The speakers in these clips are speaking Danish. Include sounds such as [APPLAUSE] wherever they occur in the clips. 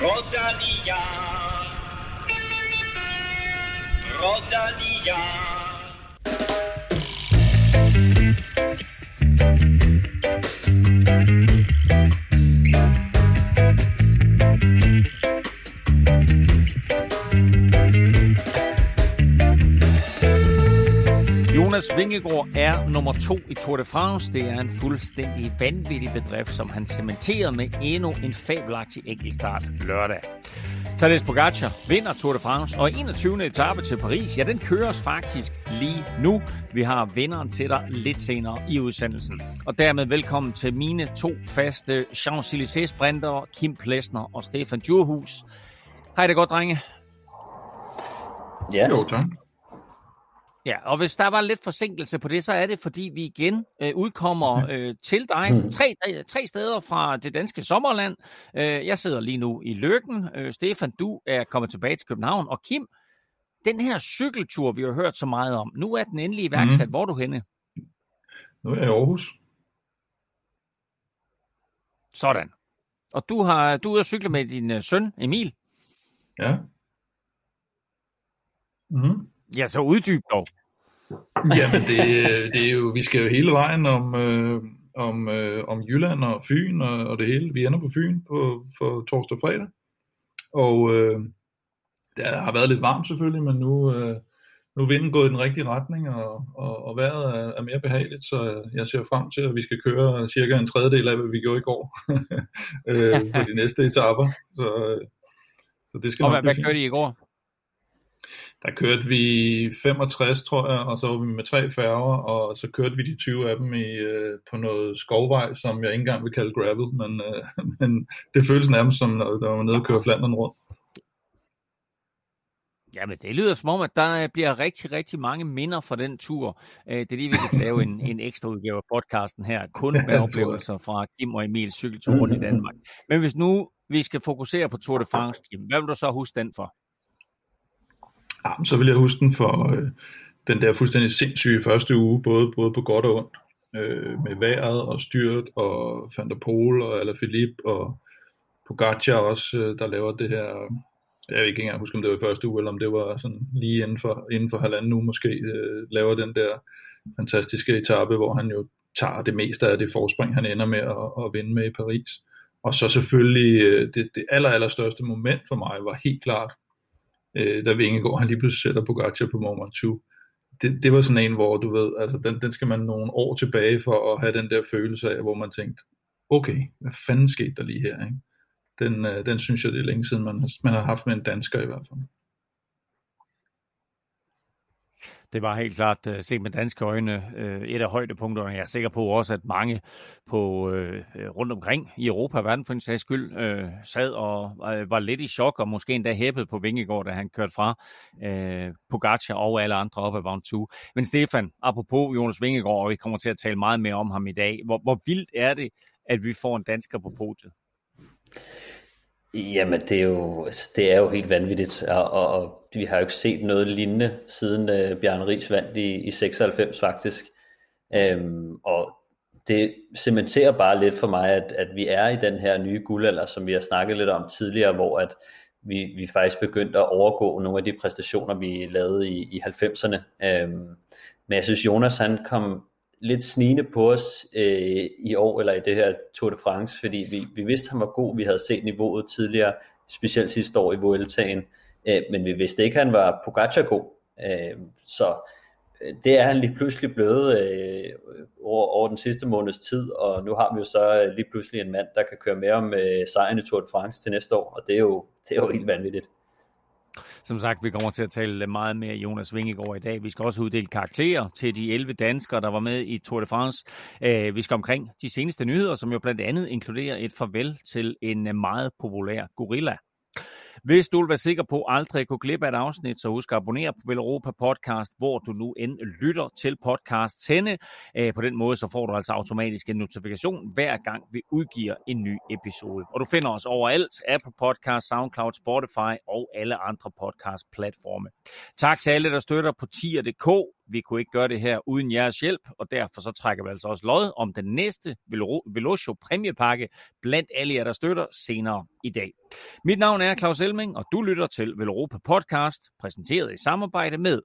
Rodania, Rodania. Jonas Vingegaard er nummer to i Tour de France. Det er en fuldstændig vanvittig bedrift, som han cementerede med endnu en fabelagtig enkeltstart lørdag. Tadej Pogacar vinder Tour de France, og 21. etape til Paris, ja, den køres faktisk lige nu. Vi har vinderen til dig lidt senere i udsendelsen. Og dermed velkommen til mine to faste Champs-Élysées sprinter, Kim Plesner og Stefan Djurhus. Hej det godt, drenge. Ja, Jo, tak. Ja, og hvis der var lidt forsinkelse på det, så er det, fordi vi igen øh, udkommer øh, til dig tre, øh, tre steder fra det danske sommerland. Øh, jeg sidder lige nu i Løkken. Øh, Stefan, du er kommet tilbage til København. Og Kim, den her cykeltur, vi har hørt så meget om, nu er den endelig iværksat. Mm. Hvor er du henne? Nu er jeg i Aarhus. Sådan. Og du, har, du er ude at cykle med din øh, søn, Emil. Ja. Mm. Ja, så uddyb dog. Jamen, det, det er jo, vi skal jo hele vejen om, øh, om, øh, om Jylland og Fyn og, og det hele. Vi ender på Fyn på, for torsdag og fredag. Og øh, det har været lidt varmt selvfølgelig, men nu, øh, nu er vinden gået i den rigtige retning, og, og, og vejret er, er mere behageligt, så jeg ser frem til, at vi skal køre cirka en tredjedel af, hvad vi gjorde i går [LAUGHS] øh, på de næste etaper. Så, øh, så det skal Og hvad, hvad kørte I i går? Der kørte vi 65, tror jeg, og så var vi med tre færger, og så kørte vi de 20 af dem i, øh, på noget skovvej, som jeg ikke engang vil kalde gravel, men, øh, [LAUGHS] men det føles nærmest som, når der var nede og køre Flandern rundt. Jamen, det lyder som om, at der bliver rigtig, rigtig mange minder fra den tur. Øh, Det er lige, vi kan lave en, en ekstra udgave af podcasten her, kun [LAUGHS] med oplevelser fra Kim og Emils cykeltur rundt i Danmark. Men hvis nu vi skal fokusere på Tour de France, Kim, hvad vil du så huske den for? Ah, ja, så vil jeg huske den for øh, den der fuldstændig sindssyge første uge, både, både på godt og ondt, øh, med vejret og styrt, og Van der Pol og Alaphilippe og Pogacar også, øh, der laver det her, jeg ved ikke engang huske, om det var i første uge, eller om det var sådan lige inden for, inden for halvanden uge måske, øh, laver den der fantastiske etape, hvor han jo tager det meste af det forspring, han ender med at, at vinde med i Paris. Og så selvfølgelig øh, det, det aller, aller største moment for mig var helt klart, øh, da Vingegaard han lige pludselig sætter Pogacar på Mont Ventoux. Det, det var sådan en, hvor du ved, altså den, den skal man nogle år tilbage for at have den der følelse af, hvor man tænkte, okay, hvad fanden skete der lige her, ikke? Den, øh, den synes jeg, det er længe siden, man har, man har haft med en dansker i hvert fald. Det var helt klart uh, set med danske øjne uh, et af højdepunkterne. Jeg er sikker på også, at mange på uh, rundt omkring i Europa verden for en sags skyld uh, sad og uh, var lidt i chok og måske endda hæppet på Vingegaard, da han kørte fra uh, Pogacar og alle andre op ad Ventoux. Men Stefan, apropos Jonas Vingegaard, og vi kommer til at tale meget mere om ham i dag. Hvor, hvor vildt er det, at vi får en dansker på podiet? Jamen, det er jo, altså, det er jo helt vanvittigt, og, og, og vi har jo ikke set noget lignende siden øh, Bjørn Ries vandt i, i 96 faktisk. Øhm, og det cementerer bare lidt for mig, at, at vi er i den her nye guldalder, som vi har snakket lidt om tidligere, hvor at vi, vi faktisk begyndte at overgå nogle af de præstationer, vi lavede i, i 90'erne. Øhm, men jeg synes, Jonas han kom lidt snigende på os øh, i år, eller i det her Tour de France, fordi vi, vi vidste, at han var god, vi havde set niveauet tidligere, specielt sidste år i Vueltaen, øh, men vi vidste ikke, at han var Pogacar god. Øh, så øh, det er han lige pludselig blevet øh, over, over den sidste måneds tid, og nu har vi jo så øh, lige pludselig en mand, der kan køre med om øh, sejren i Tour de France til næste år, og det er jo, det er jo helt vanvittigt. Som sagt, vi kommer til at tale meget mere Jonas Vingegaard i dag. Vi skal også uddele karakterer til de 11 danskere, der var med i Tour de France. Øh, vi skal omkring de seneste nyheder, som jo blandt andet inkluderer et farvel til en meget populær gorilla. Hvis du vil være sikker på aldrig at gå glip af et afsnit, så husk at abonnere på Velropa Podcast, hvor du nu end lytter til podcast henne. Øh, på den måde så får du altså automatisk en notifikation hver gang vi udgiver en ny episode. Og du finder os overalt, Apple Podcast, SoundCloud, Spotify og alle andre podcast-platforme. Tak til alle, der støtter på tier.dk. Vi kunne ikke gøre det her uden jeres hjælp, og derfor så trækker vi altså også lod om den næste Velocio præmiepakke blandt alle jer, der støtter senere i dag. Mit navn er Claus Elming, og du lytter til Veloropa Podcast, præsenteret i samarbejde med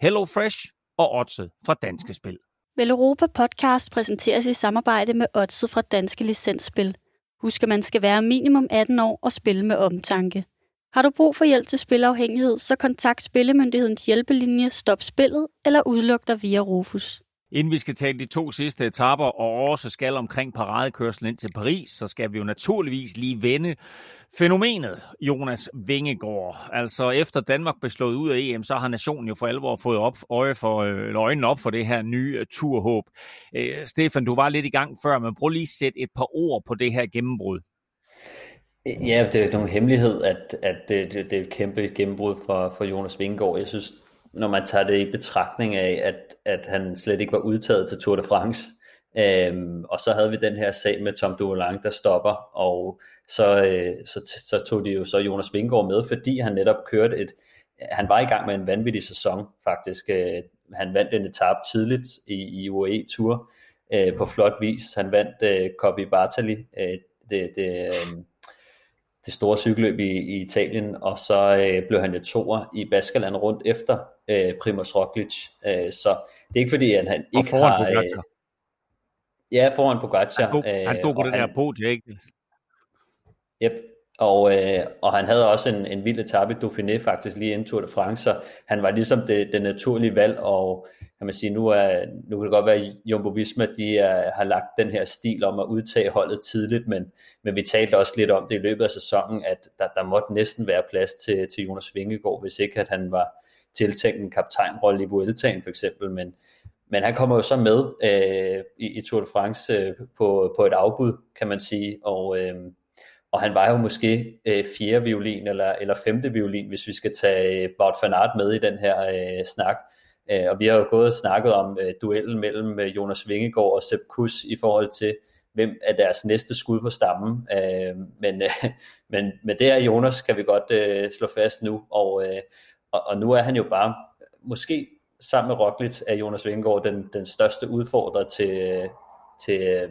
Hello Fresh og Otse fra Danske Spil. Veloropa Podcast præsenteres i samarbejde med Otse fra Danske Licensspil. Husk, at man skal være minimum 18 år og spille med omtanke. Har du brug for hjælp til spilafhængighed, så kontakt Spillemyndighedens hjælpelinje Stop Spillet eller udluk dig via Rufus. Inden vi skal tale de to sidste etaper og også skal omkring paradekørslen ind til Paris, så skal vi jo naturligvis lige vende fænomenet Jonas Vingegaard. Altså efter Danmark blev slået ud af EM, så har nationen jo for alvor fået op, øje for, øh, eller øjnene op for det her nye øh, turhåb. Øh, Stefan, du var lidt i gang før, men prøv lige at sætte et par ord på det her gennembrud. Ja, det er jo ikke nogen hemmelighed, at, at det, det, det er et kæmpe gennembrud for, for Jonas Vingegaard. Jeg synes, når man tager det i betragtning af, at, at han slet ikke var udtaget til Tour de France, øhm, og så havde vi den her sag med Tom Dumoulin, der stopper, og så, øh, så, så tog de jo så Jonas Vingegaard med, fordi han netop kørte et, han var i gang med en vanvittig sæson faktisk. Øh, han vandt en etape tidligt i, i UAE Tour øh, på flot vis. Han vandt øh, Coppi Bartali, øh, det, det, øh, det store cykelløb i, i Italien, og så øh, blev han jo toer i Baskerland rundt efter øh, Primoz Roglic. Øh, så det er ikke fordi, at han ikke foran har... Øh, ja, foran Pogacar. Han stod, øh, han stod på det han, der podie, ikke? Yep, og, øh, og han havde også en, en vild etape i Dauphiné faktisk lige inden Tour de France, så han var ligesom det, det naturlige valg, og kan man sige, nu, er, nu kan det godt være, at Jumbo Visma de er, har lagt den her stil om at udtage holdet tidligt, men, men vi talte også lidt om det i løbet af sæsonen, at der, der måtte næsten være plads til, til Jonas Vingegaard, hvis ikke at han var tiltænkt en kaptajnrolle i Vueltaen for eksempel, men, men han kommer jo så med øh, i, i Tour de France øh, på, på et afbud, kan man sige, og, øh, og han var jo måske øh, fjerde violin eller, eller femte violin, hvis vi skal tage øh, Wout van Aert med i den her øh, snak. Øh, og vi har jo gået og snakket om øh, duellen mellem øh, Jonas Vingegaard og Sepp Kuss i forhold til, hvem er deres næste skud på stammen. Øh, men, øh, [LAUGHS] men, men det er Jonas, kan vi godt øh, slå fast nu. Og, øh, og, og nu er han jo bare, måske sammen med Roglic, er Jonas Vingegaard den, den største udfordrer til, øh, til, øh,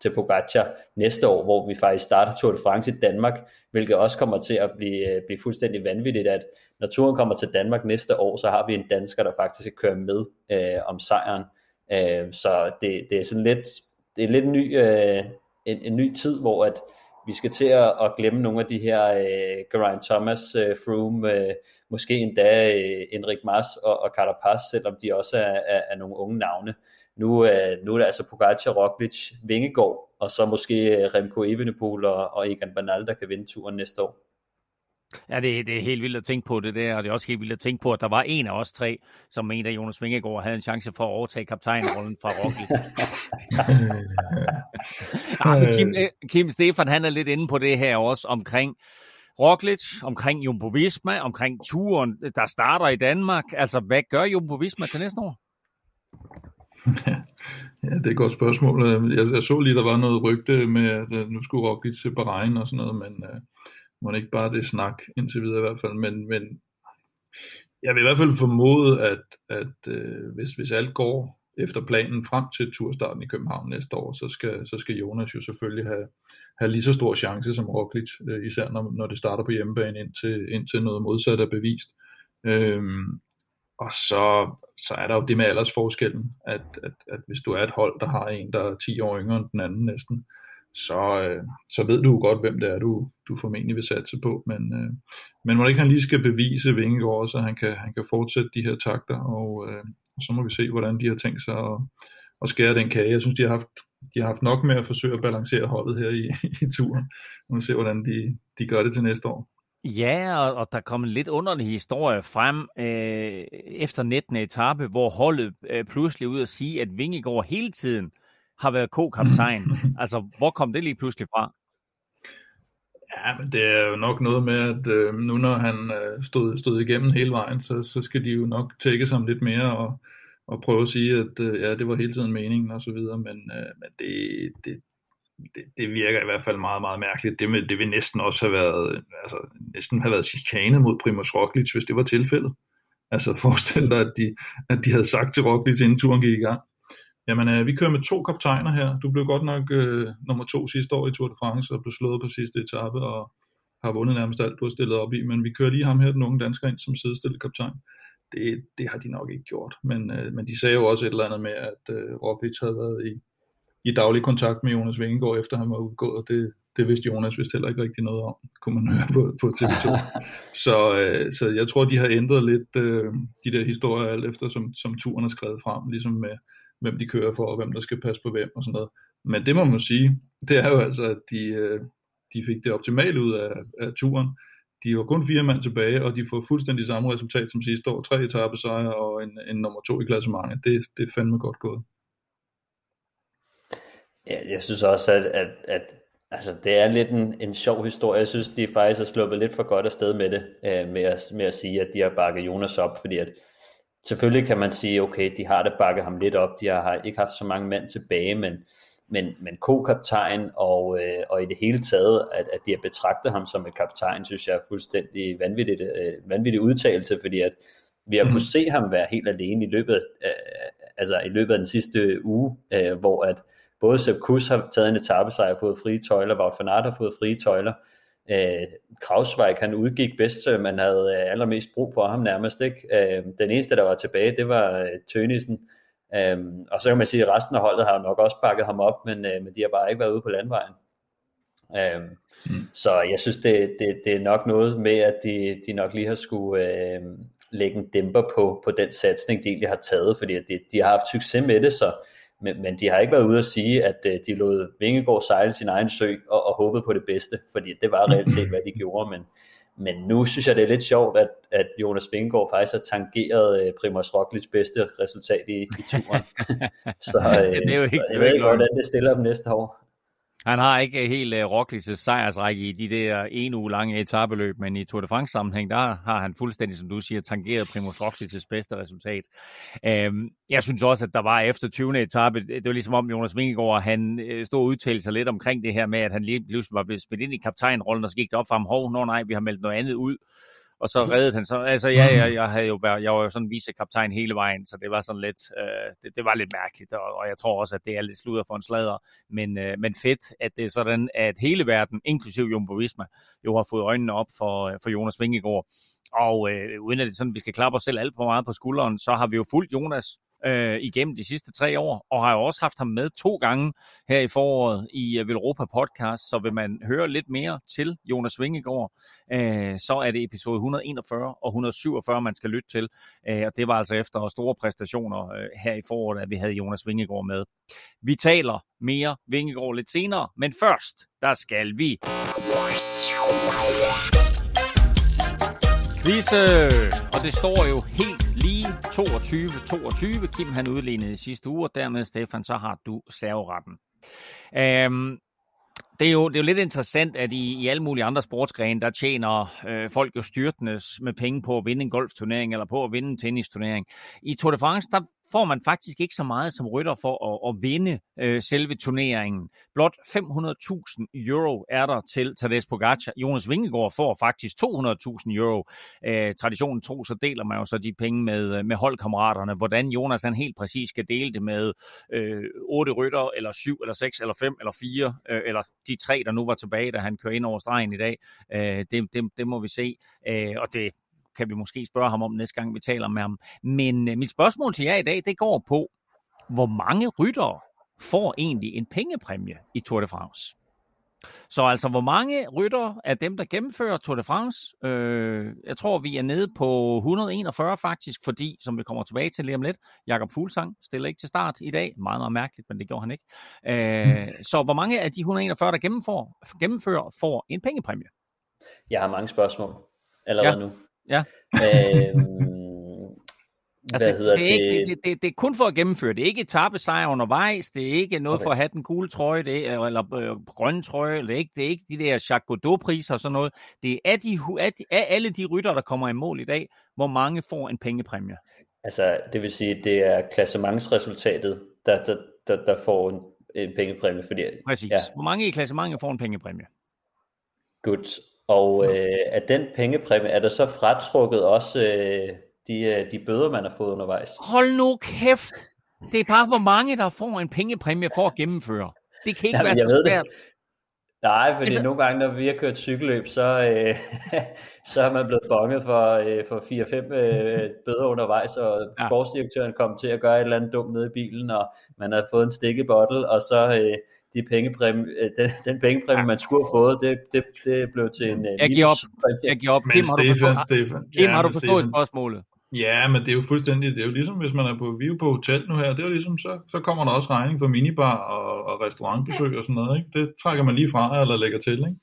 til Pogacar næste år, hvor vi faktisk starter Tour de France i Danmark, hvilket også kommer til at blive, øh, blive fuldstændig vanvittigt, at når turen kommer til Danmark næste år, så har vi en dansker, der faktisk kan køre med øh, om sejren. Øh, så det, det er sådan lidt, det er lidt en ny, øh, en, en ny tid, hvor at vi skal til at, at glemme nogle af de her øh, Geraint Thomas, øh, Froome, øh, måske endda øh, Enrik Mas og, og Carapaz, selvom de også er, er, er nogle unge navne. Nu, øh, nu er det altså Pogacar, Roglic, Vingegaard, og så måske øh, Remco Evenepoel og, og Egan Bernal, der kan vinde turen næste år. Ja, det, det er helt vildt at tænke på det der, og det er også helt vildt at tænke på, at der var en af os tre, som mente, at Jonas Vingegaard havde en chance for at overtage kaptajnrollen fra Roglic. [LAUGHS] ja, Kim, øh, Kim Stefan, han er lidt inde på det her også omkring Roglic, omkring Jumbo Visma, omkring turen, der starter i Danmark. Altså, hvad gør Jumbo Visma til næste år? [LAUGHS] ja, det er et godt spørgsmål. Jeg, jeg så lige, der var noget rygte med, at øh, nu skulle Roglic til Bahrain og sådan noget, men uh, må ikke bare det snak indtil videre i hvert fald. Men, men jeg vil i hvert fald formode, at, at uh, hvis, hvis alt går efter planen frem til turstarten i København næste år, så skal, så skal Jonas jo selvfølgelig have, have lige så stor chance som Roglic, uh, især når, når det starter på hjemmebane, indtil, indtil noget modsat er bevist. Øhm, og så, så er der jo det med aldersforskellen, at, at, at hvis du er et hold, der har en, der er 10 år yngre end den anden næsten, så, øh, så ved du jo godt, hvem det er, du, du formentlig vil satse på. Men, øh, men må ikke han lige skal bevise Vingegaard, så han kan, han kan fortsætte de her takter, og, øh, og så må vi se, hvordan de har tænkt sig at, at skære den kage. Jeg synes, de har haft, de har haft nok med at forsøge at balancere holdet her i, i turen. Nu må se, hvordan de, de gør det til næste år. Ja, og, og der kom en lidt underlig historie frem øh, efter 19. etape, hvor holdet øh, pludselig ud at sige, at Vingegaard hele tiden har været ko-kaptajn. [LAUGHS] altså, hvor kom det lige pludselig fra? Ja, men det er jo nok noget med, at øh, nu når han øh, stod, stod igennem hele vejen, så, så skal de jo nok tække sig lidt mere og, og prøve at sige, at øh, ja, det var hele tiden meningen og så videre, men, øh, men det, det, det, det virker i hvert fald meget, meget mærkeligt. Det, med, det vil næsten også have været, altså, næsten have været chikane mod Primoz Roglic, hvis det var tilfældet. Altså [LAUGHS] forestil dig, at de, at de havde sagt til Roglic, inden turen gik i gang. Jamen, øh, vi kører med to kaptajner her. Du blev godt nok øh, nummer to sidste år i Tour de France og blev slået på sidste etape og har vundet nærmest alt, du har stillet op i. Men vi kører lige ham her, den unge dansker, ind som sidestillet kaptajn. Det, det har de nok ikke gjort. Men, øh, men de sagde jo også et eller andet med, at øh, Roglic havde været i, i daglig kontakt med Jonas Vingegaard, efter han var udgået, og det, det vidste Jonas vist heller ikke rigtig noget om, kunne man høre på, på TV2. [LAUGHS] så, øh, så jeg tror, de har ændret lidt øh, de der historier, alt efter som, som turen er skrevet frem, ligesom med, hvem de kører for, og hvem der skal passe på hvem og sådan noget. Men det må man sige, det er jo altså, at de, øh, de fik det optimale ud af, af turen. De var kun fire mand tilbage, og de får fuldstændig samme resultat som sidste år. Tre etappesejre og en, en nummer to i klassementet. Det, det er fandme godt gået. Ja, jeg synes også, at, at, at altså, det er lidt en, en sjov historie. Jeg synes, de faktisk har sluppet lidt for godt afsted med det, øh, med, at, med at sige, at de har bakket Jonas op, fordi at selvfølgelig kan man sige, okay, de har det bakket ham lidt op, de har ikke haft så mange mænd tilbage, men, men, men ko-kaptajn og, øh, og i det hele taget, at, at de har betragtet ham som et kaptajn, synes jeg er fuldstændig vanvittigt, øh, vanvittig udtalelse, fordi at vi har mm. kunnet se ham være helt alene i løbet af, altså i løbet af den sidste uge, øh, hvor at både Sepp Kuss har taget en etape sig og fået frie tøjler, Wout van Aert har fået frie tøjler, øh, Krausweig han udgik bedst, man havde øh, allermest brug for ham nærmest, ikke? Øh, den eneste der var tilbage, det var øh, Tønissen, øh, og så kan man sige, at resten af holdet har nok også bakket ham op, men, øh, men de har bare ikke været ude på landvejen. Øh, mm. Så jeg synes, det, det, det er nok noget med, at de, de nok lige har skulle øh, lægge en dæmper på, på den satsning, de egentlig har taget, fordi de, de har haft succes med det, så men, men de har ikke været ude at sige, at uh, de lod Vingegaard sejle sin egen sø og, og håbede på det bedste, fordi det var reelt set, hvad de gjorde, men, men nu synes jeg, det er lidt sjovt, at, at Jonas Vingegaard faktisk har tangeret uh, Primoz Roglic's bedste resultat i, i turen. [LAUGHS] så, ja, det er jo ikke, så jeg ved ikke, hvordan det stiller dem næste år. Han har ikke helt øh, uh, Roglic' øh, sejrsrække i de der en uge lange etabeløb, men i Tour de France sammenhæng, der har han fuldstændig, som du siger, tangeret Primoz Roglic's bedste resultat. Um, jeg synes også, at der var efter 20. etape, det var ligesom om Jonas Vingegaard, han uh, stod og udtalte sig lidt omkring det her med, at han lige pludselig var blevet smidt ind i kaptajnrollen, og så gik det op for ham, hov, nå nej, vi har meldt noget andet ud og så reddede han så, altså ja, jeg, jeg, havde jo været, jeg var jo sådan vicekaptajn hele vejen, så det var sådan lidt, øh, det, det, var lidt mærkeligt, og, og, jeg tror også, at det er lidt sludder for en slader, men, øh, men fedt, at det er sådan, at hele verden, inklusiv Jumbo Visma, jo har fået øjnene op for, for Jonas Vingegaard, og øh, uden at det sådan, vi skal klappe os selv alt for meget på skulderen, så har vi jo fulgt Jonas øh, igennem de sidste tre år, og har jo også haft ham med to gange her i foråret i Europa Velropa podcast, så vil man høre lidt mere til Jonas Vingegaard, øh, så er det episode 141 og 147, man skal lytte til, øh, og det var altså efter store præstationer øh, her i foråret, at vi havde Jonas Vingegaard med. Vi taler mere Vingegaard lidt senere, men først, der skal vi... Kvise! Og det står jo helt lige 22-22. Kim han udlignede i sidste uge, og dermed, Stefan, så har du serveretten. Øhm, det er, jo, det er jo lidt interessant, at i, i alle mulige andre sportsgrene, der tjener øh, folk jo styrtende med penge på at vinde en golfturnering eller på at vinde en tennisturnering. I Tour de France, der får man faktisk ikke så meget som rytter for at, at vinde øh, selve turneringen. Blot 500.000 euro er der til Tadej Pogacar. Jonas Vingegaard får faktisk 200.000 euro. Øh, traditionen tro, så deler man jo så de penge med, øh, med holdkammeraterne. Hvordan Jonas han helt præcis skal dele det med øh, 8 rytter, eller 7, eller 6, eller 5, eller 4, øh, eller de tre, der nu var tilbage, da han kører ind over stregen i dag. Øh, det, det, det må vi se. Øh, og det kan vi måske spørge ham om næste gang, vi taler med ham. Men øh, mit spørgsmål til jer i dag, det går på, hvor mange ryttere får egentlig en pengepræmie i Tour de France? Så altså, hvor mange rytter er dem, der gennemfører Tour de France? Øh, jeg tror, vi er nede på 141 faktisk, fordi, som vi kommer tilbage til lige om lidt, Jakob Fuglsang stiller ikke til start i dag. Meget, meget mærkeligt, men det gjorde han ikke. Øh, mm. Så hvor mange af de 141, der gennemfører, gennemfører, får en pengepræmie? Jeg har mange spørgsmål allerede ja. nu. Ja. øhm, altså, det, det, er ikke, det, det, det er kun for at gennemføre. Det er ikke etappesejr undervejs. Det er ikke noget okay. for at have den gule trøje, det er, eller øh, grønne trøje. Det er, ikke, det er ikke de der Jacques Godot-priser og sådan noget. Det er af, de, af, de, af alle de rytter, der kommer i mål i dag, hvor mange får en pengepræmie. Altså, det vil sige, det er klassementsresultatet, der, der, der, der får en, en pengepræmie. Fordi, Præcis. Ja. Hvor mange i klassementet får en pengepræmie? Godt. Og øh, af den pengepræmie er der så fratrukket også øh, de, øh, de bøder, man har fået undervejs. Hold nu kæft! Det er bare, hvor mange, der får en pengepræmie for at gennemføre. Det kan ikke Jamen, være så ved det. svært. Nej, fordi Altså- nogle gange, når vi har kørt cykelløb, så, øh, [LAUGHS] så er man blevet bonget for, øh, for 4-5 øh, [LAUGHS] bøder undervejs, og Ja. ja. sportsdirektøren kom til at gøre et eller andet dumt nede i bilen, og man har fået en stikke bottle, og så øh, de pengepræmie, øh, den, den pengepræmie, man skulle have fået, det, det, det blev til en øh, Jeg giver op. Jeg giver op. Men Kim, har du Stefan, forstået, Stefan. Kim, ja, har du forstået Stefan, spørgsmålet? Ja, men det er jo fuldstændig, det er jo ligesom, hvis man er på, vi er på hotel nu her, det er jo ligesom, så, så kommer der også regning for minibar og, og restaurantbesøg og sådan noget, ikke? Det trækker man lige fra eller lægger til, ikke?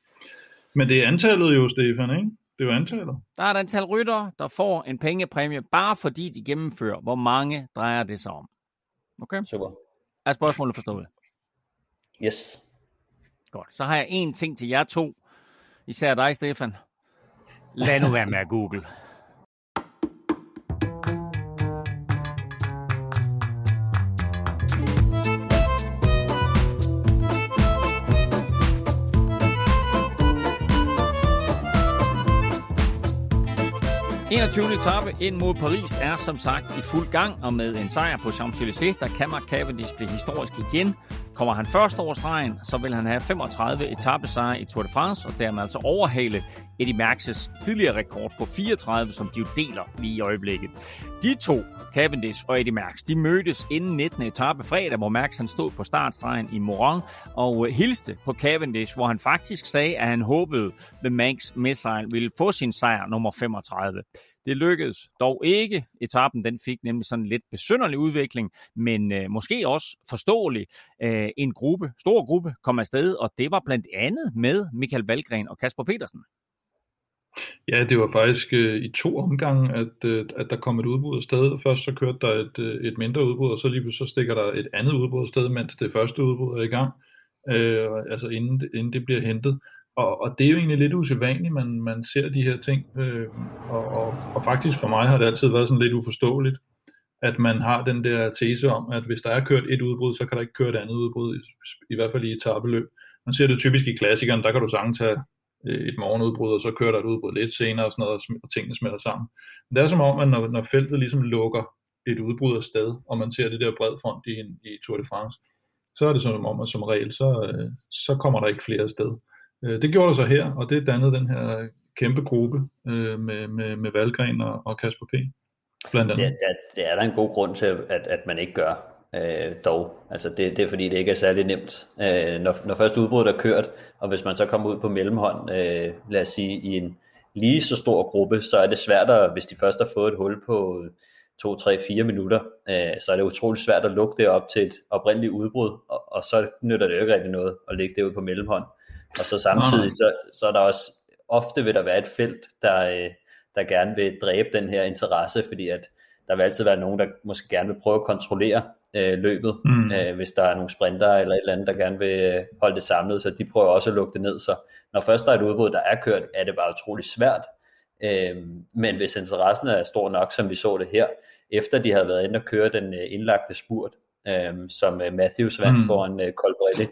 Men det er antallet jo, Stefan, ikke? Det er jo antallet. Der er et antal ryttere, der får en pengepræmie, bare fordi de gennemfører. Hvor mange drejer det sig om? Okay? Super. Er spørgsmålet forstået? Yes. Godt. Så har jeg en ting til jer to. Især dig, Stefan. Lad nu være med at google. – 21. etape ind mod Paris er som sagt i fuld gang, og med en sejr på Champs-Élysées, der kan Mark Cavendish blive historisk igen. Kommer han først over stregen, så vil han have 35 etappesejre i Tour de France, og dermed altså overhale Eddie Merckx' tidligere rekord på 34, som de jo deler lige i øjeblikket. De to, Cavendish og Eddie Merckx, de mødtes inden 19. etape fredag, hvor Merckx han stod på startstregen i Moron og øh, hilste på Cavendish, hvor han faktisk sagde, at han håbede, at Manx Missile ville få sin sejr nummer 35. Det lykkedes dog ikke. Etappen den fik nemlig sådan en lidt besynderlig udvikling, men øh, måske også forståelig. Øh, en gruppe, stor gruppe, kom afsted, og det var blandt andet med Michael Valgren og Kasper Petersen. Ja, det var faktisk øh, i to omgange, at, øh, at der kom et udbrud af sted. Først så kørte der et, øh, et mindre udbrud, og så lige så stikker der et andet udbrud af sted, mens det første udbrud er i gang, øh, altså inden, det- inden det bliver hentet. Og, og det er jo egentlig lidt usædvanligt, man, man ser de her ting, øh, og, og, og faktisk for mig har det altid været sådan lidt uforståeligt, at man har den der tese om, at hvis der er kørt et udbrud, så kan der ikke køre et andet udbrud, i, i hvert fald i etabeløb. Man ser det typisk i klassikeren, der kan du sagtens have øh, et morgenudbrud, og så kører der et udbrud lidt senere og sådan noget, og tingene smelter sammen. Men det er som om, at når, når feltet ligesom lukker et udbrud af sted, og man ser det der bred front i, en- i Tour de France, så er det som om, at som regel, så, øh, så kommer der ikke flere af sted. Øh, det gjorde der så her, og det dannede den her kæmpe gruppe øh, med, med, med Valgren og, og Kasper P. Blandt Det, andet. det, det er der en god grund til, at, at man ikke gør øh, dog. Altså det, det er fordi, det ikke er særlig nemt. Øh, når, når først udbruddet er kørt, og hvis man så kommer ud på mellemhånd, øh, lad os sige i en lige så stor gruppe, så er det svært, at, hvis de først har fået et hul på 2, 3, 4 minutter, øh, så er det utroligt svært at lukke det op til et oprindeligt udbrud, og, og så nytter det jo ikke rigtig noget at lægge det ud på mellemhånd. Og så samtidig, så, så er der også, ofte vil der være et felt, der, øh, der gerne vil dræbe den her interesse, fordi at der vil altid være nogen, der måske gerne vil prøve at kontrollere øh, løbet, Mm. øh, hvis der er nogle sprinter eller et eller andet, der gerne vil øh, holde det samlet, så de prøver også at lukke det ned. Så når først der er et udbrud, der er kørt, er det bare utrolig svært. Øh, men hvis interessen er stor nok, som vi så det her, efter de havde været inde og køre den øh, indlagte spurt, øh, som øh, Matthews vandt Mm. mm. foran øh, Colbrelli,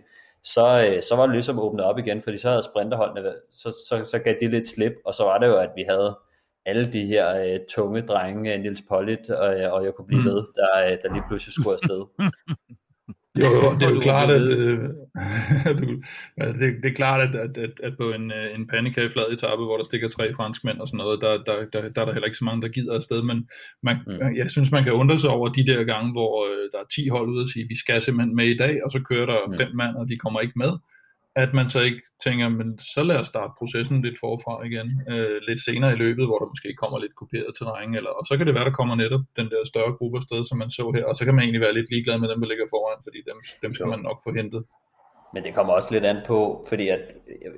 så, øh, så var det ligesom åbnet op igen, fordi så havde sprinterholdene, så, så, så gav de lidt slip, og så var det jo, at vi havde alle de her øh, tunge drenge, Nils Pollitt og, øh, og jeg kunne blive Mm. ved, der, øh, der lige pludselig skulle afsted. [LAUGHS] Jo, jo, det er jo klart, at, øh, [LAUGHS] du, det, det er klart, at, at, at, at på en, øh, en pandekageflad etape, hvor der stikker tre franskmænd og sådan noget, der, der, der, der er der heller ikke så mange, der gider afsted, men man, mm. jeg synes, man kan undre sig over de der gange, hvor øh, der er 10 hold ude og sige, vi skal simpelthen med i dag, og så kører der Mm. fem mand, og de kommer ikke med, at man så ikke tænker, men så lad os starte processen lidt forfra igen, øh, lidt senere i løbet, hvor der måske kommer lidt kuperet terræn, eller, og så kan det være, der kommer netop den der større gruppe afsted, som man så her, og så kan man egentlig være lidt ligeglad med dem, der ligger foran, fordi dem, dem skal man nok få hentet. Men det kommer også lidt an på, fordi at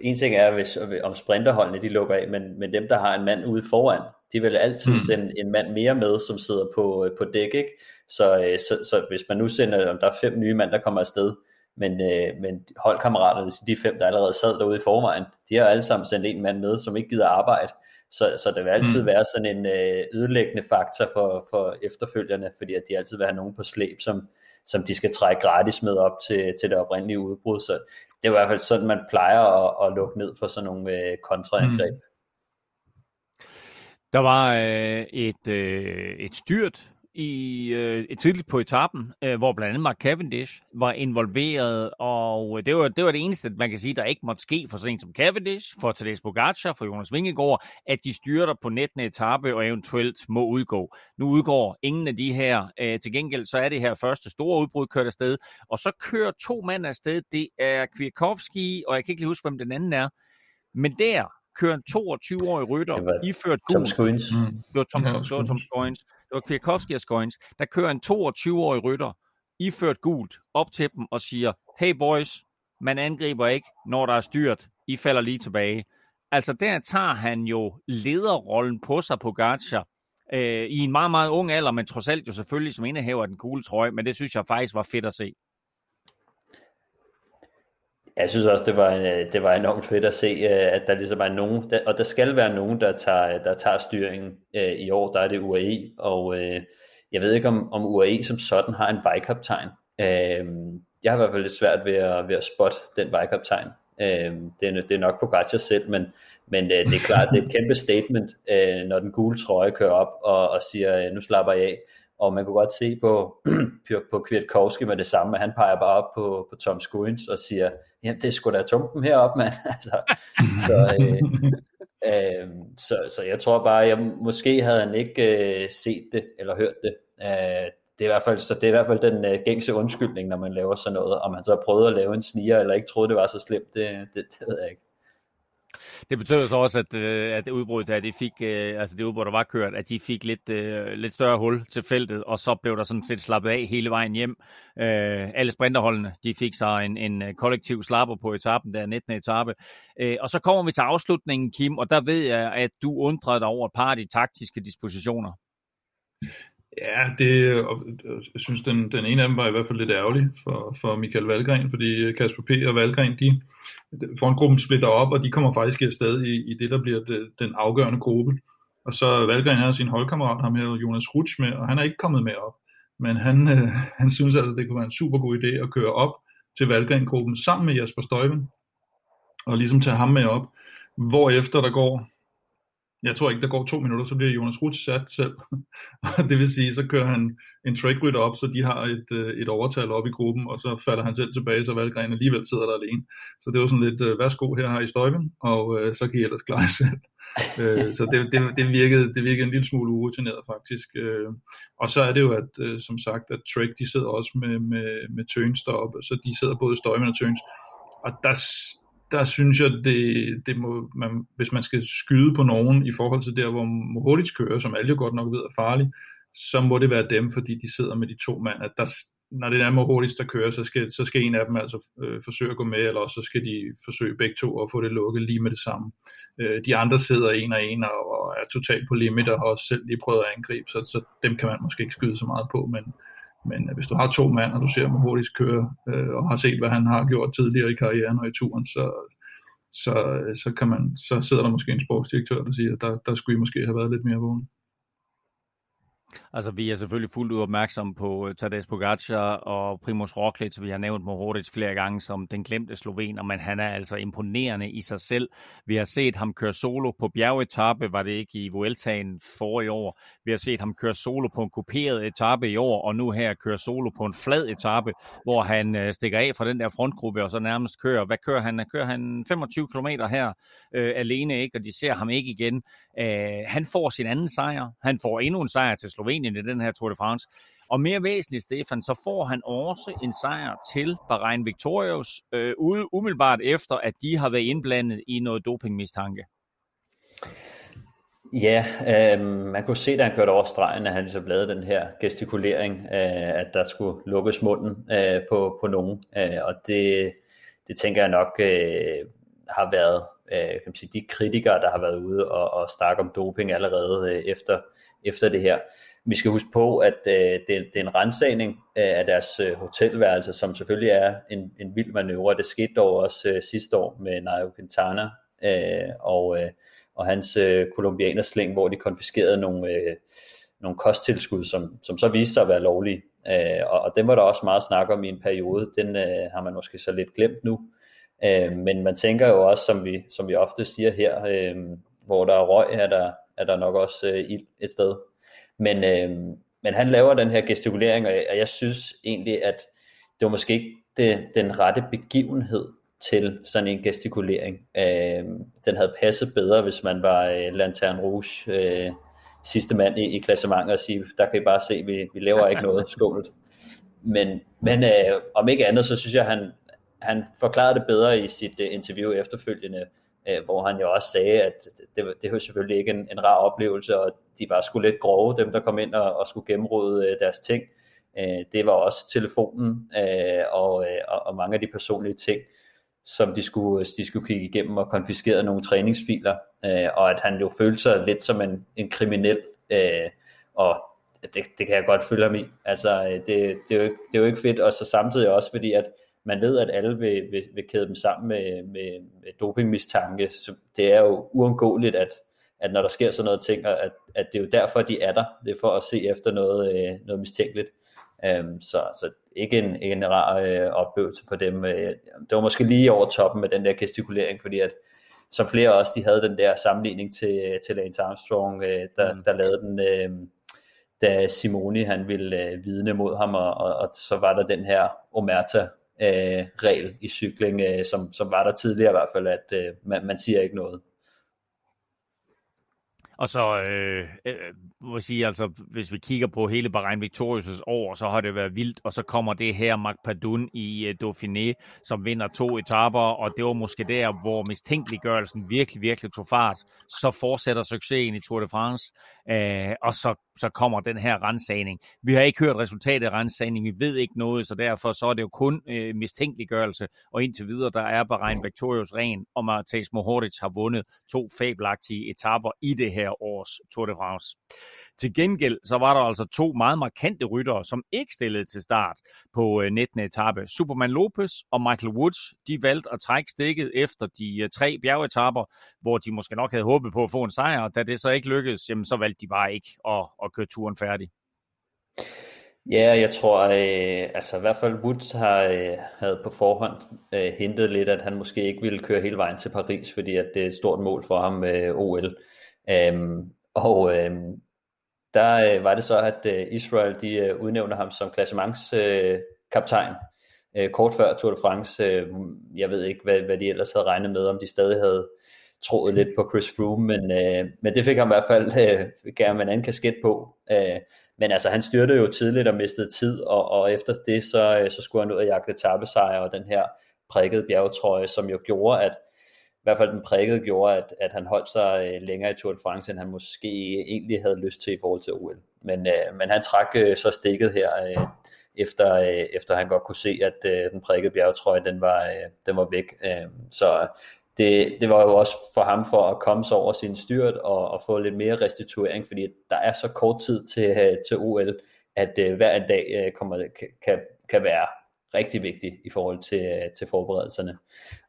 en ting er, hvis, om sprinterholdene de lukker af, men, men dem, der har en mand ude foran, de vil altid Mm. sende en mand mere med, som sidder på, øh, på dæk, ikke? Så, øh, så, så hvis man nu sender, om der er fem nye mand, der kommer afsted, men, øh, men holdkammeraterne, de fem, der allerede sad derude i forvejen, de har alle sammen sendt en mand med, som ikke gider arbejde. Så, så det vil altid Mm. mm. være sådan en øh, ødelæggende faktor for, for efterfølgerne, fordi at de altid vil have nogen på slæb, som, som de skal trække gratis med op til, til det oprindelige udbrud. Så det er i hvert fald sådan, man plejer at, at lukke ned for sådan nogle øh, kontraangreb. Mm. Der var øh, et, øh, et styrt i øh, et tidligt på etappen, øh, hvor blandt andet Mark Cavendish var involveret, og det var, det var det eneste, man kan sige, der ikke måtte ske for sådan en som Cavendish, for Tadej Pogacar, for Jonas Vingegaard, at de styrter på nettende etape og eventuelt må udgå. Nu udgår ingen af de her. Øh, til gengæld så er det her første store udbrud kørt afsted, og så kører to mænd afsted. Det er Kwiatkowski, og jeg kan ikke lige huske, hvem den anden er. Men der kører en 22-årig rytter, iført gult. Tom Scoins. Mm. Det var Tom, ja, Tom, Tom Scoins det var Kwiatkowski og Skoins, der kører en 22-årig rytter, iført gult, op til dem og siger, hey boys, man angriber ikke, når der er styrt, I falder lige tilbage. Altså der tager han jo lederrollen på sig på Gacha, øh, i en meget, meget ung alder, men trods alt jo selvfølgelig som indehaver den gule trøje, men det synes jeg faktisk var fedt at se. Jeg synes også, det var, en, øh, det var enormt fedt at se, øh, at der ligesom er nogen, og der skal være nogen, der tager, øh, der tager styringen i år. Der er det UAE, og jeg ved ikke, om, om UAE som sådan har en vejkaptajn. Jeg har i hvert fald lidt svært ved at, ved at spotte den vejkaptajn. Det er, det er nok på Gatia selv, men, men det er klart, det er et kæmpe statement, når den gule trøje kører op og, og siger, nu slapper jeg af. Og man kunne godt se [CLEARS THROAT] på, på Kwiatkowski med det samme, at han peger bare op på, på Tom Skuins og siger, jamen det skulle da tumpen herop, mand. [LAUGHS] altså, så, øh, øh, så, så jeg tror bare, jeg måske havde han ikke øh, set det, eller hørt det. Øh, det er i hvert fald, så det er i hvert fald den øh, gængse undskyldning, når man laver sådan noget. Om man så har prøvet at lave en sniger, eller ikke troede, det var så slemt, det, det, det ved jeg ikke. Det betød så også, at, øh, at udbruddet der, de fik, øh, altså det udbrud, der var kørt, at de fik lidt, øh, lidt større hul til feltet, og så blev der sådan set slappet af hele vejen hjem. alle sprinterholdene, de fik sig en, en kollektiv slapper på etappen, der 19. etape. og så kommer vi til afslutningen, Kim, og der ved jeg, at du undrede dig over et par af de taktiske dispositioner. Ja, det, jeg synes, den, den ene af dem var i hvert fald lidt ærgerlig for, for Michael Valgren, fordi Kasper P. og Valgren, de, frontgruppen splitter op, og de kommer faktisk afsted i, i det, der bliver det, den afgørende gruppe. Og så Valgren har sin holdkammerat, ham her Jonas Rutsch med, og han er ikke kommet med op. Men han, øh, han synes altså, det kunne være en super god idé at køre op til Valgren-gruppen sammen med Jasper Støjven, og ligesom tage ham med op, hvorefter der går jeg tror ikke, der går to minutter, så bliver Jonas Ruth sat selv. [LAUGHS] det vil sige, så kører han en trackrytter op, så de har et, øh, et overtal op i gruppen, og så falder han selv tilbage, så Valgren alligevel sidder der alene. Så det var sådan lidt, øh, værsgo, her har I støjven, og øh, så kan I ellers klare selv. [LAUGHS] så det, det, det, virkede, det virkede en lille smule urutineret faktisk. og så er det jo, at som sagt, at Trek, de sidder også med, med, med Tøns deroppe, så de sidder både Støjven og Tøns. Og der, der synes jeg, det, det må, man, hvis man skal skyde på nogen i forhold til der, hvor Mohodic kører, som alle jo godt nok ved er farlig, så må det være dem, fordi de sidder med de to mand, at der, når det er Mohodic, der kører, så skal, så skal en af dem altså øh, forsøge at gå med, eller så skal de forsøge begge to at få det lukket lige med det samme. Øh, de andre sidder en og en og, og er totalt på limit og har også selv lige prøvet at angribe, så, så dem kan man måske ikke skyde så meget på, men, men øh, hvis du har to mand, og du ser ham hurtigt køre, øh, og har set, hvad han har gjort tidligere i karrieren og i turen, så, så, øh, så, kan man, så sidder der måske en sportsdirektør, der siger, at der, der skulle I måske have været lidt mere vågen. Altså, vi er selvfølgelig fuldt ud opmærksomme på øh, Tadej Pogacar og Primoz Roglic, vi har nævnt Mohoric flere gange som den glemte slovener, men han er altså imponerende i sig selv. Vi har set ham køre solo på bjergetappe, var det ikke i Vueltaen for i år. Vi har set ham køre solo på en kuperet etape i år, og nu her køre solo på en flad etape, hvor han øh, stikker af fra den der frontgruppe og så nærmest kører. Hvad kører han? Kører han 25 km her øh, alene, ikke? og de ser ham ikke igen. Øh, han får sin anden sejr. Han får endnu en sejr til Slovenien i den her Tour de France. Og mere væsentligt, Stefan, så får han også en sejr til Bahrain Victorious, øh, umiddelbart efter, at de har været indblandet i noget dopingmistanke. Ja, øh, man kunne se, da han kørte over stregen, at han ligesom lavede den her gestikulering, øh, at der skulle lukkes munden øh, på, på nogen. Øh, og det, det tænker jeg nok øh, har været øh, kan man sige, de kritikere, der har været ude og, og snakke om doping allerede øh, efter, efter det her. Vi skal huske på, at øh, det, det er en rensagning øh, af deres øh, hotelværelse, som selvfølgelig er en, en vild manøvre. Det skete dog også øh, sidste år med Nairo Quintana øh, og, øh, og hans øh, kolumbianersling, hvor de konfiskerede nogle, øh, nogle kosttilskud, som, som så viste sig at være lovlige. Øh, og, og dem var der også meget snak om i en periode. Den øh, har man måske så lidt glemt nu. Øh, men man tænker jo også, som vi, som vi ofte siger her, øh, hvor der er røg, er der, er der nok også øh, ild et sted. Men, øh, men han laver den her gestikulering, og jeg, og jeg synes egentlig, at det var måske ikke det, den rette begivenhed til sådan en gestikulering. Øh, den havde passet bedre, hvis man var øh, Lanterne Rouge øh, sidste mand i, i klassementet og sige, der kan I bare se, vi, vi laver ikke noget [LAUGHS] skålet. Men, men øh, om ikke andet, så synes jeg, han, han forklarede det bedre i sit uh, interview efterfølgende, øh, hvor han jo også sagde, at det, det var selvfølgelig ikke en, en rar oplevelse, og de var sgu lidt grove, dem der kom ind og, og skulle gennemrode øh, deres ting. Øh, det var også telefonen øh, og, øh, og, mange af de personlige ting, som de skulle, øh, de skulle kigge igennem og konfiskere nogle træningsfiler, øh, og at han jo følte sig lidt som en, en kriminel, øh, og det, det kan jeg godt følge ham i. Altså, øh, det, det, er jo ikke, det er jo ikke fedt, og så samtidig også fordi, at man ved, at alle vil, vil, vil kæde dem sammen med, med, med dopingmistanke, så det er jo uundgåeligt, at, at når der sker sådan noget ting, at, at det er jo derfor, de er der, det er for at se efter noget, øh, noget mistænkeligt. Um, så, så ikke en, ikke en rar øh, oplevelse for dem. Øh, det var måske lige over toppen med den der gestikulering, fordi at som flere også, de havde den der sammenligning til, til Lance Armstrong, øh, der, mm. der lavede den, øh, da Simoni han ville øh, vidne mod ham, og, og, og så var der den her Omerta øh, regel i cykling, øh, som, som var der tidligere i hvert fald, at øh, man, man siger ikke noget. Og så øh, øh, må sige, altså, hvis vi kigger på hele Bahrain Victorious' år, så har det været vildt, og så kommer det her Marc Padun i øh, Dauphiné, som vinder to etaper, og det var måske der, hvor mistænkeliggørelsen virkelig, virkelig tog fart. Så fortsætter succesen i Tour de France, øh, og så, så kommer den her rensagning. Vi har ikke hørt resultatet af rensagningen, vi ved ikke noget, så derfor så er det jo kun øh, mistænkeliggørelse, og indtil videre, der er Bahrain Victorious ren, og Matej Mohoric har vundet to fabelagtige etaper i det her års Tour de France. Til gengæld så var der altså to meget markante ryttere, som ikke stillede til start på øh, 19. Etape. Superman Lopez og Michael Woods, de valgte at trække stikket efter de øh, tre bjergetapper, hvor de måske nok havde håbet på at få en sejr. Da det så ikke lykkedes, jamen, så valgte de bare ikke at, at køre turen færdig. Ja, jeg tror, øh, altså i hvert fald Woods har, øh, havde på forhånd øh, hentet lidt, at han måske ikke ville køre hele vejen til Paris, fordi at det er et stort mål for ham med øh, OL. Øhm, og øh, der øh, var det så, at øh, Israel de øh, udnævner ham som klassementskaptajn øh, øh, kort før Tour de France. Øh, jeg ved ikke, hvad, hvad de ellers havde regnet med, om de stadig havde troet lidt på Chris Froome, men, øh, men det fik han i hvert fald øh, gerne en anden kasket på. Øh, men altså, han styrte jo tidligt og mistede tid, og, og efter det, så, øh, så skulle han ud og jagte tabesejr og den her prikkede bjergetrøje, som jo gjorde, at i hvert fald den prikkede gjorde, at, at han holdt sig øh, længere i Tour de France, end han måske egentlig havde lyst til i forhold til OL. Men, øh, men han trak øh, så stikket her, øh, efter, øh, efter han godt kunne se, at øh, den prikkede bjergetrøje, den var, øh, den var væk. Øh, så det, det var jo også for ham for at komme sig over sin styrt og, og få lidt mere restituering, fordi der er så kort tid til, øh, til OL, at uh, hver en dag uh, kommer, kan, kan være rigtig vigtig i forhold til, til forberedelserne.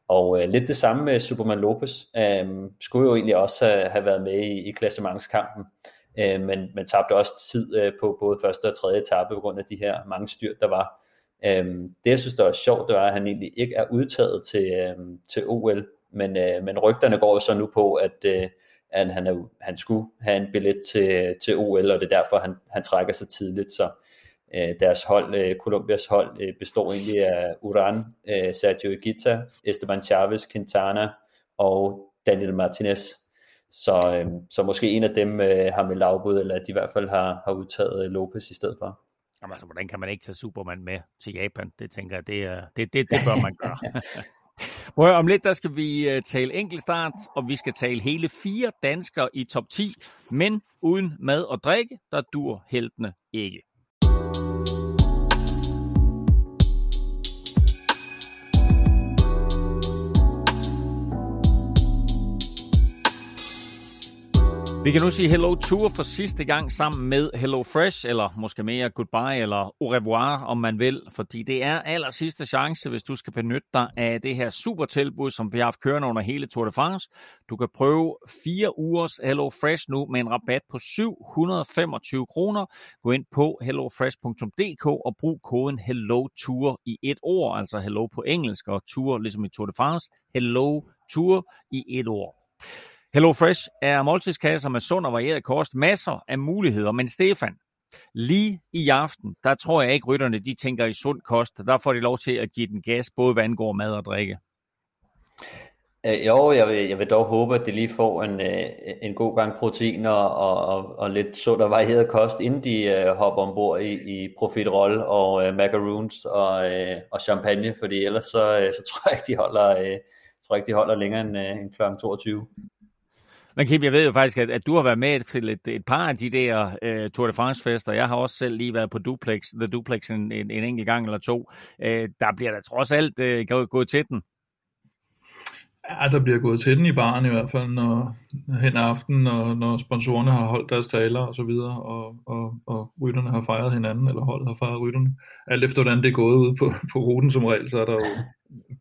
Og uh, lidt det samme med Superman Lopez. Øh, skulle jo egentlig også have, have været med i, i klassementskampen, uh, men, men tabte også tid uh, på både første og tredje etape på grund af de her mange styrt, der var. Øh, det jeg synes, der var sjovt, det var, at han egentlig ikke er udtaget til, øh, til OL, men, øh, men rygterne går jo så nu på, at, øh, at han, er, han skulle have en billet til, til OL, og det er derfor, han, han trækker sig tidligt. Så Øh, deres hold, øh, Colombias hold, øh, består egentlig af Uran, Sergio Higuita, Esteban Chavez, Quintana og Daniel Martinez. Så, så måske en af dem har med lavbud, eller at de i hvert fald har, har udtaget Lopez i stedet for. Jamen altså, hvordan kan man ikke tage Superman med til Japan? Det tænker jeg, det, det, det, det bør man gøre. [LAUGHS] Hør, om lidt der skal vi øh, tale enkeltstart, og vi skal tale hele fire danskere i top 10, men uden mad og drikke, der dur heltene ikke. Vi kan nu sige Hello Tour for sidste gang sammen med Hello Fresh, eller måske mere Goodbye eller Au revoir, om man vil, fordi det er aller sidste chance, hvis du skal benytte dig af det her super tilbud, som vi har haft kørende under hele Tour de France. Du kan prøve fire ugers Hello Fresh nu med en rabat på 725 kroner. Gå ind på hellofresh.dk og brug koden Hello Tour i et ord, altså Hello på engelsk og Tour ligesom i Tour de France. Hello Tour i et ord. Hello Fresh er måltidskasser med sund og varieret kost, masser af muligheder, men Stefan, lige i aften, der tror jeg ikke rytterne, de tænker i sund kost, der får de lov til at give den gas, både hvad angår mad og drikke. Øh, jo, jeg vil, jeg vil dog håbe, at de lige får en, øh, en god gang protein og, og, og lidt sund og varieret kost, inden de øh, hopper ombord i, i profiterol og øh, macaroons og, øh, og champagne, fordi ellers så, øh, så tror jeg ikke, de holder, øh, tror jeg ikke, de holder længere end, øh, end kl. 22. Men Kim, jeg ved jo faktisk, at, at du har været med til et, et par af de der uh, Tour de France-fester. Jeg har også selv lige været på Duplex, The Duplex en, en, en enkelt gang eller to. Uh, der bliver der trods alt uh, gået til den. Ja, der bliver gået til den i baren i hvert fald, når, hen aften, når, når sponsorerne har holdt deres taler og så videre, og, og, og rytterne har fejret hinanden, eller holdet har fejret rytterne. Alt efter hvordan det er gået ud på, på ruten som regel, så er der jo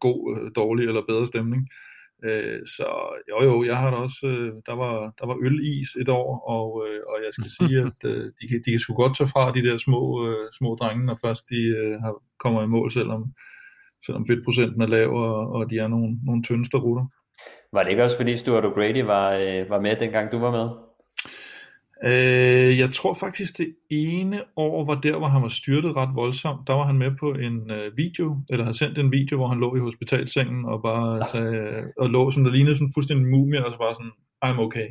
god, dårlig eller bedre stemning. Øh, så jo jo, jeg har da også, øh, der var, der var ølis et år, og, øh, og jeg skal sige, at øh, de, kan, de kan sgu godt tage fra de der små, øh, små drenge, når først de øh, har, kommer i mål, selvom, selvom fedtprocenten er lav, og, og de er nogle, nogle tyndeste rutter. Var det ikke også fordi Stuart O'Grady var, øh, var med dengang du var med? Øh, jeg tror faktisk det ene år var der, hvor han var styrtet ret voldsomt. Der var han med på en øh, video, eller har sendt en video, hvor han lå i hospitalsengen og bare sagde, og lå sådan, der lignede sådan fuldstændig en mumie, og så bare sådan, I'm okay.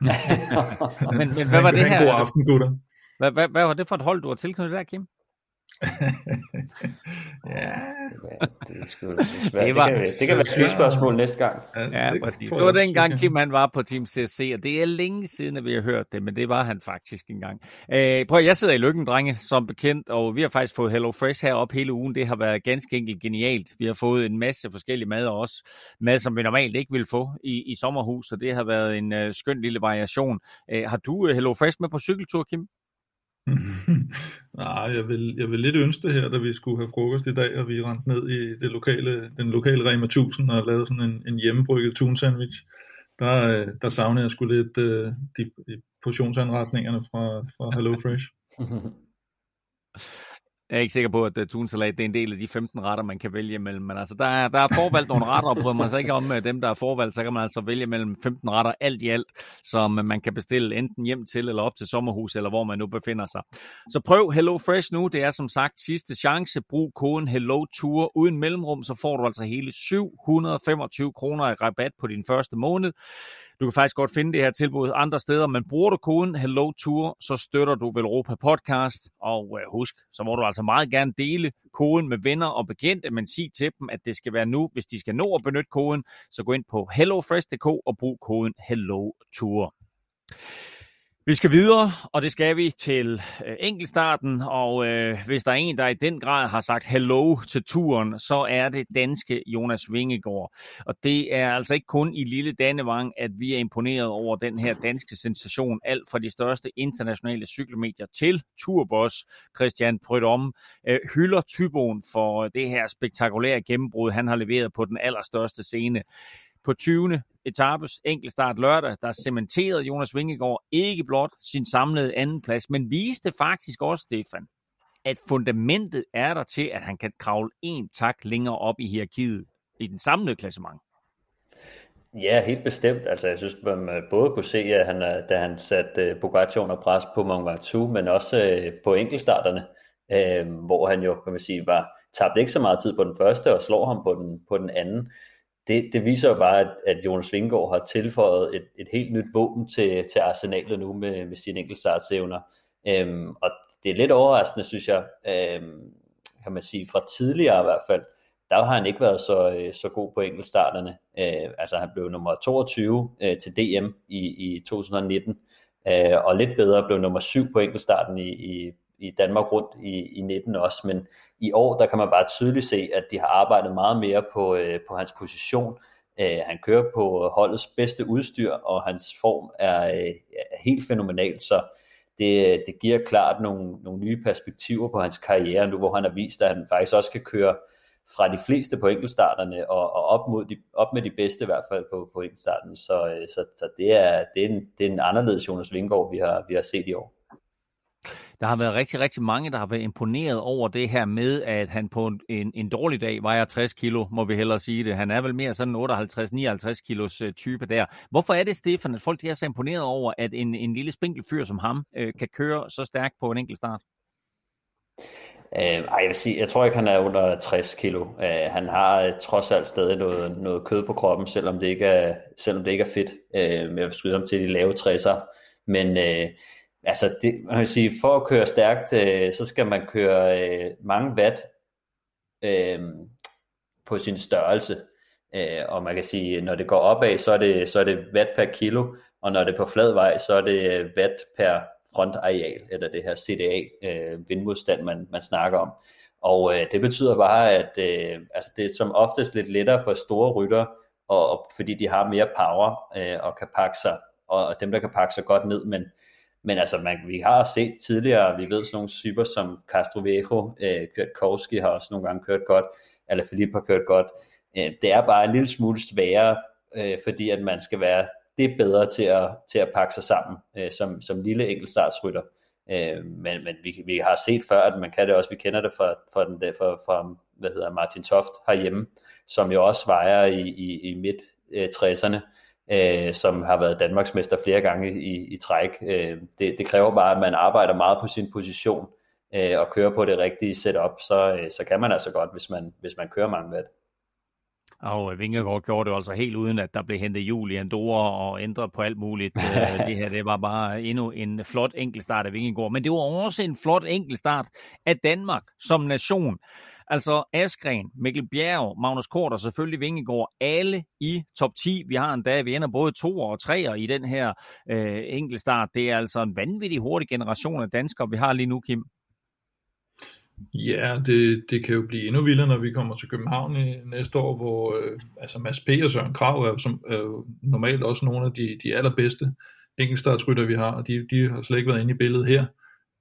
[LAUGHS] men, men hvad var det her? God aften, gutter. Hvad, hvad, hvad var det for et hold, du har tilknyttet der, Kim? [LAUGHS] ja. Det, er sgu, det, svært. det, var, det, kan, det kan være et spørgsmål næste gang. Ja, ja præcis. Det var dengang Kim han var på Team CC, og det er længe siden, at vi har hørt det, men det var han faktisk engang. Øh, prøv, jeg sidder i lykken, drenge, som bekendt, og vi har faktisk fået Hello Fresh herop hele ugen. Det har været ganske enkelt genialt. Vi har fået en masse forskellige mad også. Mad, som vi normalt ikke vil få i, i sommerhus, så det har været en uh, skøn lille variation. Uh, har du uh, Hello Fresh med på cykeltur, Kim? [LAUGHS] Nej, jeg vil, jeg vil lidt ønske det her, da vi skulle have frokost i dag, og vi rendte ned i det lokale, den lokale Rema 1000 og lavede sådan en, en hjemmebrygget tun sandwich. Der, der savnede jeg sgu lidt uh, de, de portionsanretningerne fra, fra [LAUGHS] Hello Fresh. [LAUGHS] Jeg er ikke sikker på, at uh, tunsalat det er en del af de 15 retter, man kan vælge mellem. Men altså, der er, der er forvalgt nogle retter, og bryder man sig ikke om uh, dem, der er forvalgt, så kan man altså vælge mellem 15 retter alt i alt, som uh, man kan bestille enten hjem til eller op til sommerhus, eller hvor man nu befinder sig. Så prøv Hello Fresh nu. Det er som sagt sidste chance. Brug koden Hello Tour uden mellemrum, så får du altså hele 725 kroner i rabat på din første måned. Du kan faktisk godt finde det her tilbud andre steder, men bruger du koden Hello Tour, så støtter du Velropa Podcast. Og øh, husk, så må du altså meget gerne dele koden med venner og bekendte, men sig til dem, at det skal være nu. Hvis de skal nå at benytte koden, så gå ind på hellofresh.dk og brug koden Hello Tour. Vi skal videre, og det skal vi til øh, enkeltstarten, og øh, hvis der er en, der i den grad har sagt hello til turen, så er det danske Jonas Vingegaard. Og det er altså ikke kun i lille Dannevang, at vi er imponeret over den her danske sensation, alt fra de største internationale cykelmedier til Turboss Christian Prydom, øh, hylder Tyboen for det her spektakulære gennembrud, han har leveret på den allerstørste scene på 20. etapes enkeltstart lørdag, der cementerede Jonas Vingegaard ikke blot sin samlede andenplads, men viste faktisk også, Stefan, at fundamentet er der til, at han kan kravle en tak længere op i hierarkiet i den samlede klassement. Ja, helt bestemt. Altså, jeg synes, man både kunne se, at han, da han satte øh, Pogacar under pres på Mont Ventoux, men også øh, på enkeltstarterne, øh, hvor han jo, kan man sige, var tabte ikke så meget tid på den første og slår ham på den, på den anden det, det viser jo bare, at, at Jonas Vingård har tilføjet et, et helt nyt våben til, til arsenalet nu med, med sine enkeltstartsevner. Øhm, og det er lidt overraskende, synes jeg, øhm, kan man sige, fra tidligere i hvert fald, der har han ikke været så, øh, så god på enkeltstarterne. Øh, altså han blev nummer 22 øh, til DM i, i 2019, øh, og lidt bedre blev nummer 7 på enkeltstarten i, i, i Danmark rundt i, i 19 også, men i år, der kan man bare tydeligt se, at de har arbejdet meget mere på, øh, på hans position. Øh, han kører på holdets bedste udstyr, og hans form er, øh, er helt fænomenal, så det, øh, det giver klart nogle, nogle nye perspektiver på hans karriere nu, hvor han har vist, at han faktisk også kan køre fra de fleste på enkeltstarterne og, og op, mod de, op med de bedste i hvert fald på, på enkeltstarten. Så, øh, så, så det, er, det, er en, det er en anderledes Jonas Vingård, vi har, vi har set i år der har været rigtig, rigtig mange, der har været imponeret over det her med, at han på en, en dårlig dag vejer 60 kilo, må vi hellere sige det. Han er vel mere sådan 58-59 kilos øh, type der. Hvorfor er det, Stefan, at folk de er så imponeret over, at en, en lille spinkel fyr som ham øh, kan køre så stærkt på en enkelt start? Øh, ej, jeg vil sige, jeg tror ikke, han er under 60 kilo. Øh, han har øh, trods alt stadig noget, noget kød på kroppen, selvom det ikke er, selvom det ikke er fedt. Øh, jeg vil skyde ham til de lave 60'er. Men øh, altså, det, man vil sige, for at køre stærkt, øh, så skal man køre øh, mange watt øh, på sin størrelse. Øh, og man kan sige, når det går opad, så er det, så er det watt per kilo, og når det er på flad vej, så er det øh, watt per frontareal, eller det her CDA øh, vindmodstand, man, man snakker om. Og øh, det betyder bare, at øh, altså det er som oftest lidt lettere for store rytter, og, og fordi de har mere power øh, og kan pakke sig, og dem der kan pakke sig godt ned, men men altså, man, vi har set tidligere, vi ved sådan nogle typer som Castro Viejo, øh, Kwiatkowski har også nogle gange kørt godt, eller Philippe har kørt godt. Øh, det er bare en lille smule sværere, øh, fordi at man skal være det bedre til at, til at pakke sig sammen øh, som, som lille enkeltstartsrytter. Øh, men men vi, vi har set før, at man kan det også, vi kender det fra, fra, den der, fra, fra hvad hedder Martin Toft herhjemme, som jo også vejer i, i, i midt øh, 60'erne, øh, som har været Danmarksmester flere gange i, i træk. Øh, det, det kræver bare, at man arbejder meget på sin position øh, og kører på det rigtige setup, så, øh, så kan man altså godt, hvis man, hvis man kører mange watt. Og Vingegaard gjorde det altså helt uden, at der blev hentet jul i Andorra og ændret på alt muligt. [LAUGHS] Øh, det her det var bare endnu en flot enkeltstart af Vingegaard. Men det var også en flot enkeltstart af Danmark som nation. Altså Askren, Mikkel Bjerg, Magnus Kort og selvfølgelig Vingegaard, alle i top 10. Vi har en dag, vi ender både to og tre i den her øh, enkeltstart. Det er altså en vanvittig hurtig generation af danskere, vi har lige nu, Kim. Ja, det, det kan jo blive endnu vildere, når vi kommer til København i næste år, hvor øh, altså Mads P. og Søren Krav er, som, er jo normalt også nogle af de, de allerbedste enkeltstartsrytter, vi har, og de, de har slet ikke været inde i billedet her.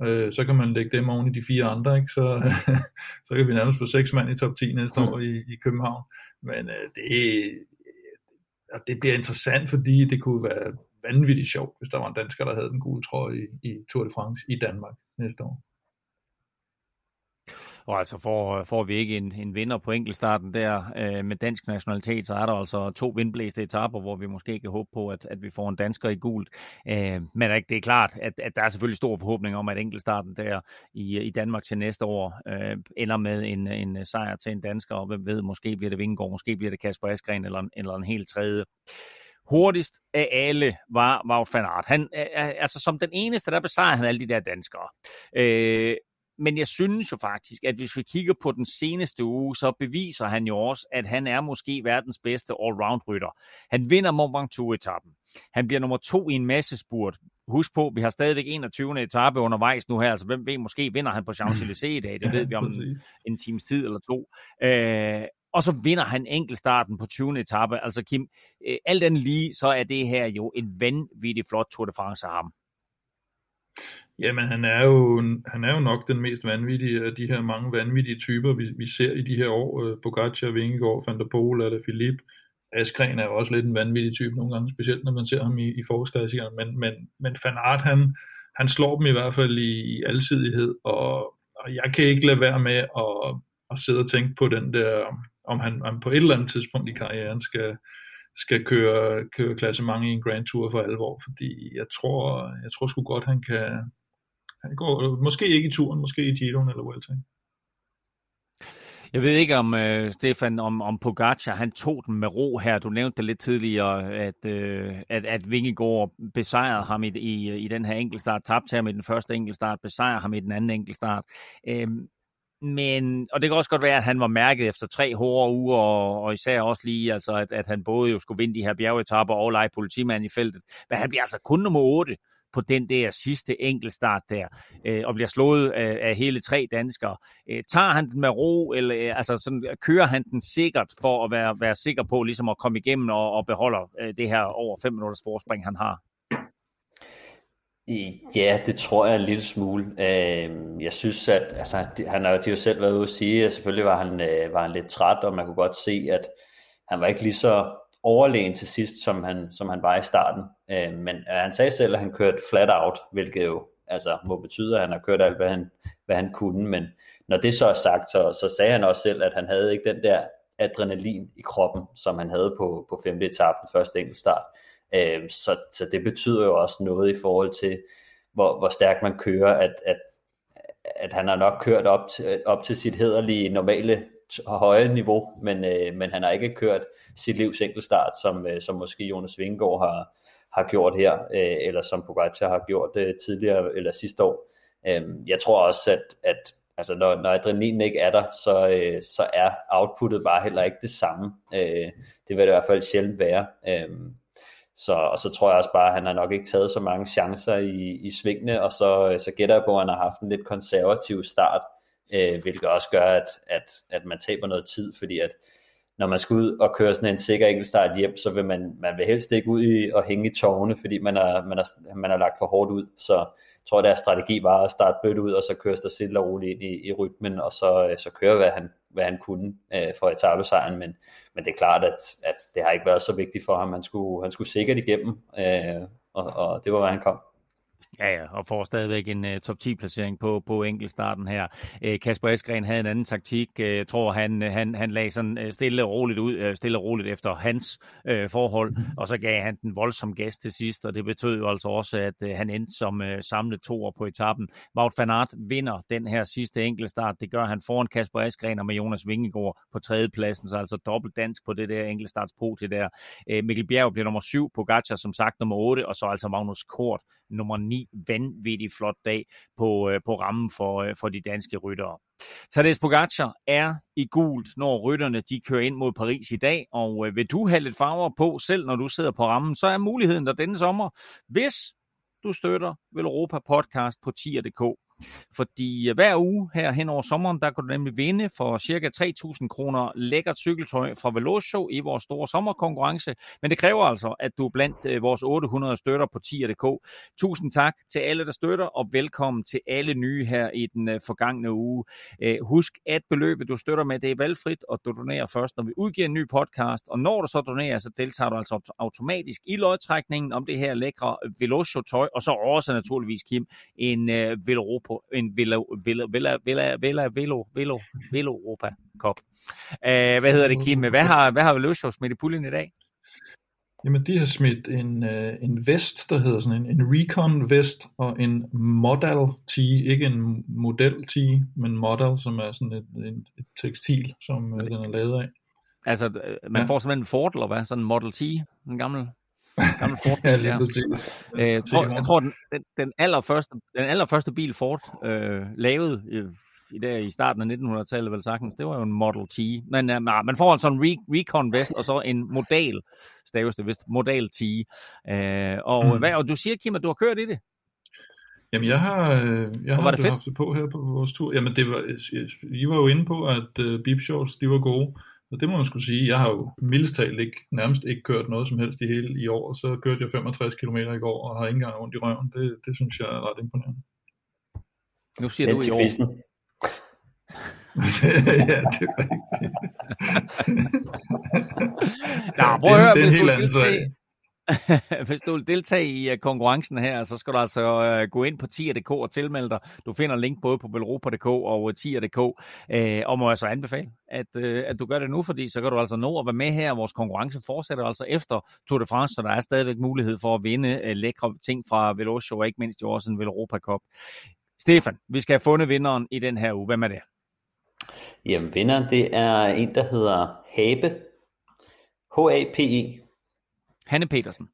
Øh, så kan man lægge dem oven i de fire andre, ikke? Så, [LAUGHS] så kan vi nærmest få seks mand i top 10 næste år i, i København. Men øh, det, det bliver interessant, fordi det kunne være vanvittigt sjovt, hvis der var en dansker, der havde den gule trøje i, i Tour de France i Danmark næste år. Og altså får, får vi ikke en, en vinder på enkeltstarten der øh, med dansk nationalitet, så er der altså to vindblæste etaper, hvor vi måske kan håbe på, at, at vi får en dansker i gult. Øh, men det er klart, at, at der er selvfølgelig stor forhåbning om, at enkeltstarten der i, i Danmark til næste år øh, ender med en, en sejr til en dansker, og hvem ved, måske bliver det Vingegaard, måske bliver det Kasper Askren eller, eller en helt tredje hurtigst af alle var Wout van Aert. Han, øh, øh, altså som den eneste, der besejrede han alle de der danskere. Øh, men jeg synes jo faktisk, at hvis vi kigger på den seneste uge, så beviser han jo også, at han er måske verdens bedste all-round-rytter. Han vinder Mont Ventoux-etappen. Han bliver nummer to i en masse spurt. Husk på, vi har stadigvæk 21. etape undervejs nu her, altså hvem ved, måske vinder han på Champs-Élysées i dag, det [LAUGHS] ved vi om en, en times tid eller to. Øh, og så vinder han enkeltstarten på 20. etape. Altså Kim, øh, alt andet lige, så er det her jo en vanvittig flot Tour de France af ham. Jamen, han er, jo, han er jo nok den mest vanvittige af de her mange vanvittige typer, vi, vi ser i de her år. Øh, Pogacar, Vingegaard, Van der Poel, eller Philippe. Askren er jo også lidt en vanvittig type nogle gange, specielt når man ser ham i, i forårsklassikeren. Men, men, men Van Aert, han, han slår dem i hvert fald i, i alsidighed, og, og jeg kan ikke lade være med at, at sidde og tænke på den der, om han, om på et eller andet tidspunkt i karrieren skal, skal køre, køre klassement i en Grand Tour for alvor, fordi jeg tror, jeg tror sgu godt, han kan, han går måske ikke i turen, måske i Giroen eller Vuelta. Jeg ved ikke om, øh, Stefan, om, om Pogacar, han tog den med ro her. Du nævnte det lidt tidligere, at, øh, at, at Vingegaard besejrede ham i, i, i den her enkeltstart, tabte ham i den første enkeltstart, besejrede ham i den anden enkeltstart. Uh, men, og det kan også godt være, at han var mærket efter tre hårde uger, og, og især også lige, altså, at, at han både jo skulle vinde de her bjergetapper og lege politimand i feltet. Men han bliver altså kun nummer 8 på den der sidste enkeltstart der, øh, og bliver slået af, af hele tre danskere. Øh, tager han den med ro, eller øh, altså sådan, kører han den sikkert for at være, være sikker på ligesom at komme igennem og, og beholder øh, det her over 5 minutters forspring, han har? Ja, det tror jeg en lille smule. Øh, jeg synes, at altså, han har jo selv været ude at sige, at selvfølgelig var han, øh, var han lidt træt, og man kunne godt se, at han var ikke lige så overlegen til sidst, som han, som han var i starten. Øh, men øh, han sagde selv, at han kørte flat out, hvilket jo altså må betyde, at han har kørt alt, hvad han, hvad han kunne, men når det så er sagt, så, så sagde han også selv, at han havde ikke den der adrenalin i kroppen, som han havde på, på femte etape, første enkeltstart. Øh, så, så det betyder jo også noget i forhold til, hvor, hvor stærkt man kører, at, at, at han har nok kørt op til, op til sit hederlige normale høje niveau, men, øh, men han har ikke kørt sit livs enkeltstart, som, øh, som måske Jonas Vingegaard har, har gjort her, øh, eller som Pogacar har gjort øh, tidligere eller sidste år. Øh, jeg tror også, at, at altså når, når adrenalinen ikke er der, så, øh, så er outputtet bare heller ikke det samme. Øh, det vil det i hvert fald sjældent være. Øh, så, og så tror jeg også bare, at han har nok ikke taget så mange chancer i, i svingene, og så, øh, så gætter jeg på, at han har haft en lidt konservativ start, øh, hvilket også gør, at, at, at man taber noget tid, fordi at når man skal ud og køre sådan en sikker enkeltstart hjem, så vil man, man vil helst ikke ud i, og hænge i tårne, fordi man har, man, er, man har lagt for hårdt ud. Så jeg tror, deres strategi var at starte blødt ud, og så køre sig stille og roligt ind i, i rytmen, og så, øh, så køre, hvad han, hvad han kunne øh, for etablesejren. Men, men det er klart, at, at det har ikke været så vigtigt for ham. Han skulle, han skulle sikkert igennem, øh, og, og det var, hvad han kom. Ja, ja, og får stadigvæk en uh, top 10-placering på, på enkeltstarten her. Uh, Kasper Eskren havde en anden taktik. Uh, jeg tror, han, han, han lagde sådan uh, stille og roligt ud, uh, stille og roligt efter hans uh, forhold, og så gav han den voldsom gas til sidst, og det betød jo altså også, at uh, han endte som uh, samlet toer på etappen. Wout van Aert vinder den her sidste enkeltstart. Det gør han foran Kasper Eskren og med Jonas Vingegaard på tredjepladsen, så altså dobbelt dansk på det der enkeltstartspoti der. Uh, Mikkel Bjerg bliver nummer syv, Pogacar som sagt nummer 8, og så altså Magnus Kort nummer 9. Vanvittig flot dag på, øh, på rammen for, øh, for de danske ryttere. Tadej Pogacar er i gult, når rytterne de kører ind mod Paris i dag, og øh, vil du have lidt farver på, selv når du sidder på rammen, så er muligheden der denne sommer, hvis du støtter Vel Europa podcast på tier.dk. Fordi øh, hver uge her hen over sommeren, der kan du nemlig vinde for cirka 3.000 kroner lækkert cykeltøj fra Velocio i vores store sommerkonkurrence. Men det kræver altså, at du er blandt øh, vores 800 støtter på tier.dk. Tusind tak til alle, der støtter, og velkommen til alle nye her i den øh, forgangne uge. Husk, at beløbet, du støtter med, det er valgfrit, og du donerer først, når vi udgiver en ny podcast. Og når du så donerer, så deltager du altså automatisk i lodtrækningen om det her lækre Velocio-tøj, og så også naturligvis, Kim, en Velropa på en Villa, Villa, Villa, Villa, Villa, Velo, Velo, Velo Europa Cup. Uh, hvad hedder det, Kim? Hvad har, hvad har Velocio smidt i puljen i dag? Jamen, de har smidt en, uh, en vest, der hedder sådan en, en Recon vest, og en Model tee, ikke en model tee, men Model, som er sådan et, et, et tekstil, som uh, den er lavet af. Altså, man ja. får simpelthen en Ford, eller hvad? Sådan en Model T, en gammel gammel [LAUGHS] Ford ja, lige præcis. Øh, jeg tror, jeg tror den, den, den, allerførste, den allerførste bil Ford øh, lavede øh, i, der, i starten af 1900-tallet vel sagtens, det var jo en Model T. Men øh, man får en sådan re- Recon Vest, og så en model, staves det vist, Model T. Øh, og, mm. hvad, og du siger, Kim, at du har kørt i det? Jamen, jeg har, øh, jeg har det haft det på her på vores tur. Jamen, det var, I var jo inde på, at uh, Beep Shorts, de var gode. Og det må man skulle sige. Jeg har jo mildest talt ikke, nærmest ikke kørt noget som helst i hele i år, og så kørte jeg 65 km i går, og har ikke engang ondt i røven. Det, det synes jeg er ret imponerende. Nu siger du i år. [LAUGHS] ja, det er rigtigt. Nå, prøv at høre, det er en helt anden sag. [LAUGHS] Hvis du vil deltage i øh, konkurrencen her, så skal du altså øh, gå ind på tier.dk og tilmelde dig. Du finder link både på belropa.dk og øh, tier.dk, og må altså anbefale, at, at du gør det nu, fordi så kan du altså nå at være med her. Vores konkurrence fortsætter altså efter Tour de France, så der er stadigvæk mulighed for at vinde lækre ting fra Velocio, og ikke mindst jo også en Velropa Cup. Stefan, vi skal have fundet vinderen i den her uge. Hvem er det? Jamen, vinderen det er en, der hedder Habe. H-A-P-E. Hanne Petersen.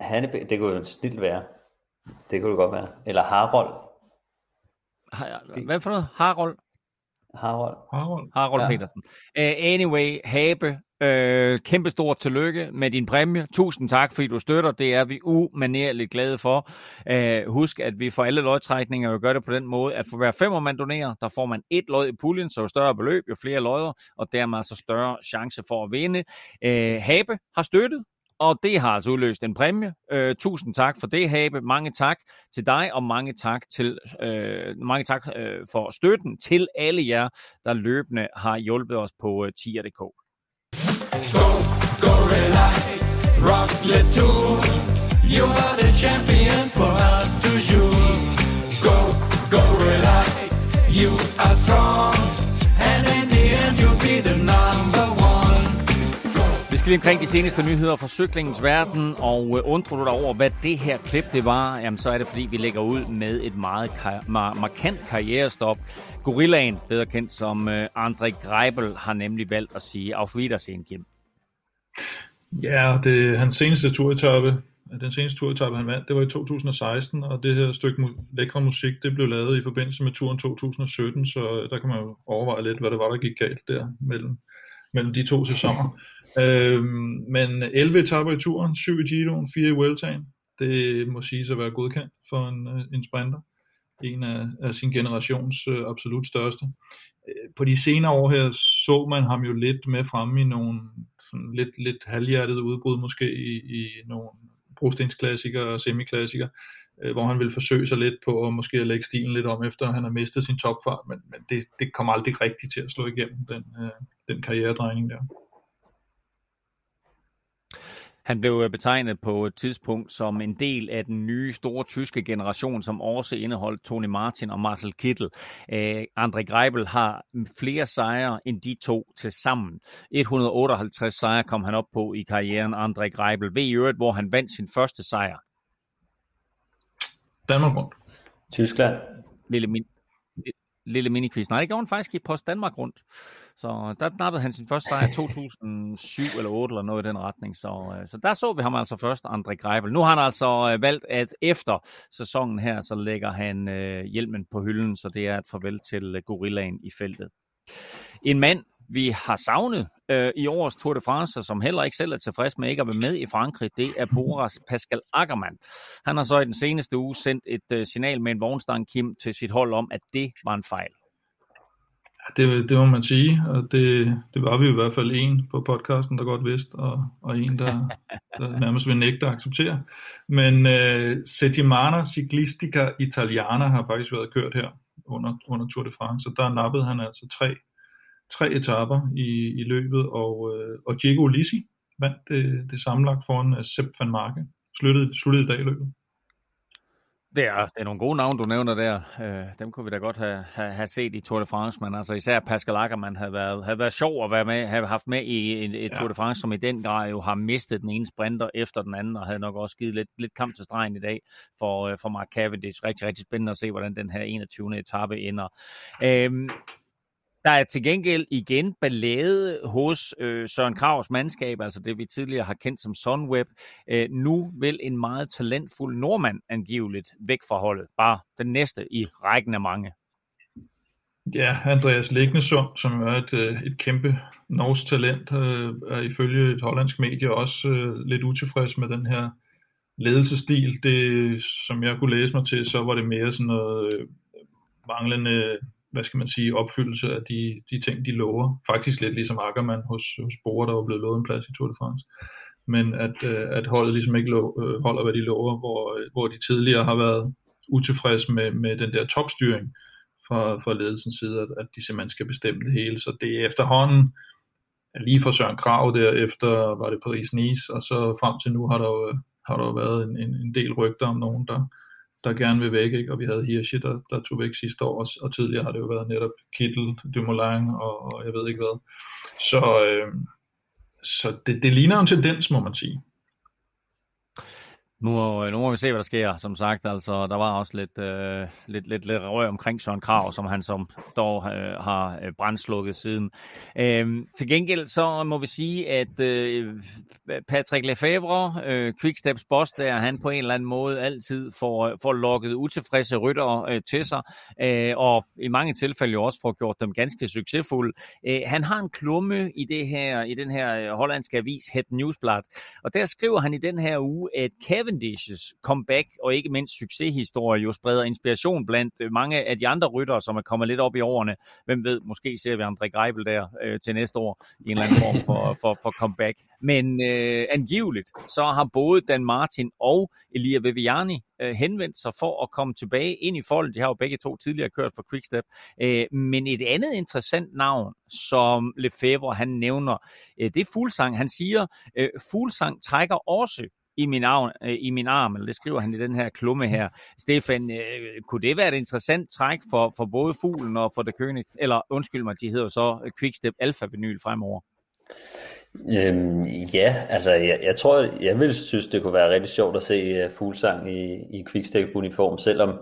Hanne, det kunne jo snilt være. Det kunne det godt være. Eller Harold. Hvad for noget? Harold? Harold. Harold, Harold ja. Petersen. Uh, anyway, Habe, uh, kæmpe stort tillykke med din præmie. Tusind tak, fordi du støtter. Det er vi umanerligt glade for. Uh, husk, at vi for alle lodtrækninger gør det på den måde, at for hver femmer man donerer, der får man et lod i puljen, så jo større beløb, jo flere lodder, og dermed altså større chance for at vinde. Uh, Habe har støttet, og det har altså udløst en præmie. Øh, tusind tak for det, Habe. Mange tak til dig, og mange tak, til, øh, mange tak øh, for støtten til alle jer, der løbende har hjulpet os på øh, tier.dk. Go, gorilla, rock You are the champion for us to you. Go, gorilla, you are strong. And in the end you'll be the skal lige omkring de seneste nyheder fra cyklingens verden, og øh, undrer du dig over, hvad det her klip det var, jamen så er det fordi, vi lægger ud med et meget kar- mar- markant karrierestop. Gorillaen, bedre kendt som Andre André Greibel, har nemlig valgt at sige auf Wiedersehen, Kim. Ja, det er hans seneste turetappe. Den seneste turetappe, han vandt, det var i 2016, og det her stykke lækre musik, det blev lavet i forbindelse med turen 2017, så øh, der kan man jo overveje lidt, hvad det var, der gik galt der mellem, mellem de to sæsoner øhm, men 11 etapper i turen, 7 i Giroen, 4 i Vueltaen. Det må siges at være godkendt for en, øh, en sprinter. En af, af sin generations øh, absolut største. Øh, på de senere år her så man ham jo lidt med fremme i nogle sådan lidt, lidt halvhjertede udbrud måske i, i nogle brostensklassikere og semiklassikere, øh, hvor han vil forsøge sig lidt på at måske at lægge stilen lidt om, efter han har mistet sin topfart, men, men det, det kommer aldrig rigtigt til at slå igennem, den, øh, den karrieredrejning der. Han blev øh, betegnet på et tidspunkt som en del af den nye store tyske generation, som også indeholdt Tony Martin og Marcel Kittel. Uh, André Greibel har flere sejre end de to til sammen. 158 sejre kom han op på i karrieren, André Greibel. Ved i øvrigt, hvor han vandt sin første sejr? Danmark rundt. Tyskland. Lille, min, lille minikvist. Nej, det gjorde han faktisk i Post Danmark rundt. Så der nappede han sin første sejr i 2007 eller 8 eller noget i den retning. Så, øh, så der så vi ham altså først, André Greibel. Nu har han altså øh, valgt, at efter sæsonen her, så lægger han øh, hjelmen på hylden, så det er et farvel til øh, gorillaen i feltet. En mand, vi har savnet øh, i årets Tour de France, som heller ikke selv er tilfreds med ikke at være med i Frankrig, det er Boras Pascal Ackermann. Han har så i den seneste uge sendt et øh, signal med en vognstang, Kim, til sit hold om, at det var en fejl. Det, det må man sige, og det, det var vi i hvert fald en på podcasten, der godt vidste, og, og en, der, der nærmest vil nægte at acceptere. Men øh, Settimana Ciclistica Italiana har faktisk været kørt her under, under Tour de France, og der nappede han altså tre tre etaper i, i løbet, og, øh, og Diego Lisi vandt det, det sammenlagt foran Sepp van Marke. Sluttede, sluttede i dag i løbet. Det er, det er nogle gode navne, du nævner der. Øh, dem kunne vi da godt have, have, have set i Tour de France, men altså især Pascal Ackermann havde været, havde været sjov at være med, have haft med i et, et ja. Tour de France, som i den grad jo har mistet den ene sprinter efter den anden, og havde nok også givet lidt, lidt kamp til stregen i dag for, øh, for Mark Cavendish. Rigtig, rigtig spændende at se, hvordan den her 21. etape ender. Øh, der er til gengæld igen ballade hos øh, Søren Kravs mandskab, altså det vi tidligere har kendt som Sunweb. Øh, nu vil en meget talentfuld nordmand angiveligt væk fra holdet. Bare den næste i rækken af mange. Ja, Andreas Lignesund, som er et, øh, et kæmpe norsk talent, øh, er ifølge et hollandsk medie også øh, lidt utilfreds med den her ledelsestil. Det, som jeg kunne læse mig til, så var det mere sådan noget øh, manglende hvad skal man sige, opfyldelse af de, de ting, de lover. Faktisk lidt ligesom Ackermann hos, hos Bore, der var blevet lovet en plads i Tour de France. Men at, øh, at holdet ligesom ikke lo, øh, holder, hvad de lover, hvor, øh, hvor de tidligere har været utilfredse med, med den der topstyring fra, fra ledelsens side, at, at de simpelthen skal bestemme det hele. Så det er efterhånden, lige fra Søren Krav der, efter var det Paris-Nice, og så frem til nu har der jo, har der jo været en, en, en del rygter om nogen, der, der gerne vil væk, ikke? og vi havde Hirschi, der, der tog væk sidste år, og, og tidligere har det jo været netop Kittel, Dumoulin og, og jeg ved ikke hvad. Så, øh, så det, det ligner en tendens, må man sige. Nu, øh, nu må vi se, hvad der sker. Som sagt, altså, der var også lidt, øh, lidt, lidt, lidt røg omkring Søren Krav, som han som dog øh, har øh, brændslukket siden. Øh, til gengæld så må vi sige, at øh, Patrick Lefebvre, øh, Quicksteps boss, der han på en eller anden måde altid får, øh, får lukket utilfredse rytter øh, til sig, øh, og i mange tilfælde jo også får gjort dem ganske succesfulde. Øh, han har en klumme i, det her, i den her hollandske avis, Het Newsblad, og der skriver han i den her uge, at Kevin Cavendish's comeback og ikke mindst succeshistorie jo spreder inspiration blandt øh, mange af de andre ryttere, som er kommet lidt op i årene. Hvem ved, måske ser vi André Greibel der øh, til næste år i en eller anden form for, [LAUGHS] for, for comeback. Men øh, angiveligt, så har både Dan Martin og Elia Viviani øh, henvendt sig for at komme tilbage ind i folden. De har jo begge to tidligere kørt for Quickstep. Øh, men et andet interessant navn, som Lefebvre han nævner, øh, det er Fuglsang. Han siger, øh, Fuglsang trækker også i min, arm, øh, i min arm, eller det skriver han i den her klumme her. [LAUGHS] Stefan, øh, kunne det være et interessant træk for, for både fuglen og for det König? Eller undskyld mig, de hedder så Quickstep Alpha Vinyl fremover. Øhm, ja, altså jeg, jeg tror, jeg vil synes, det kunne være rigtig sjovt at se uh, Fuglsang i, i Quickstep-uniform, selvom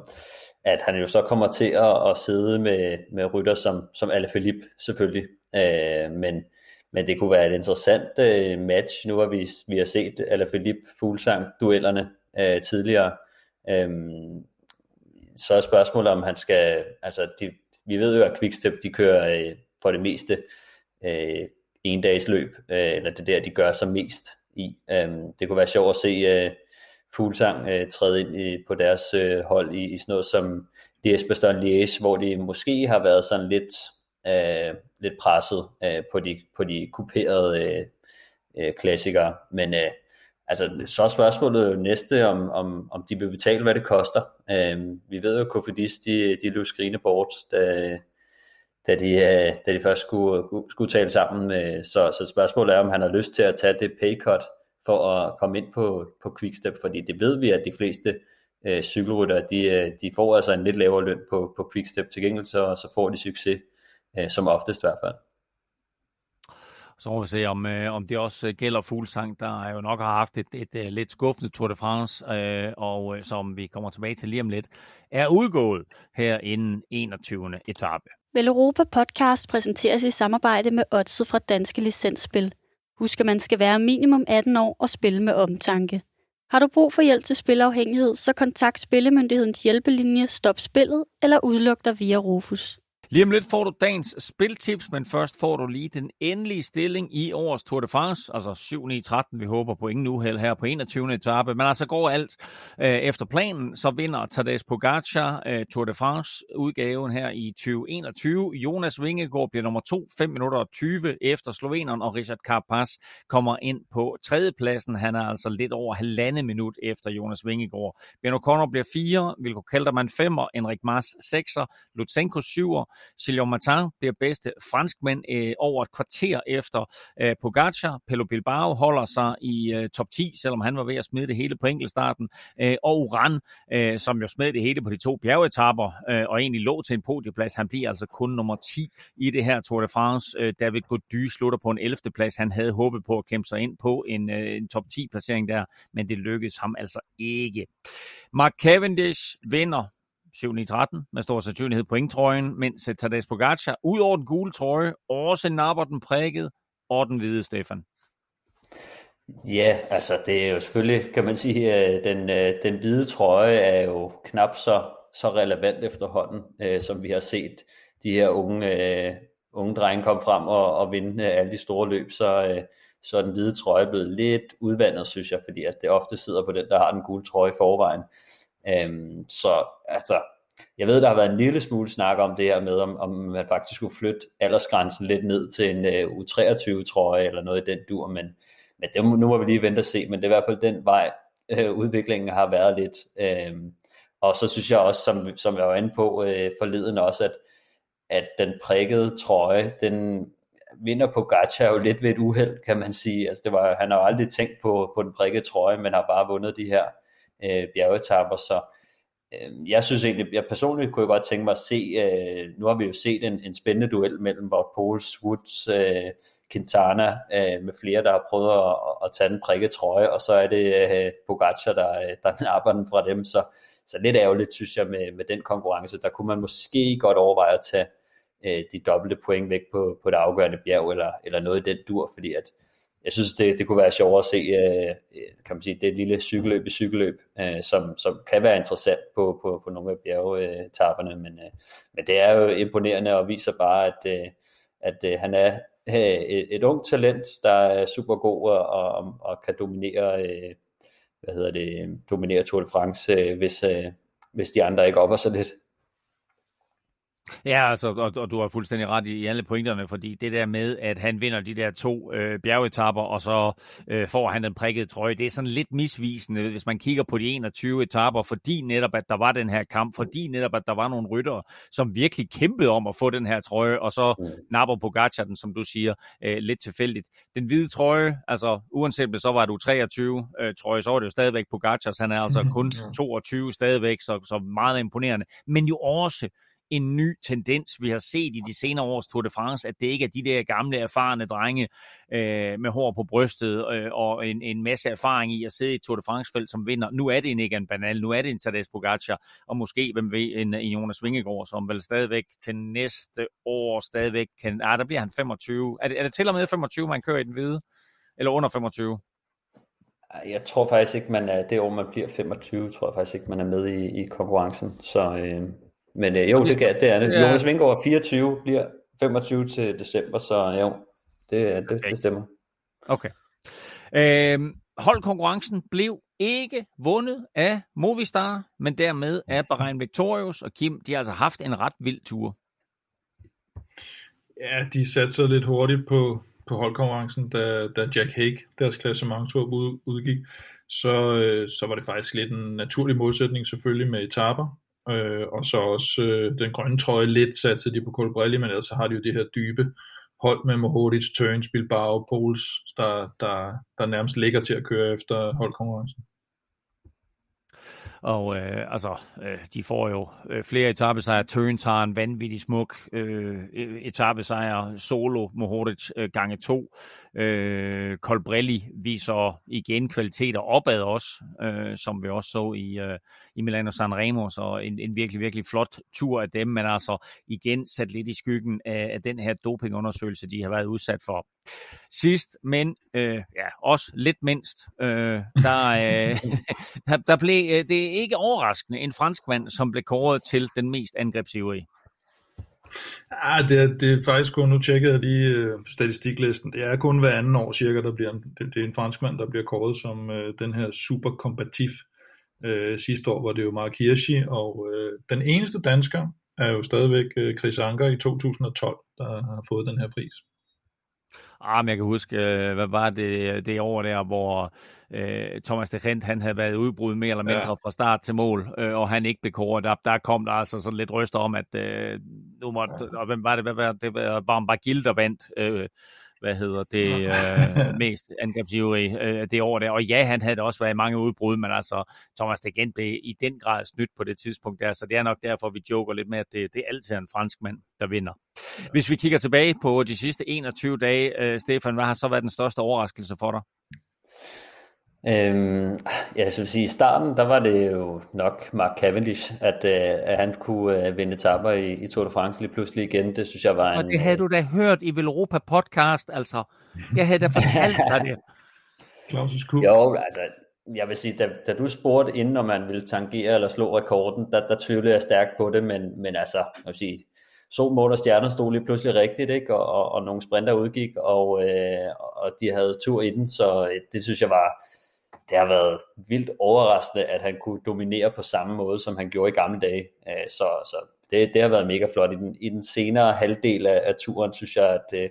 at han jo så kommer til at, at sidde med, med rytter som, som Alaphilippe selvfølgelig. Uh, men, men det kunne være et interessant øh, match. Nu hvor vi, vi har set Alaphilippe Fuglsang duellerne øh, tidligere. Øhm, så er spørgsmålet om han skal, altså de, vi ved jo at Quickstep de kører øh, for det meste øh, en dags løb, øh, eller det der, de gør sig mest i. Øhm, det kunne være sjovt at se øh, Fuglsang øh, træde ind i, på deres øh, hold i, i sådan noget som Liège Bastogne Liège, hvor de måske har været sådan lidt, øh, lidt presset øh, på, de, på de kuperede øh, øh, klassikere, men øh, altså, så er spørgsmålet jo næste, om, om, om de vil betale, hvad det koster. Øh, vi ved jo, at Kofidis, de, de løb skrine bort, da, da de, øh, da de først skulle, skulle tale sammen. Øh, så, så spørgsmålet er, om han har lyst til at tage det paycut for at komme ind på, på Quickstep, fordi det ved vi, at de fleste øh, cykelrytter, de, øh, de får altså en lidt lavere løn på, på Quickstep til gengæld, så, så får de succes, øh, som oftest i hvert fald. Så må vi se, om, øh, om det også gælder Fuglsang, der jo nok har haft et, et, et lidt skuffende Tour de France, øh, og øh, som vi kommer tilbage til lige om lidt, er udgået her inden 21. etape. Vel Europa Podcast præsenteres i samarbejde med Odset fra Danske Licensspil. Husk, at man skal være minimum 18 år og spille med omtanke. Har du brug for hjælp til spilafhængighed, så kontakt Spillemyndighedens hjælpelinje Stop Spillet eller udluk dig via Rufus. Lige om lidt får du dagens spiltips, men først får du lige den endelige stilling i årets Tour de France, altså 7 9 13 Vi håber på ingen uheld her på 21. etape, men altså går alt øh, efter planen, så vinder Tadej Pogacar øh, Tour de France udgaven her i 2021. Jonas Vingegaard bliver nummer 2, 5 minutter og 20 efter sloveneren, og Richard Carapaz kommer ind på tredjepladsen. Han er altså lidt over halvandet minut efter Jonas Vingegaard. Ben O'Connor bliver 4, Vilko Kelderman 5, Enrik Mars 6, Lutsenko 7, Gilles Martin bliver bedste franskmænd øh, over et kvarter efter øh, Pogacar. Pelo Bilbao holder sig i øh, top 10, selvom han var ved at smide det hele på enkeltstarten. Øh, og Uran, øh, som jo smed det hele på de to bjergetapper, øh, og egentlig lå til en podieplads, han bliver altså kun nummer 10 i det her Tour de France. Øh, David Gody slutter på en 11. plads. Han havde håbet på at kæmpe sig ind på en, øh, en top 10 placering der, men det lykkedes ham altså ikke. Mark Cavendish vinder 7-13 med stor sandsynlighed pointtrøjen, mens eh, Tadej Pogacar ud over den gule trøje også napper den prikket og den hvide, Stefan. Ja, altså det er jo selvfølgelig, kan man sige, eh, den, eh, den hvide trøje er jo knap så, så relevant efterhånden, øh, som vi har set de her unge, unge drenge komme frem og, og vinde alle de store løb, så, så er den hvide trøje blevet lidt udvandet, synes jeg, fordi at det ofte sidder på den, der har den gule trøje i forvejen. Øhm, så altså, jeg ved, der har været en lille smule snak om det her med, om, om man faktisk skulle flytte aldersgrænsen lidt ned til en uh, U23-trøje eller noget i den dur, men, men det, nu må vi lige vente og se, men det er i hvert fald den vej, uh, udviklingen har været lidt. Øhm, og så synes jeg også, som, som jeg var inde på uh, forleden også, at, at den prikkede trøje, den vinder på Gacha jo lidt ved et uheld, kan man sige. Altså det var, han har jo aldrig tænkt på, på den prikkede trøje, men har bare vundet de her øh, bjergetapper, så øh, jeg synes egentlig, jeg personligt kunne jeg godt tænke mig at se, øh, nu har vi jo set en, en spændende duel mellem Wout Poels, Woods, øh, Quintana øh, med flere, der har prøvet at, at tage den prikket trøje, og så er det øh, Pogacar, der, øh, der [LAUGHS] napper den fra dem, så, så lidt ærgerligt, synes jeg, med, med den konkurrence. Der kunne man måske godt overveje at tage øh, de dobbelte point væk på, på det afgørende bjerg, eller, eller noget i den dur, fordi at jeg synes, det, det kunne være sjovt at se, øh, øh, kan man sige, det lille cykelløb i cykelløb, øh, som, som kan være interessant på, på, på nogle af bjergetapperne, men, øh, men det er jo imponerende og viser bare, at, øh, at øh, han er øh, et, et ung talent, der er super god og, og, og kan dominere, øh, hvad hedder det, dominere Tour de France, øh, hvis, øh, hvis de andre ikke opper sig lidt. Ja, altså, og, og du har fuldstændig ret i, i alle pointerne, fordi det der med, at han vinder de der to øh, bjergetapper, og så øh, får han den prikkede trøje, det er sådan lidt misvisende, hvis man kigger på de 21 etapper, fordi netop, at der var den her kamp, fordi netop, at der var nogle ryttere, som virkelig kæmpede om at få den her trøje, og så mm. napper Pogacar den, som du siger, øh, lidt tilfældigt. Den hvide trøje, altså uanset det så var du 23 øh, trøje, så var det jo stadigvæk Pogacars, han er altså [LAUGHS] kun 22 stadigvæk, så, så meget imponerende, men jo også en ny tendens, vi har set i de senere års Tour de France, at det ikke er de der gamle, erfarne drenge øh, med hår på brystet øh, og en, en masse erfaring i at sidde i et Tour de France-felt, som vinder. Nu er det en Egan Banal, nu er det en Tadej Pogacar, og måske, hvem ved, en, en Jonas Vingegaard, som vel stadigvæk til næste år stadigvæk kan... Ah, der bliver han 25. Er det, er det til og med 25, man kører i den hvide? Eller under 25? Jeg tror faktisk ikke, man er, det år man bliver 25, tror jeg faktisk ikke, man er med i, i konkurrencen. Så, øh, men øh, jo, det, det er det. Ja. Jonas Vingegaard 24, bliver 25 til december, så jo, det, det, okay. det stemmer. Okay. Øhm, holdkonkurrencen blev ikke vundet af Movistar, men dermed af Bahrain Victorious, og Kim, de har altså haft en ret vild tur. Ja, de satte sig lidt hurtigt på, på holdkonkurrencen, da, da Jack Hague, deres klassementstur ud, udgik, så, øh, så var det faktisk lidt en naturlig modsætning selvfølgelig med etaper, øh, og så også øh, den grønne trøje lidt satte de på Colbrelli, men ellers så har de jo det her dybe hold med Mohoric, Turns, Bilbao, Pols, der, der, der nærmest ligger til at køre efter holdkonkurrencen. Og øh, altså, øh, de får jo øh, flere etappesejre. Turns tager en vanvittig smuk øh, e-, etappesejr. Solo Mohoric øh, gange to. Øh, Colbrelli viser igen kvaliteter opad også, øh, som vi også så i, øh, i Milano Sanremo. Så en, en virkelig, virkelig flot tur af dem, men altså igen sat lidt i skyggen af, af den her dopingundersøgelse, de har været udsat for. Sidst, men øh, ja, også lidt mindst, øh, der, øh, [LAUGHS] der, der blev øh, det ikke overraskende en franskmand, som blev kåret til den mest angrebsivrige. Ja, ah, det er, det er faktisk kun, nu tjekkede jeg lige øh, statistiklisten, det er kun hver anden år cirka, der bliver, det, det er en franskmand, der bliver kåret som øh, den her super kombativ. Øh, sidste år var det jo Mark Hirschi, og øh, den eneste dansker er jo stadigvæk øh, Chris Anker i 2012, der har fået den her pris. Ah, men jeg kan huske, øh, hvad var det, det år der, hvor øh, Thomas de Gent, han havde været udbrud mere eller mindre ja. fra start til mål, øh, og han ikke blev kåret. Der, der kom der altså sådan lidt ryster om, at øh, nu måtte, og hvem var det, hvad var det, var Bambagil, der vandt øh, hvad hedder det, øh, [LAUGHS] mest angrebsivrige øh, det år der. Og ja, han havde også været i mange udbrud, men altså Thomas de Gent blev i den grad snydt på det tidspunkt der, så det er nok derfor, vi joker lidt med, at det, det er altid en fransk mand, der vinder. Hvis vi kigger tilbage på de sidste 21 dage, øh, Stefan, hvad har så været den største overraskelse for dig? Øhm, ja, så vil sige, i starten, der var det jo nok Mark Cavendish, at, øh, at han kunne øh, vinde tapper i, i Tour de France lige pludselig igen. Det synes jeg var en... Og det havde du da hørt i Velropa podcast, altså. Jeg havde da fortalt dig det. [LAUGHS] Claus' cool. Jo, altså, jeg vil sige, da, da du spurgte inden, om man ville tangere eller slå rekorden, der, der tvivlede jeg stærkt på det, men, men altså, jeg vil sige, sol, mål og stjerner stod lige pludselig rigtigt, ikke? Og, og, og nogle sprinter udgik, og, øh, og de havde tur i den, så øh, det synes jeg var, det har været vildt overraskende, at han kunne dominere på samme måde, som han gjorde i gamle dage. Øh, så, så det, det har været mega flot. I den, i den senere halvdel af, af turen, synes jeg, at øh,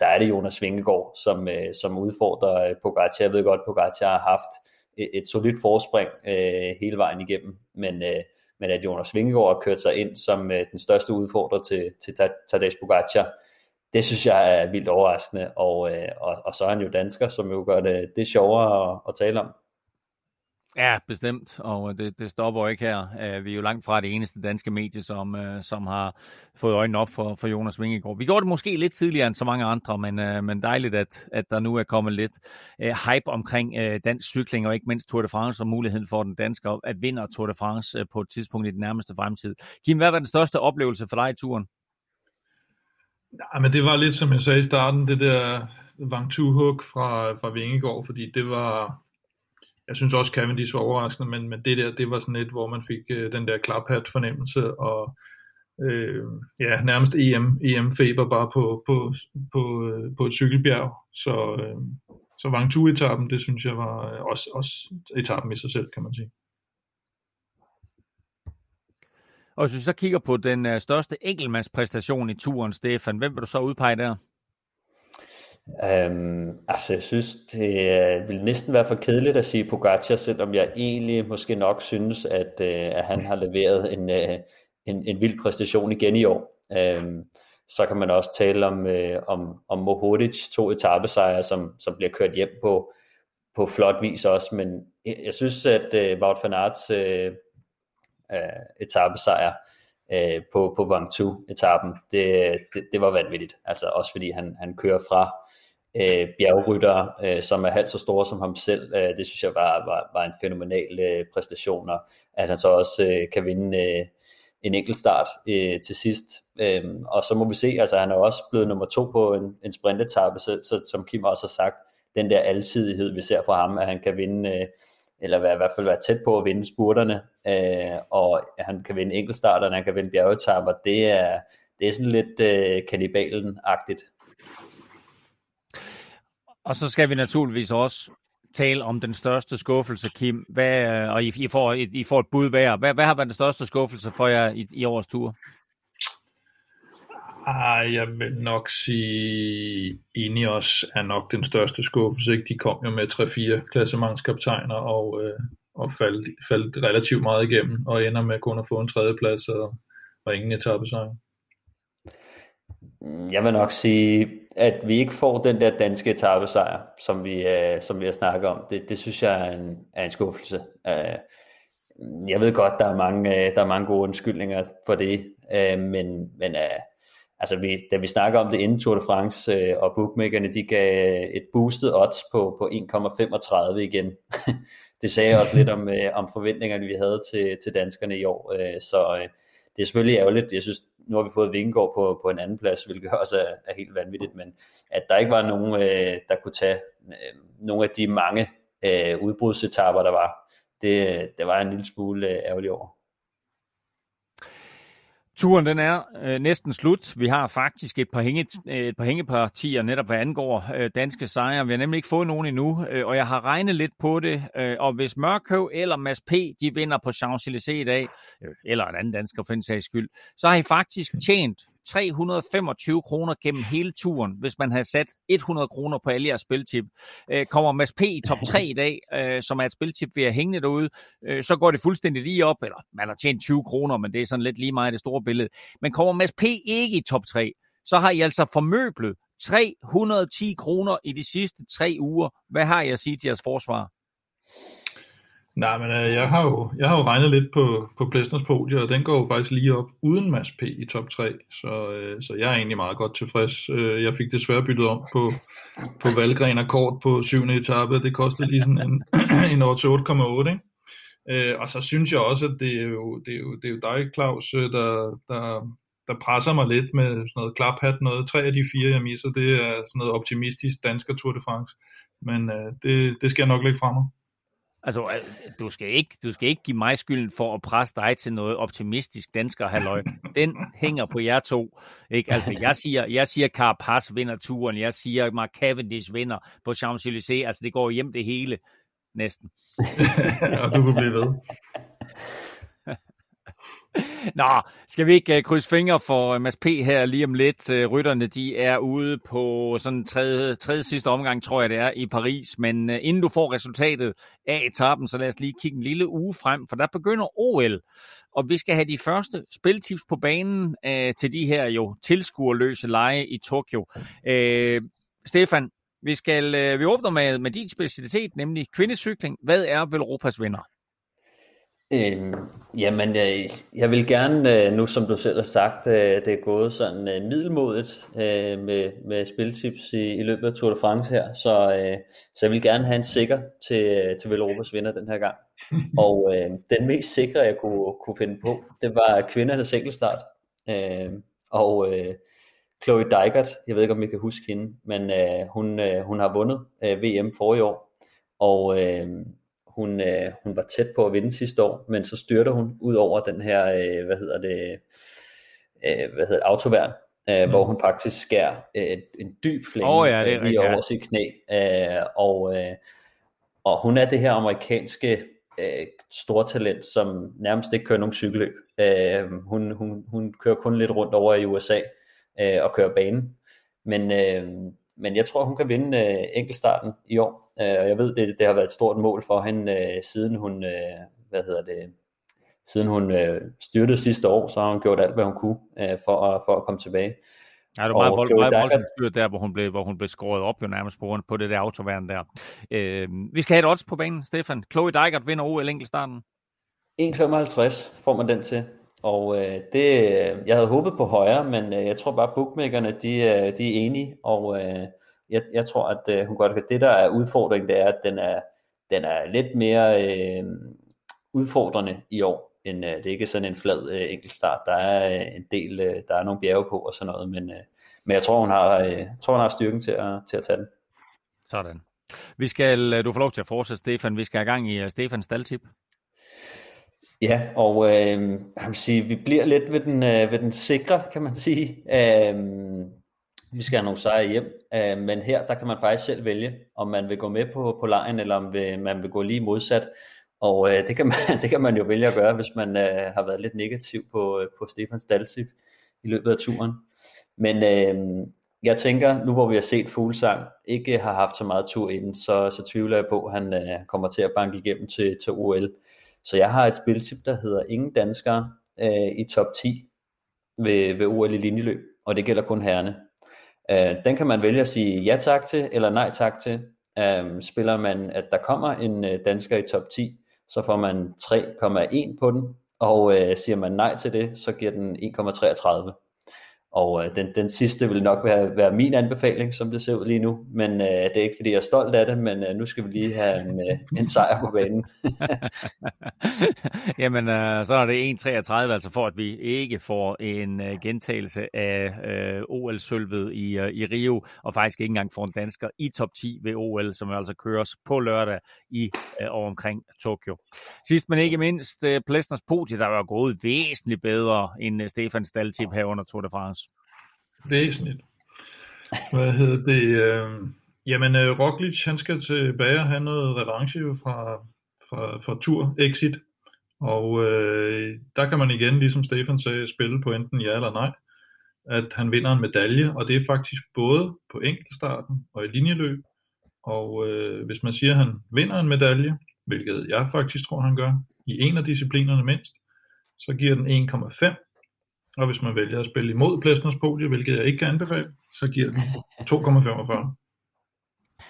der er det Jonas Vingegaard, som, øh, som udfordrer øh, Pogacar. Jeg ved godt, at Pogacar har haft et, et solidt forspring øh, hele vejen igennem, men, øh, men at Jonas Vingegaard har kørt sig ind som øh, den største udfordrer til, til Tadej Pogacar, det synes jeg er vildt overraskende, og, øh, og, og så er han jo dansker, som jo gør det, det sjovere at, at tale om. Ja, bestemt, og det, det stopper ikke her. Øh, vi er jo langt fra det eneste danske medie, som, øh, som har fået øjnene op for, for Jonas Vingegaard. Vi gjorde det måske lidt tidligere end så mange andre, men, øh, men dejligt, at, at der nu er kommet lidt hype omkring dansk cykling, og ikke mindst Tour de France, og muligheden for den danske at vinde Tour de France på et tidspunkt i den nærmeste fremtid. Kim, hvad var den største oplevelse for dig i turen? Ja, men det var lidt, som jeg sagde i starten, det der Vang Hook fra, fra Vingegaard, fordi det var, jeg synes også Cavendish var overraskende, men, men det der, det var sådan lidt, hvor man fik øh, den der klaphat fornemmelse, og øh, ja, nærmest EM, EM-feber bare på, på, på, øh, på et cykelbjerg, så, øh, så Vang etappen det synes jeg var øh, også, også etappen i sig selv, kan man sige. Og hvis vi så kigger på den uh, største enkeltmandspræstation i turen, Stefan, hvem vil du så udpege der? Um, altså, jeg synes, det øh, uh, vil næsten være for kedeligt at sige Pogacar, selvom jeg egentlig måske nok synes, at, uh, at han har leveret en, uh, en, en vild præstation igen i år. Um, så kan man også tale om, uh, om, om Mohodic, to etappesejre, som, som bliver kørt hjem på, på flot vis også, men jeg, jeg synes, at uh, Wout van Aerts uh, øh, etappesejr øh, på, på Vangtu-etappen. Det, det, det var vanvittigt, altså også fordi han, han kører fra øh, bjergrytter, øh, som er halvt så store som ham selv. Øh, det synes jeg var, var, var en fænomenal øh, præstation, og at han så også øh, kan vinde øh, en enkelt start øh, til sidst. Øh, og så må vi se, altså han er også blevet nummer to på en, en sprintetappe, så, så som Kim også har sagt, den der alsidighed, vi ser fra ham, at han kan vinde, øh, eller i hvert fald være tæt på at vinde spurterne, øh, og han kan vinde enkeltstarterne, han kan vinde bjergetapper, det er, det er sådan lidt øh, kanibalen-agtigt. Og så skal vi naturligvis også tale om den største skuffelse, Kim. Hvad, øh, og I, I, får, I, I får et bud hver. Hvad, hvad har været den største skuffelse for jer i, i årets tur? Ah, jeg vil nok sige, Ineos er nok den største skuffelse. Ikke? De kom jo med 3-4 klassementskaptajner og, øh, og faldt, faldt relativt meget igennem, og ender med kun at få en tredjeplads og, og ingen etappesejr. Jeg vil nok sige, at vi ikke får den der danske etappesejr, som vi, øh, som vi har snakket om. Det, det synes jeg er en, er en skuffelse. Øh, jeg ved godt, der er mange, øh, der er mange gode undskyldninger for det, øh, men, men øh, altså vi, da vi snakker om det inden Tour de France, øh, og bookmakerne de gav et boostet odds på, på 1,35 igen. [LAUGHS] det sagde også lidt om, [LAUGHS] øh, om forventningerne, vi havde til, til danskerne i år. Øh, så øh, det er selvfølgelig ærgerligt. Jeg synes, nu har vi fået Vingegaard på, på en anden plads, hvilket [LAUGHS] også er, er helt vanvittigt, men at der ikke var nogen, øh, der kunne tage øh, nogle af de mange øh, udbrudsetapper, der var, det, det var en lille smule øh, ærgerlig over. Turen den er øh, næsten slut. Vi har faktisk et par, hænge, øh, et par hængepartier netop hvad angår øh, danske sejre. Vi har nemlig ikke fået nogen endnu, øh, og jeg har regnet lidt på det. Øh, og hvis Mørkøv eller Mads P. de vinder på Champs-Élysées i dag, øh, eller en anden dansker for en sags skyld, så har I faktisk tjent 325 kroner gennem hele turen, hvis man havde sat 100 kroner på alle jeres spiltip. Øh, kommer Mads P. i top 3 i dag, øh, som er et spiltip vi har hængende derude, øh, så går det fuldstændig lige op, eller man har tjent 20 kroner, men det er sådan lidt lige meget det store billede. Men kommer Mads P. ikke i top 3, så har I altså formøblet 310 kroner i de sidste tre uger. Hvad har jeg at sige til jeres forsvar? Nej, men øh, jeg, har jo, jeg har jo regnet lidt på, på Plæstners podie, og den går jo faktisk lige op uden Mads P. i top 3, så, øh, så jeg er egentlig meget godt tilfreds. Øh, jeg fik desværre byttet om på, på Valgren og Kort på syvende etape, det kostede lige sådan en, [CLEARS THROAT] en 8,8, ikke? Øh, og så synes jeg også, at det er jo, det er jo, det er jo dig, Claus, øh, der, der, der presser mig lidt med sådan noget klaphat noget. Tre af de fire, jeg misser, det er sådan noget optimistisk dansker Tour de France. Men øh, det, det skal jeg nok lægge fra mig. Altså, du skal, ikke, du skal ikke give mig skylden for at presse dig til noget optimistisk dansker halløj. Den hænger på jer to. Ikke? Altså, jeg siger, jeg siger Carapaz vinder turen. Jeg siger Mark Cavendish vinder på Champs-Élysées. Altså, det går hjem det hele. Næsten. [LAUGHS] og du kunne blive ved. [LAUGHS] Nå, skal vi ikke uh, krydse fingre for øh, Mads P. her lige om lidt? Uh, rytterne, de er ude på sådan tredje, tredje sidste omgang, tror jeg det er, i Paris. Men uh, inden du får resultatet af etappen, så lad os lige kigge en lille uge frem, for der begynder OL. Og vi skal have de første spiltips på banen uh, til de her jo tilskuerløse lege i Tokyo. Uh, Stefan, vi skal uh, vi åbner med, med din specialitet, nemlig kvindecykling. Hvad er vel Europas vinder? Øhm, jamen, jeg, jeg vil gerne, øh, nu som du selv har sagt, øh, det er gået sådan øh, middelmodigt med, med spiltips i, i løbet af Tour de France her, så, så jeg vil gerne have en sikker til, til Velropas vinder den her gang. [LAUGHS] Og øh, den mest sikre, jeg kunne, kunne finde på, det var kvindernes enkeltstart. Øh, og øh, Chloe Dygert, jeg ved ikke om I kan huske hende, men øh, hun, øh, hun har vundet øh, VM for i år, og øh, hun, øh, hun var tæt på at vinde sidste år, men så styrter hun ud over den her, øh, hvad hedder det, øh, hvad hedder det, autoværn, øh, mm. hvor hun faktisk skærer øh, en dyb flænge oh, ja, det er øh, lige over sit knæ. Øh, og, øh, og hun er det her amerikanske øh, stortalent, som nærmest ikke kører nogen cykelløb. Øh, hun, hun, hun kører kun lidt rundt over i USA øh, og kører banen. Men, øh, men jeg tror, hun kan vinde øh, enkeltstarten i år. Øh, og jeg ved, det, det har været et stort mål for hende, øh, siden hun, øh, hvad hedder det, siden hun øh, styrtede sidste år, så har hun gjort alt, hvad hun kunne øh, for, at, for at komme tilbage. Ja, det var meget, vold, meget voldsomt styrt der, hvor hun, blev, hvor hun blev skåret op jo nærmest på, på det der autoværn der. Øh, vi skal have et odds på banen, Stefan. Chloe Dijkert vinder OL enkeltstarten. 1,55 får man den til. Og øh, det, øh, jeg havde håbet på højere, men øh, jeg tror bare, at bookmakerne de, øh, de er enige, og øh, jeg, jeg tror, at øh, hun godt kan. Det, der er udfordringen, det er, at den er, den er lidt mere øh, udfordrende i år, end øh, det er ikke sådan en flad øh, enkeltstart. Der er øh, en del, øh, der er nogle bjerge på og sådan noget, men, øh, men jeg tror, hun har, øh, tror, hun har styrken til at, til at tage den. Sådan. Vi skal, øh, du får lov til at fortsætte, Stefan. Vi skal have gang i øh, Stefans staldtip. Ja, og øh, jeg vil sige, vi bliver lidt ved den, øh, ved den sikre, kan man sige. Øh, vi skal have nogle sejre hjem, øh, men her der kan man faktisk selv vælge, om man vil gå med på, på lejen, eller om vil, man vil gå lige modsat. Og øh, det, kan man, [LAUGHS] det kan man jo vælge at gøre, hvis man øh, har været lidt negativ på, øh, på Stefan Stalsif i løbet af turen. Men øh, jeg tænker, nu hvor vi har set Fuglsang ikke har haft så meget tur inden, så, så tvivler jeg på, at han øh, kommer til at banke igennem til, til OL. Så jeg har et spiltip, der hedder Ingen Danskere øh, i top 10 ved, ved OL i linjeløb, og det gælder kun herrene. Øh, den kan man vælge at sige ja tak til, eller nej tak til. Øh, spiller man, at der kommer en øh, dansker i top 10, så får man 3,1 på den, og øh, siger man nej til det, så giver den 1,33. Og øh, den, den sidste vil nok være, være min anbefaling, som det ser ud lige nu. Men øh, det er ikke, fordi jeg er stolt af det, men øh, nu skal vi lige have en, øh, en sejr på banen. [LAUGHS] Jamen, øh, så er det 1.33, altså for at vi ikke får en øh, gentagelse af øh, OL-sølvet i, øh, i Rio, og faktisk ikke engang får en dansker i top 10 ved OL, som altså køres på lørdag i øh, og omkring Tokyo. Sidst men ikke mindst, øh, Plesners podie, der var gået væsentligt bedre end øh, Stefan Staltip her under Tour de France væsentligt. Hvad hedder det? Øh, jamen, øh, Roglic, han skal tilbage og have noget revanche fra, fra, fra Tour Exit. Og øh, der kan man igen, ligesom Stefan sagde, spille på enten ja eller nej. At han vinder en medalje, og det er faktisk både på enkeltstarten og i linjeløb. Og øh, hvis man siger, at han vinder en medalje, hvilket jeg faktisk tror, han gør, i en af disciplinerne mindst, så giver den 1,5 og hvis man vælger at spille imod Plæstners podie, hvilket jeg ikke kan anbefale, så giver den 2,45.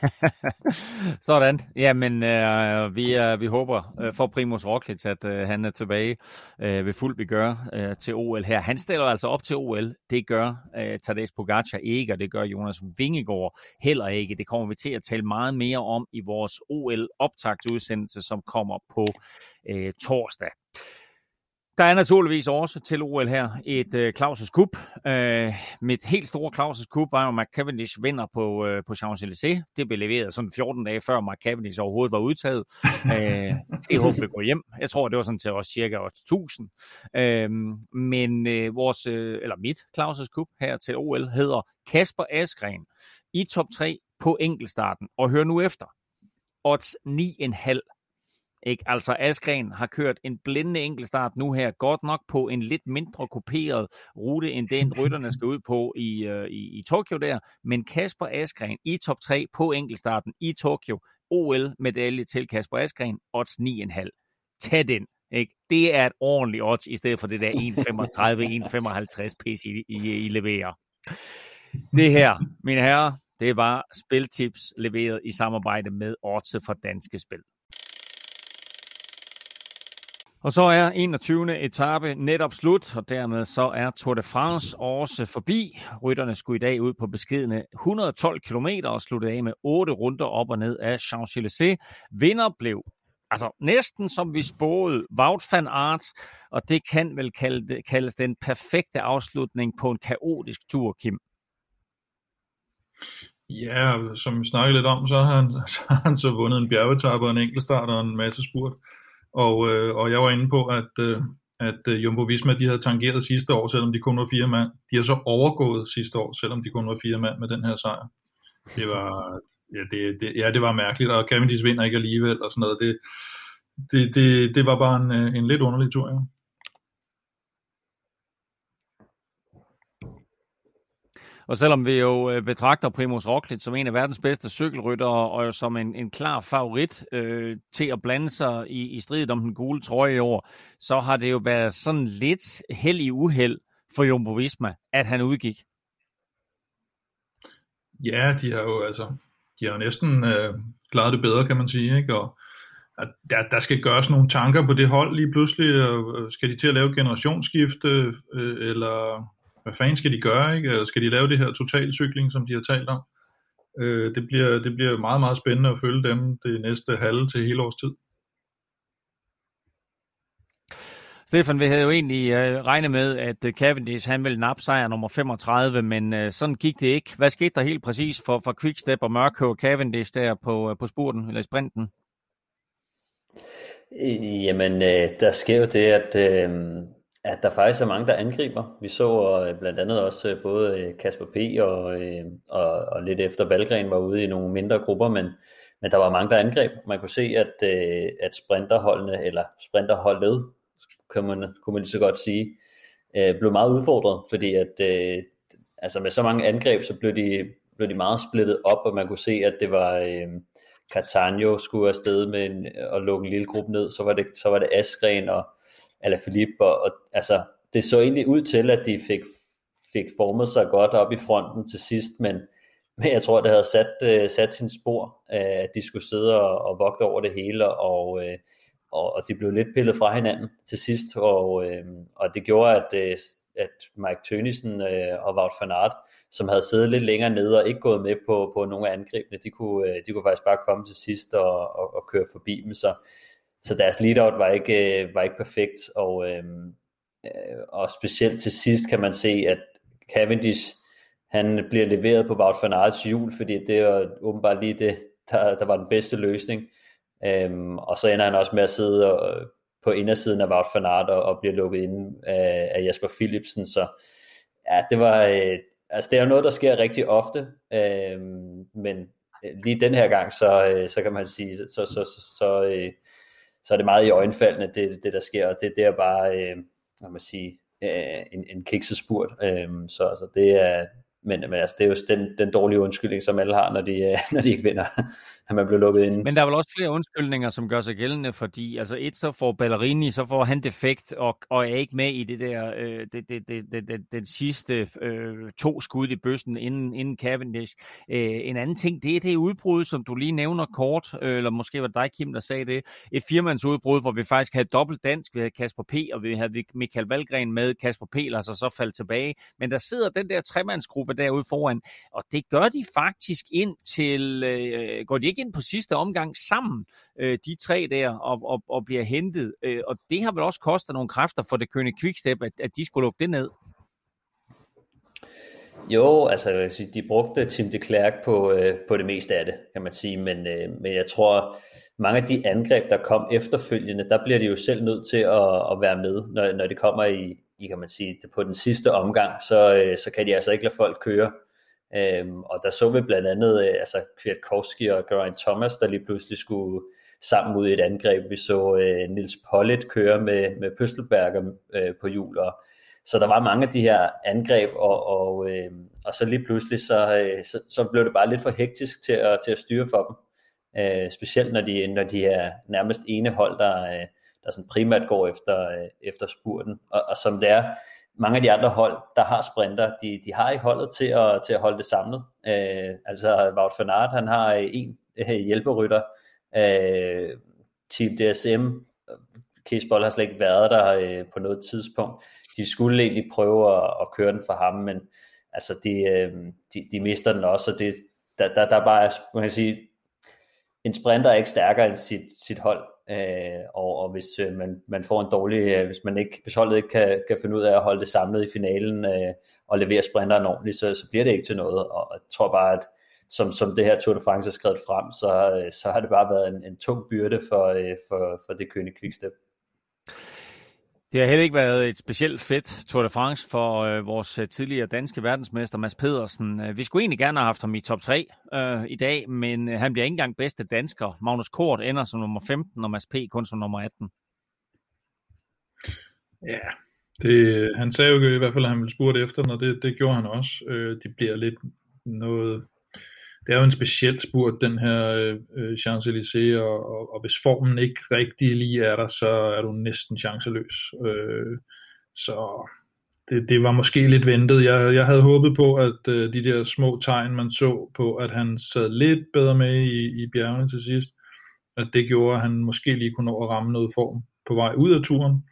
[LAUGHS] Sådan. Jamen, øh, vi, øh, vi håber øh, for Primus Roglic, at øh, han er tilbage øh, ved fuld vi gør øh, til OL her. Han stiller altså op til OL. Det gør øh, Tadej Pogacar ikke, og det gør Jonas Vingegaard heller ikke. Det kommer vi til at tale meget mere om i vores OL-optagtudsendelse, som kommer på øh, torsdag. Der er naturligvis også til OL her et uh, Claus' Cup. Uh, mit helt store Claus' Cup var jo, at Cavendish vinder på, uh, på Champs-Élysées. Det blev leveret sådan 14 dage før Mark Cavendish overhovedet var udtaget. Uh, [LAUGHS] det håber vi går hjem. Jeg tror, det var sådan til os cirka 1000. Uh, men uh, vores, uh, eller mit Claus' Cup her til OL hedder Kasper Askren i top 3 på enkeltstarten. Og hør nu efter. Odds 9,5 ikke? Altså Askren har kørt en blændende enkeltstart nu her, godt nok på en lidt mindre kuperet rute, end den [LAUGHS] rytterne skal ud på i, uh, i, i Tokyo der, men Kasper Askren i top 3 på enkeltstarten i Tokyo, OL-medalje til Kasper Askren, odds 9,5. Tag den. Ikke? Det er et ordentligt odds, i stedet for det der 1,35-1,55 pis, I, I, I leverer. Det her, mine herrer, det var spiltips leveret i samarbejde med Odds fra Danske Spil. Og så er 21. etape netop slut, og dermed så er Tour de France også forbi. Rytterne skulle i dag ud på beskidende 112 km og sluttede af med 8 runder op og ned af Champs-Élysées. Vinder blev altså næsten som vi spåede, Wout van Aert, og det kan vel kalde, kaldes den perfekte afslutning på en kaotisk tur, Kim. Ja, som vi snakkede lidt om, så har han [LAUGHS] så, har han så vundet en bjergetappe og en enkeltstart og en masse spurt. Og, øh, og jeg var inde på, at, øh, at øh, Jumbo Visma de havde tangeret sidste år, selvom de kun var fire mand. De har så overgået sidste år, selvom de kun var fire mand med den her sejr. Det var, ja, det, det, ja, det var mærkeligt, og Cavendish vinder ikke alligevel, og sådan noget. Det, det, det, det var bare en, øh, en lidt underlig tur, ja. Og selvom vi jo øh, betragter Primoz Roglic som en af verdens bedste cykelryttere, og jo som en, en klar favorit øh, til at blande sig i, i stridet om den gule trøje i år, så har det jo været sådan lidt held i uheld for Jumbo Visma, at han udgik. Ja, de har jo altså, de har jo næsten øh, klaret det bedre, kan man sige, ikke? Og der, der skal gøres nogle tanker på det hold lige pludselig. Og øh, skal de til at lave generationsskifte, øh, eller hvad fanden skal de gøre? Ikke? Eller skal de lave det her totalcykling, som de har talt om? Øh, det, bliver, det bliver meget, meget spændende at følge dem det næste halve til hele års tid. Stefan, vi havde jo egentlig øh, regnet med, at øh, Cavendish han ville nappe sejr nummer 35, men øh, sådan gik det ikke. Hvad skete der helt præcis for, for Quickstep og Mørkø og Cavendish der på, øh, på spurten, eller sprinten? Jamen, øh, der sker jo det, at, øh, at der faktisk er mange, der angriber. Vi så øh, blandt andet også øh, både øh, Kasper P. Og, øh, og, og lidt efter Valgren var ude i nogle mindre grupper, men, men der var mange, der angreb. Man kunne se, at, øh, at sprinterholdene, eller sprinterholdet, kunne man, kunne man lige så godt sige, øh, blev meget udfordret, fordi at øh, altså med så mange angreb, så blev de, blev de meget splittet op, og man kunne se, at det var øh, Catania skulle afsted med en, og lukke en lille gruppe ned, så var det, så var det Askren og Alaphilippe, og, og altså, det så egentlig ud til, at de fik, fik formet sig godt op i fronten til sidst, men, men jeg tror, det havde sat, øh, sat sin spor, øh, at de skulle sidde og, og vogte over det hele, og, øh, og, og de blev lidt pillet fra hinanden til sidst, og, øh, og det gjorde, at, øh, at Mike Tønissen øh, og Wout van Aert, som havde siddet lidt længere nede og ikke gået med på, på nogle af angrebene, de kunne, øh, de kunne faktisk bare komme til sidst og, og, og køre forbi dem, så så deres lead-out var ikke, øh, var ikke perfekt, og, øh, øh, og specielt til sidst kan man se, at Cavendish, han bliver leveret på Wout van Aerts hjul, fordi det var åbenbart lige det, der, der var den bedste løsning. Øhm, og så ender han også med at sidde og, på indersiden af Wout van Aert og, og bliver lukket ind af, af Jasper Philipsen, så ja, det var, øh, altså det er jo noget, der sker rigtig ofte, øhm, øh, men lige den her gang, så, øh, så kan man sige, så, så, så, så, øh, så er det meget i øjenfaldene, det, det der sker, og det, det er bare, øh, hvad man sige, øh, en, en kiksespurt. Øh, så altså, det er, men, men altså, det er jo den, den dårlige undskyldning, som alle har, når de, øh, [LAUGHS] når de ikke vinder, at man blev lukket ind. Men der er vel også flere undskyldninger, som gør sig gældende, fordi altså et, så får Ballerini, så får han defekt, og, og er ikke med i det der, øh, det, det, det, det, det, den sidste øh, to skud i bøssen inden, inden Cavendish. Øh, en anden ting, det er det udbrud, som du lige nævner kort, øh, eller måske var det dig, Kim, der sagde det, et firmandsudbrud, hvor vi faktisk havde dobbelt dansk, vi havde Kasper P., og vi havde Michael Valgren med, Kasper P. lader sig så falde tilbage, men der sidder den der tremandsgruppe derude foran, og det gør de faktisk ind til, øh, går de ikke ind på sidste omgang sammen, øh, de tre der, og, og, og bliver hentet, øh, og det har vel også kostet nogle kræfter for det kønne Quickstep, at, at de skulle lukke det ned. Jo, altså jeg vil sige, de brugte Tim de Klerk på, øh, på det meste af det, kan man sige, men, øh, men jeg tror, mange af de angreb, der kom efterfølgende, der bliver de jo selv nødt til at, at være med, når, når det kommer i, i, kan man sige, på den sidste omgang, så, øh, så kan de altså ikke lade folk køre. Øhm, og der så vi blandt andet øh, altså Kwiatkowski og Geraint Thomas, der lige pludselig skulle sammen ud i et angreb. Vi så øh, Nils Pollitt køre med, med Pøstelberger øh, på hjul, og, så der var mange af de her angreb, og, og, øh, og så lige pludselig, så, øh, så, så blev det bare lidt for hektisk til at, til at styre for dem. Øh, specielt når de, når de er nærmest ene hold, der, øh, der sådan primært går efter, øh, efter spurten. Og, og som det er, mange af de andre hold, der har sprinter, de, de har ikke holdet til at, til at holde det samlet. Øh, altså Wout van Aert, han har en øh, hjælperytter. Øh, Team DSM, Kiesbold har slet ikke været der øh, på noget tidspunkt. De skulle egentlig prøve at, at køre den for ham, men altså de, øh, de, de mister den også, og det, der, der, der er bare, man kan sige, en sprinter er ikke stærkere end sit, sit hold, Øh, og, og hvis øh, man, man får en dårlig, øh, hvis man ikke, hvis holdet ikke kan, kan finde ud af at holde det samlet i finalen øh, og levere sprinteren ordentligt, så, så bliver det ikke til noget. Og jeg tror bare, at som, som det her Tour de France er skrevet frem, så, øh, så har det bare været en, en tung byrde for, øh, for, for det kønne Quickstep. Det har heller ikke været et specielt fedt Tour de France for øh, vores øh, tidligere danske verdensmester Mads Pedersen. Øh, vi skulle egentlig gerne have haft ham i top 3 øh, i dag, men øh, han bliver ikke engang bedste dansker. Magnus Kort ender som nummer 15, og Mads P. kun som nummer 18. Ja, det, han sagde jo i hvert fald, at han ville spurgte efter, og det, det gjorde han også. Øh, det bliver lidt noget det er jo en speciel spurt, den her øh, øh, Champs-Élysées, og, og, og hvis formen ikke rigtig lige er der, så er du næsten chanceløs. Øh, så det, det var måske lidt ventet. Jeg, jeg havde håbet på, at øh, de der små tegn, man så på, at han sad lidt bedre med i, i bjergene til sidst, at det gjorde, at han måske lige kunne nå at ramme noget form på vej ud af turen.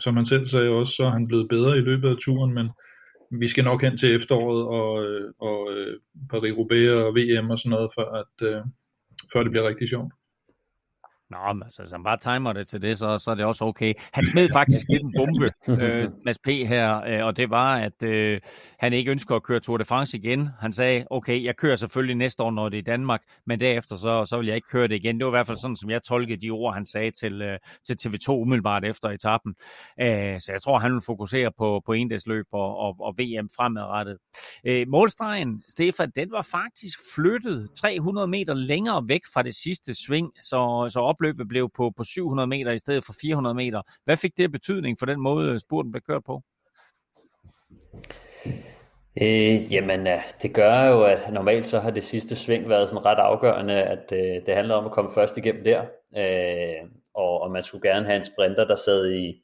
Som han selv sagde også, så er han blevet bedre i løbet af turen, men vi skal nok hen til efteråret og, øh, og øh, Paris-Roubaix og VM og sådan noget, før, at, øh, før det bliver rigtig sjovt. Nå, men altså, hvis han bare timer det til det, så, så er det også okay. Han smed faktisk lidt en bombe, [LAUGHS] øh, Mads P. her, øh, og det var, at øh, han ikke ønsker at køre Tour de France igen. Han sagde, okay, jeg kører selvfølgelig næste år, når det er i Danmark, men derefter så, så vil jeg ikke køre det igen. Det var i hvert fald sådan, som jeg tolkede de ord, han sagde til, øh, til TV2 umiddelbart efter etappen. Øh, så jeg tror, han vil fokusere på, på endagsløb og, og, og VM fremadrettet. Øh, målstregen, Stefan, den var faktisk flyttet 300 meter længere væk fra det sidste sving, så, så op opløbet blev på, på 700 meter i stedet for 400 meter. Hvad fik det betydning for den måde, øh, spurten blev kørt på? Øh, jamen, det gør jo, at normalt så har det sidste sving været sådan ret afgørende, at øh, det handler om at komme først igennem der. Øh, og, og man skulle gerne have en sprinter, der sad i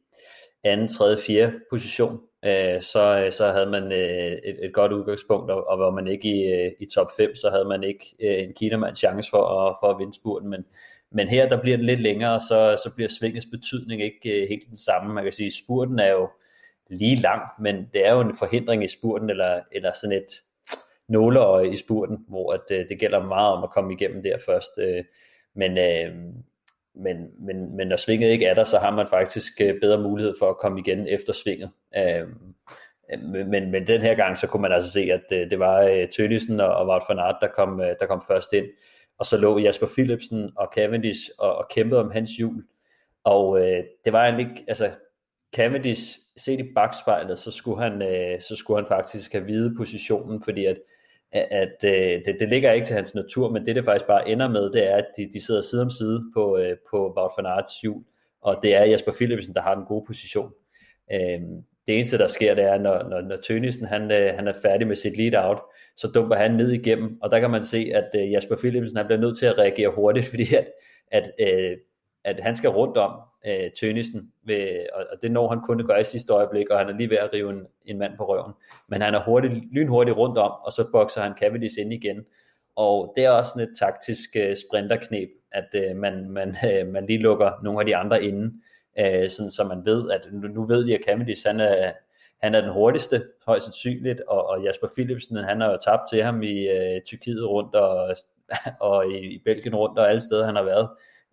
anden, tredje, fjerde position. Øh, så, øh, så havde man øh, et, et godt udgangspunkt, og, og var man ikke i, øh, i top 5, så havde man ikke øh, en kinemands chance for at, for at vinde spurten. Men, men her der bliver det lidt længere, så, så bliver svingets betydning ikke øh, helt den samme. Man kan sige, at spurten er jo lige lang, men det er jo en forhindring i spurten, eller, eller sådan et nåleøje i spurten, hvor at, øh, det gælder meget om at komme igennem der først. Øh, men, øh, men, men, men når svinget ikke er der, så har man faktisk øh, bedre mulighed for at komme igen efter svinget. Øh, men, men den her gang, så kunne man altså se, at det, det var øh, Tønnesen og, og Wout van Aert, der kom, øh, der kom først ind og så lå Jasper Philipsen og Cavendish og, og kæmpede om hans hjul. Og øh, det var egentlig ikke, altså Cavendish set i bagspejlet, så skulle han, øh, så skulle han faktisk have vide positionen, fordi at, at, at øh, det, det ligger ikke til hans natur, men det det faktisk bare ender med, det er, at de, de sidder side om side på, øh, på Wout van Aerts hjul, og det er Jasper Philipsen, der har den gode position. Øh, det eneste, der sker, det er, når, når, når Tønissen han, øh, han er færdig med sit lead-out, så dumper han ned igennem, og der kan man se, at øh, Jasper Philipsen han bliver nødt til at reagere hurtigt, [LAUGHS] fordi at, at, øh, at han skal rundt om øh, Tønissen, ved, og, og det når han kun at gøre i sidste øjeblik, og han er lige ved at rive en, en mand på røven. Men han er hurtigt, lynhurtigt rundt om, og så bokser han Cavendish ind igen. Og det er også sådan et taktisk øh, sprinterknep, at øh, man, man, [LAUGHS] øh, man lige lukker nogle af de andre inden, øh, sådan så man ved, at nu, nu ved de, at Cavendish han er, han er den hurtigste, højst sandsynligt, og, og Jasper Philipsen, han har jo tabt til ham i øh, Tyrkiet rundt, og, [LAUGHS] og i, i Belgien rundt, og alle steder han har været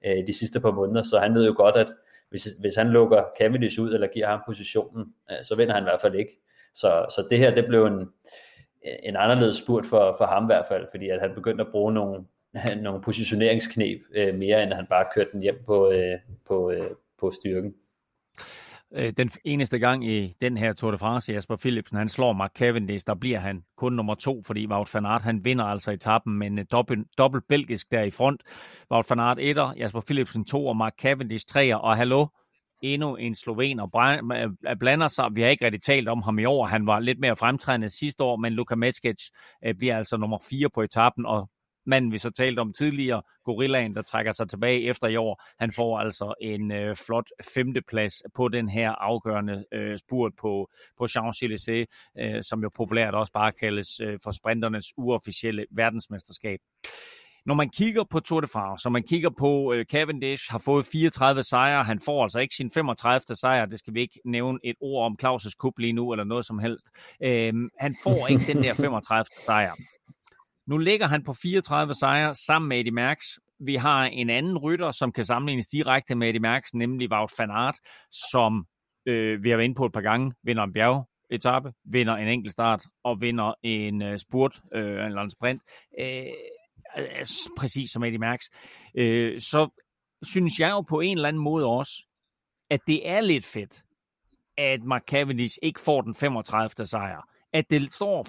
øh, de sidste par måneder, så han ved jo godt, at hvis, hvis han lukker Cavendish ud, eller giver ham positionen, øh, så vinder han i hvert fald ikke. Så, så det her, det blev en, en anderledes spurt for, for ham i hvert fald, fordi at han begyndte at bruge nogle, [LAUGHS] nogle positioneringsknep øh, mere, end han bare kørte den hjem på, øh, på, øh, på styrken. Øh, den eneste gang i den her Tour de France, Jasper Philipsen, han slår Mark Cavendish, der bliver han kun nummer to, fordi Wout van Aert, han vinder altså etappen, men øh, dobbelt, dobbelt belgisk der i front. Wout van Aert etter, Jasper Philipsen to, og Mark Cavendish treer, og hallo, endnu en slovener øh, blander sig. Vi har ikke rigtig talt om ham i år. Han var lidt mere fremtrædende sidste år, men Luka Metskic bliver altså nummer 4 på etappen, og manden vi så talte om tidligere, Gorillaen, der trækker sig tilbage efter i år, han får altså en øh, flot femteplads på den her afgørende øh, spurt på, på Champs-Élysées, øh, som jo populært også bare kaldes øh, for sprinternes uofficielle verdensmesterskab. Når man kigger på Tour de France, så man kigger på øh, Cavendish, har fået 34 sejre, han får altså ikke sin 35. sejr, det skal vi ikke nævne et ord om Claus' kup lige nu, eller noget som helst. Øh, han får ikke den der 35. sejr. Nu ligger han på 34 sejre sammen med Eddie Max. Vi har en anden rytter, som kan sammenlignes direkte med Eddie Max, nemlig Wout van Aert, som øh, vi har været inde på et par gange, vinder en bjerg etape, vinder en enkelt start og vinder en uh, spurt øh, eller en sprint. Øh, altså præcis som Eddie Max. Øh, så synes jeg jo på en eller anden måde også, at det er lidt fedt, at Mark Cavendish ikke får den 35. sejr at det står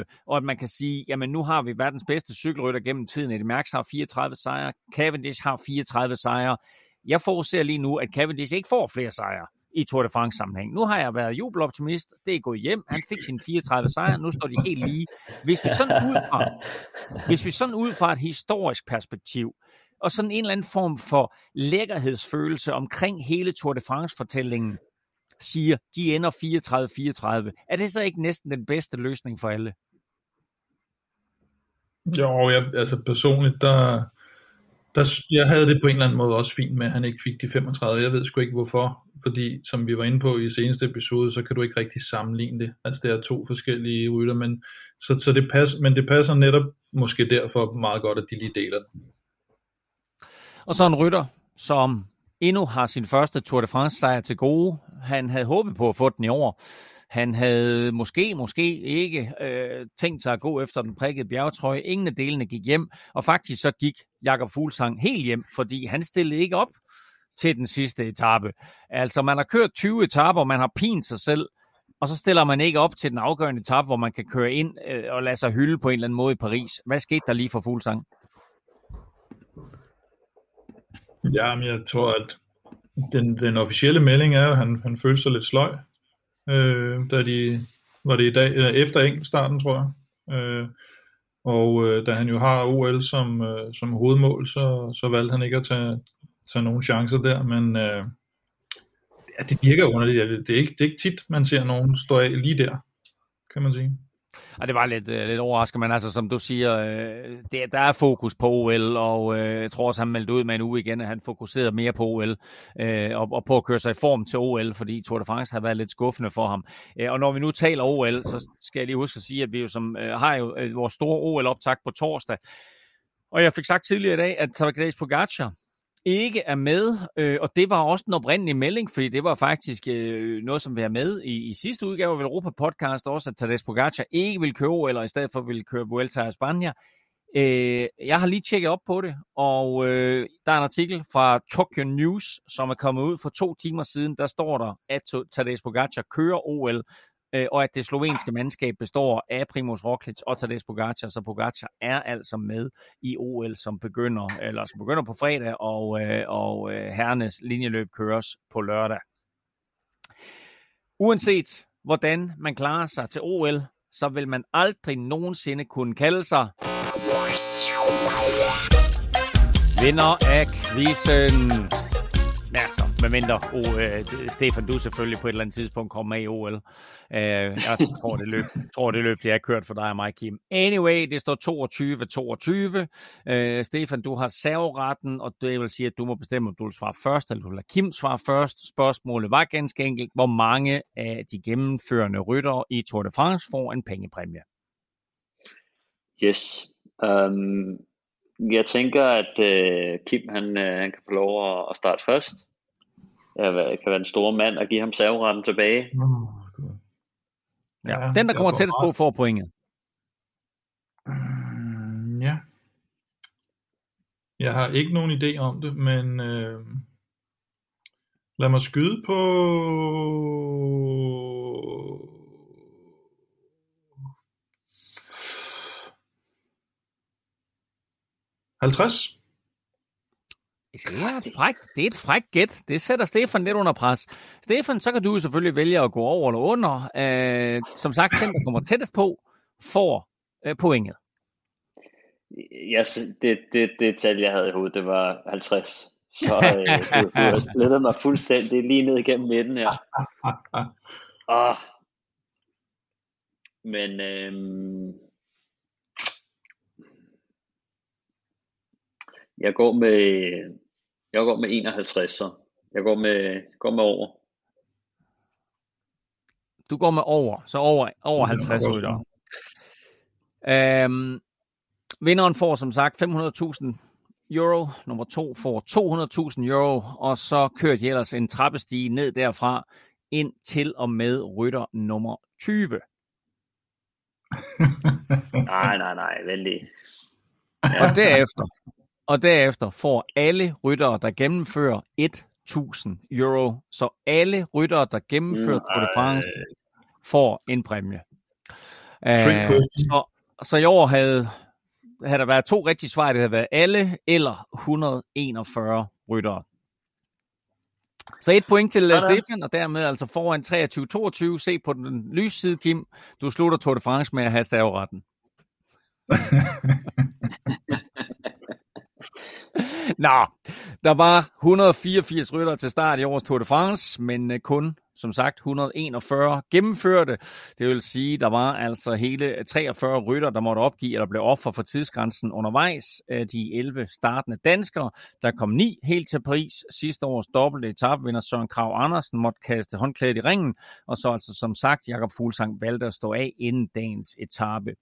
34-34, og at man kan sige, jamen nu har vi verdens bedste cykelrytter gennem tiden. Eddie Merckx har 34 sejre, Cavendish har 34 sejre. Jeg forudser lige nu, at Cavendish ikke får flere sejre i Tour de France sammenhæng. Nu har jeg været jubeloptimist, det er gået hjem, han fik sin 34 sejre, nu står de helt lige. Hvis vi sådan ud fra, hvis vi sådan ud fra et historisk perspektiv, og sådan en eller anden form for lækkerhedsfølelse omkring hele Tour de France-fortællingen, siger, de ender 34-34. Er det så ikke næsten den bedste løsning for alle? Jo, jeg, altså personligt, der, Der, jeg havde det på en eller anden måde også fint med, at han ikke fik de 35. Jeg ved sgu ikke hvorfor, fordi som vi var inde på i seneste episode, så kan du ikke rigtig sammenligne det. Altså det er to forskellige rytter, men, så, så det passer, men det passer netop måske derfor meget godt, at de lige deler det. Og så en rytter, som endnu har sin første Tour de France sejr til gode. Han havde håbet på at få den i år. Han havde måske, måske ikke øh, tænkt sig at gå efter den prikkede bjergetrøje. Ingen af delene gik hjem, og faktisk så gik Jakob Fuglsang helt hjem, fordi han stillede ikke op til den sidste etape. Altså, man har kørt 20 etaper, man har pint sig selv, og så stiller man ikke op til den afgørende etape, hvor man kan køre ind øh, og lade sig hylde på en eller anden måde i Paris. Hvad skete der lige for Fuglsang? Ja, men jeg tror, at den, den officielle melding er, at han, han følte sig lidt sløj, øh, da de, var det i dag, øh, efter enkeltstarten, tror jeg. Øh, og øh, da han jo har OL som, øh, som hovedmål, så, så valgte han ikke at tage, tage nogen chancer der, men øh, ja, det virker underligt. Det er, ikke, det er ikke tit, man ser nogen stå af lige der, kan man sige. Og det var lidt, øh, lidt overraskende, men altså, som du siger, øh, det, der er fokus på OL, og øh, jeg tror også, han meldte ud med en uge igen, at han fokuserede mere på OL, øh, og, og på at køre sig i form til OL, fordi Tour de France har været lidt skuffende for ham. Øh, og når vi nu taler OL, så skal jeg lige huske at sige, at vi jo som, øh, har jo øh, vores store OL-optag på torsdag, og jeg fik sagt tidligere i dag, at Tadej Pogacar, ikke er med, øh, og det var også den oprindelige melding, fordi det var faktisk øh, noget, som vi har med i, i sidste udgave af Europa Podcast, også at Tadej Pogacar ikke vil køre, eller i stedet for vil køre Vuelta a España. Øh, jeg har lige tjekket op på det, og øh, der er en artikel fra Tokyo News, som er kommet ud for to timer siden. Der står der, at Tadej Pogacar kører OL øh, og at det slovenske mandskab består af Primoz Roglic og Tadej Pogacar, så Pogacar er altså med i OL, som begynder, eller som begynder på fredag, og, øh, og øh, herrenes linjeløb køres på lørdag. Uanset hvordan man klarer sig til OL, så vil man aldrig nogensinde kunne kalde sig vinder af quizzen. Ja, medmindre oh, øh, Stefan, du selvfølgelig på et eller andet tidspunkt kommer med i OL. Øh, jeg tror, det løb, tror, det løb, det er kørt for dig og mig, Kim. Anyway, det står 22-22. Øh, Stefan, du har serveretten, og det vil sige, at du må bestemme, om du vil svare først, eller du lader Kim svare først. Spørgsmålet var ganske enkelt, hvor mange af de gennemførende ryttere i Tour de France får en pengepræmie? Yes. Um, jeg tænker, at uh, Kim han, øh, han kan få lov at starte først. Jeg kan være en stor mand og give ham serveretten tilbage. Ja, ja, den, der kommer tættest på, får pointet. Mm, ja. Jeg har ikke nogen idé om det, men øh, lad mig skyde på 50? Det er, et frækt, det er et frækt gæt. Det sætter Stefan lidt under pres. Stefan, så kan du selvfølgelig vælge at gå over eller under. Øh, som sagt, den, der kommer tættest på, får øh, pointet. Ja, det, det, det tal, jeg havde i hovedet, det var 50. Så øh, [LAUGHS] du, du har slettet mig fuldstændig lige ned igennem midten her. Oh. [LAUGHS] Men øhm, Jeg går med, jeg går med 51, så jeg går med, går med over. Du går med over, så over, over 50 rytter. Øhm, vinderen får som sagt 500.000 euro, nummer to får 200.000 euro, og så kører de ellers en trappestige ned derfra ind til og med rytter nummer 20. [LAUGHS] nej, nej, nej, vældig. Ja. Og derefter, og derefter får alle ryttere, der gennemfører 1000 euro. Så alle ryttere, der gennemfører Tour de France, får en præmie. Uh, så, så i år havde, havde der været to rigtige svar. Det havde været alle eller 141 ryttere. Så et point til uh, Stefan, og dermed altså foran 23-22. Se på den lyse side, Kim. Du slutter Tour de France med at have staveretten. [LAUGHS] Nå, der var 184 rytter til start i årets Tour de France, men øh, kun som sagt 141 gennemførte. Det vil sige, der var altså hele 43 rytter, der måtte opgive eller blev offer for tidsgrænsen undervejs. De 11 startende danskere, der kom ni helt til Paris. Sidste års dobbelte etapevinder Søren Krav Andersen måtte kaste håndklædet i ringen, og så altså som sagt, Jakob Fuglsang valgte at stå af inden dagens etape.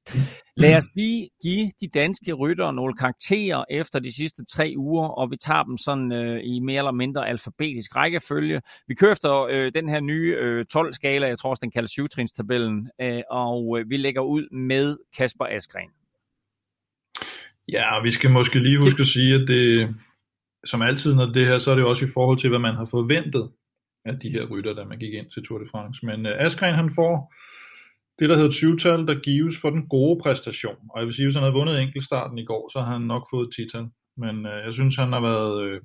Lad os lige give de danske rytter nogle karakterer efter de sidste tre uger, og vi tager dem sådan øh, i mere eller mindre alfabetisk rækkefølge. Vi kører efter øh, den her nye øh, 12-skala, jeg tror også, den kaldes 7-trins-tabellen, øh, og øh, vi lægger ud med Kasper Askren. Ja, vi skal måske lige huske at sige, at det, som altid, når det her, så er det også i forhold til, hvad man har forventet af de her rytter, da man gik ind til Tour de France. Men øh, Askren, han får det, der hedder 20-tal, der gives for den gode præstation. Og jeg vil sige, hvis han havde vundet enkeltstarten i går, så har han nok fået 10-tal. Men øh, jeg synes, han har været, Øh,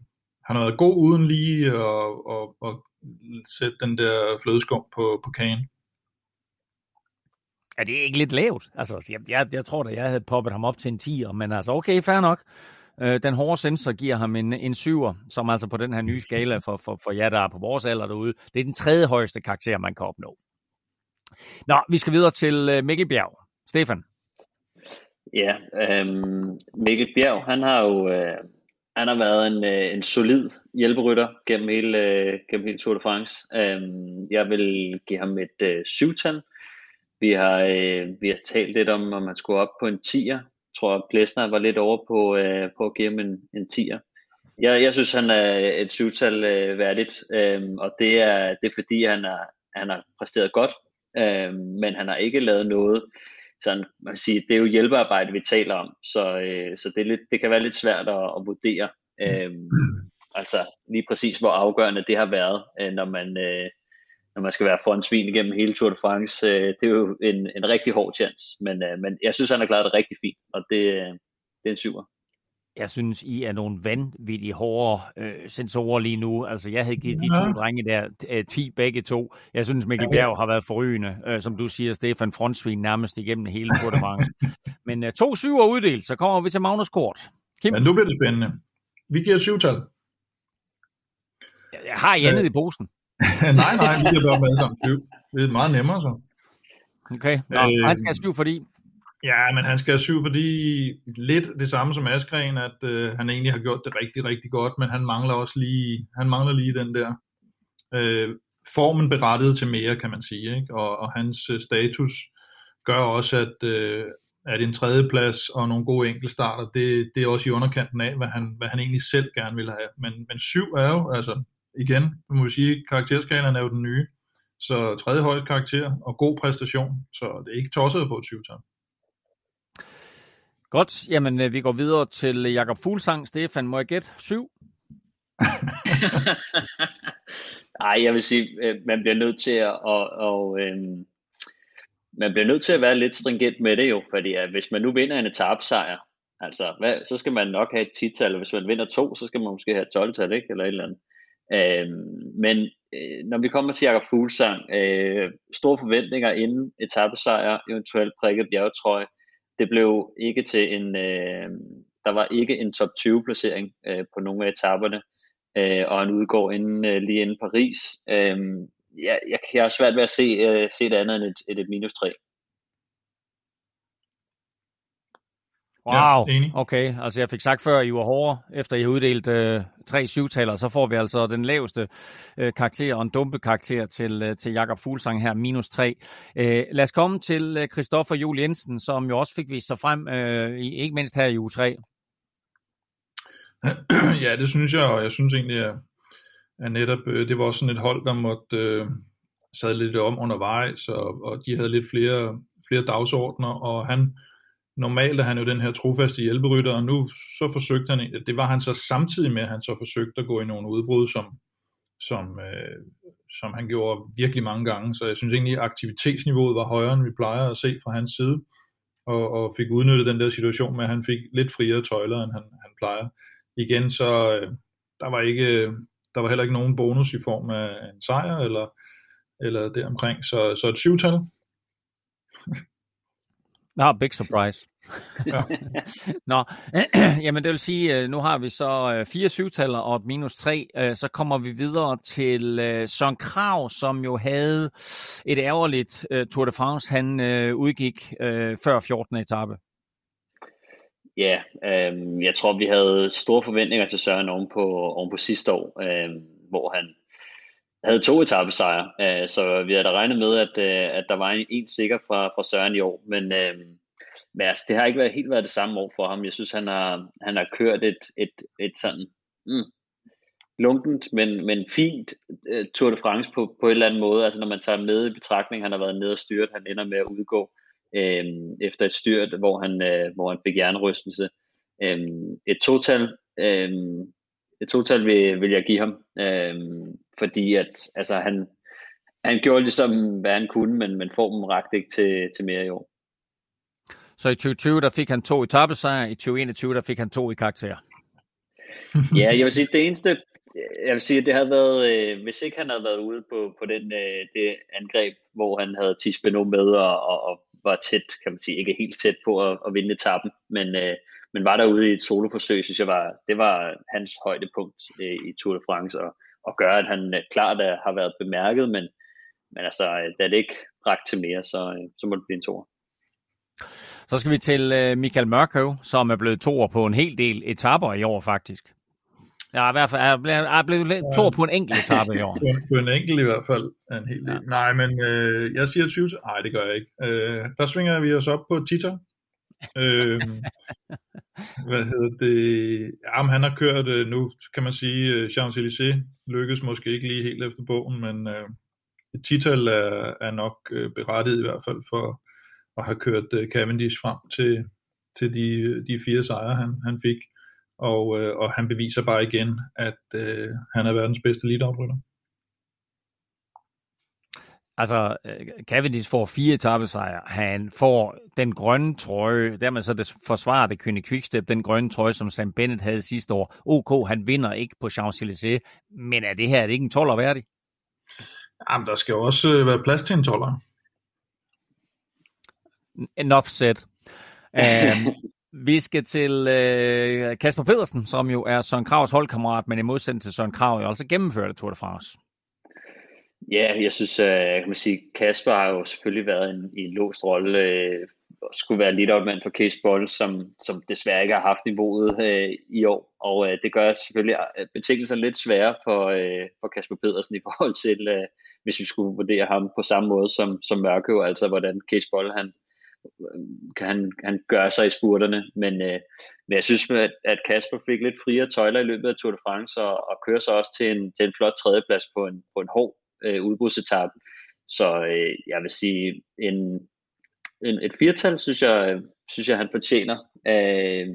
han har været god uden lige og, og, og sætte den der flødeskum på, på kagen. Er det ikke lidt lavt? Altså, jeg, jeg, jeg tror da, jeg havde poppet ham op til en 10'er, men altså, okay, fair nok. Øh, den hårde sensor giver ham en, en 7'er, som altså på den her nye skala for, for, for jer, der er på vores alder derude, det er den tredje højeste karakter, man kan opnå. Nå, vi skal videre til øh, Mikkel Bjerg. Stefan. Ja, øhm, Mikkel Bjerg, han har jo øh, han har været en, øh, en solid hjælperytter gennem hele, øh, gennem hele Tour de France. Øhm, jeg vil give ham et øh, syvtal. Vi har, øh, vi har talt lidt om, om man skulle op på en 10'er. Jeg tror, Plesner var lidt over på, øh, på at give ham en, en 10'er. Jeg, jeg synes, han er et syvtal øh, værdigt, øh, og det er, det er fordi, han, har han har præsteret godt, øh, men han har ikke lavet noget, sådan, man kan sige, det er jo hjælpearbejde, vi taler om, så, øh, så det, er lidt, det kan være lidt svært at, at vurdere, øh, altså lige præcis hvor afgørende det har været, øh, når man, øh, når man skal være foran svin igennem hele Tour de France. Øh, det er jo en, en rigtig hård chance, men, øh, men jeg synes, han har klaret det rigtig fint, og det, øh, det er en syver. Jeg synes, I er nogle vanvittige hårde øh, sensorer lige nu. Altså, jeg havde givet de to drenge der øh, 10 begge to. Jeg synes, Mikkel Bjerg har været forrygende. Øh, som du siger, Stefan Frontsvin nærmest igennem hele Tour de France. [LAUGHS] Men øh, to syver uddelt, så kommer vi til Magnus Kort. Kim? Ja, nu bliver det spændende. Vi giver syvtal. Jeg, jeg har I andet øh, i posen. [LAUGHS] nej, nej, vi giver bare med sammen syv. Det er meget nemmere så. Okay, Nå, øh, han skal have syv, fordi Ja, men han skal have syv, fordi lidt det samme som Askren, at øh, han egentlig har gjort det rigtig, rigtig godt, men han mangler også lige, han mangler lige den der øh, formen berettiget til mere, kan man sige, ikke? Og, og hans øh, status gør også, at, øh, at en tredjeplads og nogle gode enkeltstarter, det, det er også i underkanten af, hvad han, hvad han egentlig selv gerne vil have. Men, men syv er jo, altså igen, må vi sige, karakterskalaen er jo den nye, så tredje højeste karakter og god præstation, så det er ikke tosset at få et syvtal. Godt, jamen øh, vi går videre til Jakob Fuglsang. Stefan, må jeg gætte? Syv? [LAUGHS] Nej, jeg vil sige, øh, man bliver nødt til at, og, og, øhm, man bliver nødt til at være lidt stringent med det jo, fordi at hvis man nu vinder en etapsejr, altså, hvad, så skal man nok have et tital, og hvis man vinder to, så skal man måske have et 12-tal, ikke? Eller et eller andet. Øhm, men øh, når vi kommer til Jakob Fuglsang, øh, store forventninger inden etappesejr, eventuelt prikket bjergetrøje, det blev ikke til en, øh, der var ikke en top 20 placering øh, på nogle af etaperne, øh, og han udgår inden, øh, lige inden Paris. Øh, jeg, jeg, jeg har svært ved at se, øh, se det andet end et, et, et minus 3. Wow, ja, okay. Altså jeg fik sagt før, at I var hårde, efter I har uddelt øh, tre syvtaler, så får vi altså den laveste øh, karakter og en dumpe karakter til, øh, til Jakob Fuglsang her, minus 3. Øh, lad os komme til øh, Christoffer Jul Jensen, som jo også fik vist sig frem, øh, i, ikke mindst her i uge 3. [CLEARS THROAT] Ja, det synes jeg, og jeg synes egentlig, at, at netop øh, det var sådan et hold, der måtte øh, sad lidt om undervejs, og, og de havde lidt flere, flere dagsordner, og han normalt er han jo den her trofaste hjælperytter, og nu så forsøgte han, det var han så samtidig med, at han så forsøgte at gå i nogle udbrud, som, som, øh, som han gjorde virkelig mange gange, så jeg synes egentlig, at aktivitetsniveauet var højere, end vi plejer at se fra hans side, og, og fik udnyttet den der situation med, at han fik lidt friere tøjler, end han, han plejer. Igen, så øh, der var ikke, der var heller ikke nogen bonus i form af en sejr, eller, eller deromkring, så, så et syvtal. Ja, big surprise. [LAUGHS] Nå, [CLEARS THROAT] jamen det vil sige, øh, nu har vi så øh, fire syvtaller og et minus tre, øh, så kommer vi videre til Søren Krav, som jo havde et ærgerligt Tour de France. Han udgik før 14. etape. Ja, øh, jeg tror, vi havde store forventninger til Søren oven på, oven på sidste år, øh, hvor han havde to etappesejre, øh, så vi havde da regnet med, at, øh, at der var en, en sikker fra, fra Søren i år, men, øh, men altså, det har ikke været, helt været det samme år for ham. Jeg synes, han har, han har kørt et, et, et sådan mm, lunkent, men, men fint øh, Tour de France på, på en eller anden måde. Altså når man tager med i betragtning, han har været nede og styrt, han ender med at udgå øh, efter et styrt, hvor han, øh, hvor han fik hjernerystelse. Øh, et total, øh, et total vil, vil jeg give ham, øh, fordi at altså, han, han gjorde ligesom, hvad han kunne, men, men formen rakte ikke til, til mere i år. Så i 2020, der fik han to etappesejre, i 2021, der fik han to i karakter. [LAUGHS] ja, jeg vil sige, det eneste, jeg vil sige, at det havde været, øh, hvis ikke han havde været ude på, på den, øh, det angreb, hvor han havde Tisbeno med og, og, og var tæt, kan man sige, ikke helt tæt på at, at vinde etappen, men, øh, men var derude i et soloforsøg, synes jeg var, det var hans højdepunkt øh, i Tour de France, og, og gør, at han øh, klart er, har været bemærket, men, men altså, øh, da det ikke bragt til mere, så, øh, så må det blive en tor. Så skal vi til øh, Michael Mørkøv, som er blevet toer på en hel del etapper i år faktisk. Ja, i hvert fald er blevet, er blevet to på en enkelt etape i år. [LAUGHS] på en enkelt i hvert fald. En hel del. Ja. Nej, men øh, jeg siger 20. Nej, det gør jeg ikke. Øh, der svinger vi os op på Tita øh, hvad hedder det? Jamen, han har kørt øh, nu, kan man sige, øh, Champs-Élysées lykkes måske ikke lige helt efter bogen, men øh, Tital er, er nok øh, berettiget i hvert fald for, at have kørt øh, Cavendish frem til, til de, de fire sejre, han, han fik. Og, øh, og han beviser bare igen, at øh, han er verdens bedste leadoprytter. Altså, Cavendish får fire etappesejre. Han får den grønne trøje, dermed så det forsvarer det Kønne Quickstep, den grønne trøje, som Sam Bennett havde sidste år. OK, han vinder ikke på Champs-Élysées, men er det her er det ikke en toller værdig? Jamen, der skal også være plads til en toller enough said. Um, [LAUGHS] vi skal til uh, Kasper Pedersen, som jo er Søren Kravs holdkammerat, men i modsætning til Søren Krav, jo altså gennemført Tour de France. Ja, jeg synes, øh, jeg kan man sige, Kasper har jo selvfølgelig været en, i en låst rolle, uh, skulle være lidt opmand for Case Boll, som, som desværre ikke har haft niveauet øh, i år, og øh, det gør selvfølgelig øh, betingelserne lidt svære for, øh, for Kasper Pedersen i [LAUGHS] forhold til, øh, hvis vi skulle vurdere ham på samme måde som, som Mørkøv, altså hvordan Case Boll han, kan han, han gøre sig i spurterne, men, øh, men jeg synes, at, at Kasper fik lidt friere tøjler i løbet af Tour de France, og, og kører sig også til en, til en flot tredjeplads på en, på en hård øh, udbudsetappen. Så øh, jeg vil sige, en, en, et firtal, synes jeg, øh, synes jeg, han fortjener. Øh,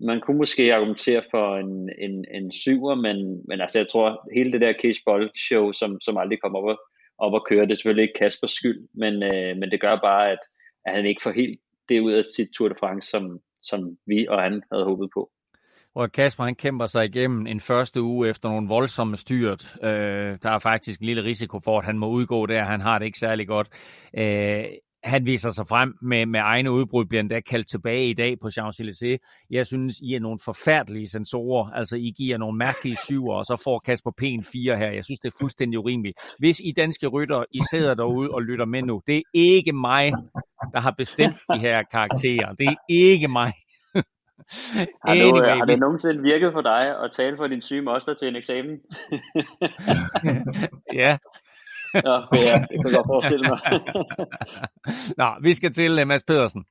man kunne måske argumentere for en, en, en syver, men, men altså, jeg tror, hele det der Cage Ball show, som, som aldrig kommer op op og køre, det er selvfølgelig ikke Kaspers skyld, men, øh, men det gør bare, at at han ikke får helt det ud af sit Tour de France, som, som vi og han havde håbet på. Og Kasper han kæmper sig igennem en første uge efter nogle voldsomme styrt. Øh, der er faktisk en lille risiko for, at han må udgå der. Han har det ikke særlig godt. Øh, han viser sig frem med, med egne udbrud, bliver endda kaldt tilbage i dag på Champs-Élysées. Jeg synes, I er nogle forfærdelige sensorer. Altså, I giver nogle mærkelige syver, og så får Kasper P. en fire her. Jeg synes, det er fuldstændig urimeligt. Hvis I danske rytter, I sidder derude og lytter med nu, det er ikke mig, der har bestemt de her karakterer. Det er ikke mig har, du, anyway, har det nogensinde virket for dig at tale for din syge moster til en eksamen? [LAUGHS] ja, ja, det, det kan jeg godt forestille mig. Nå, vi skal til uh, Mads Pedersen.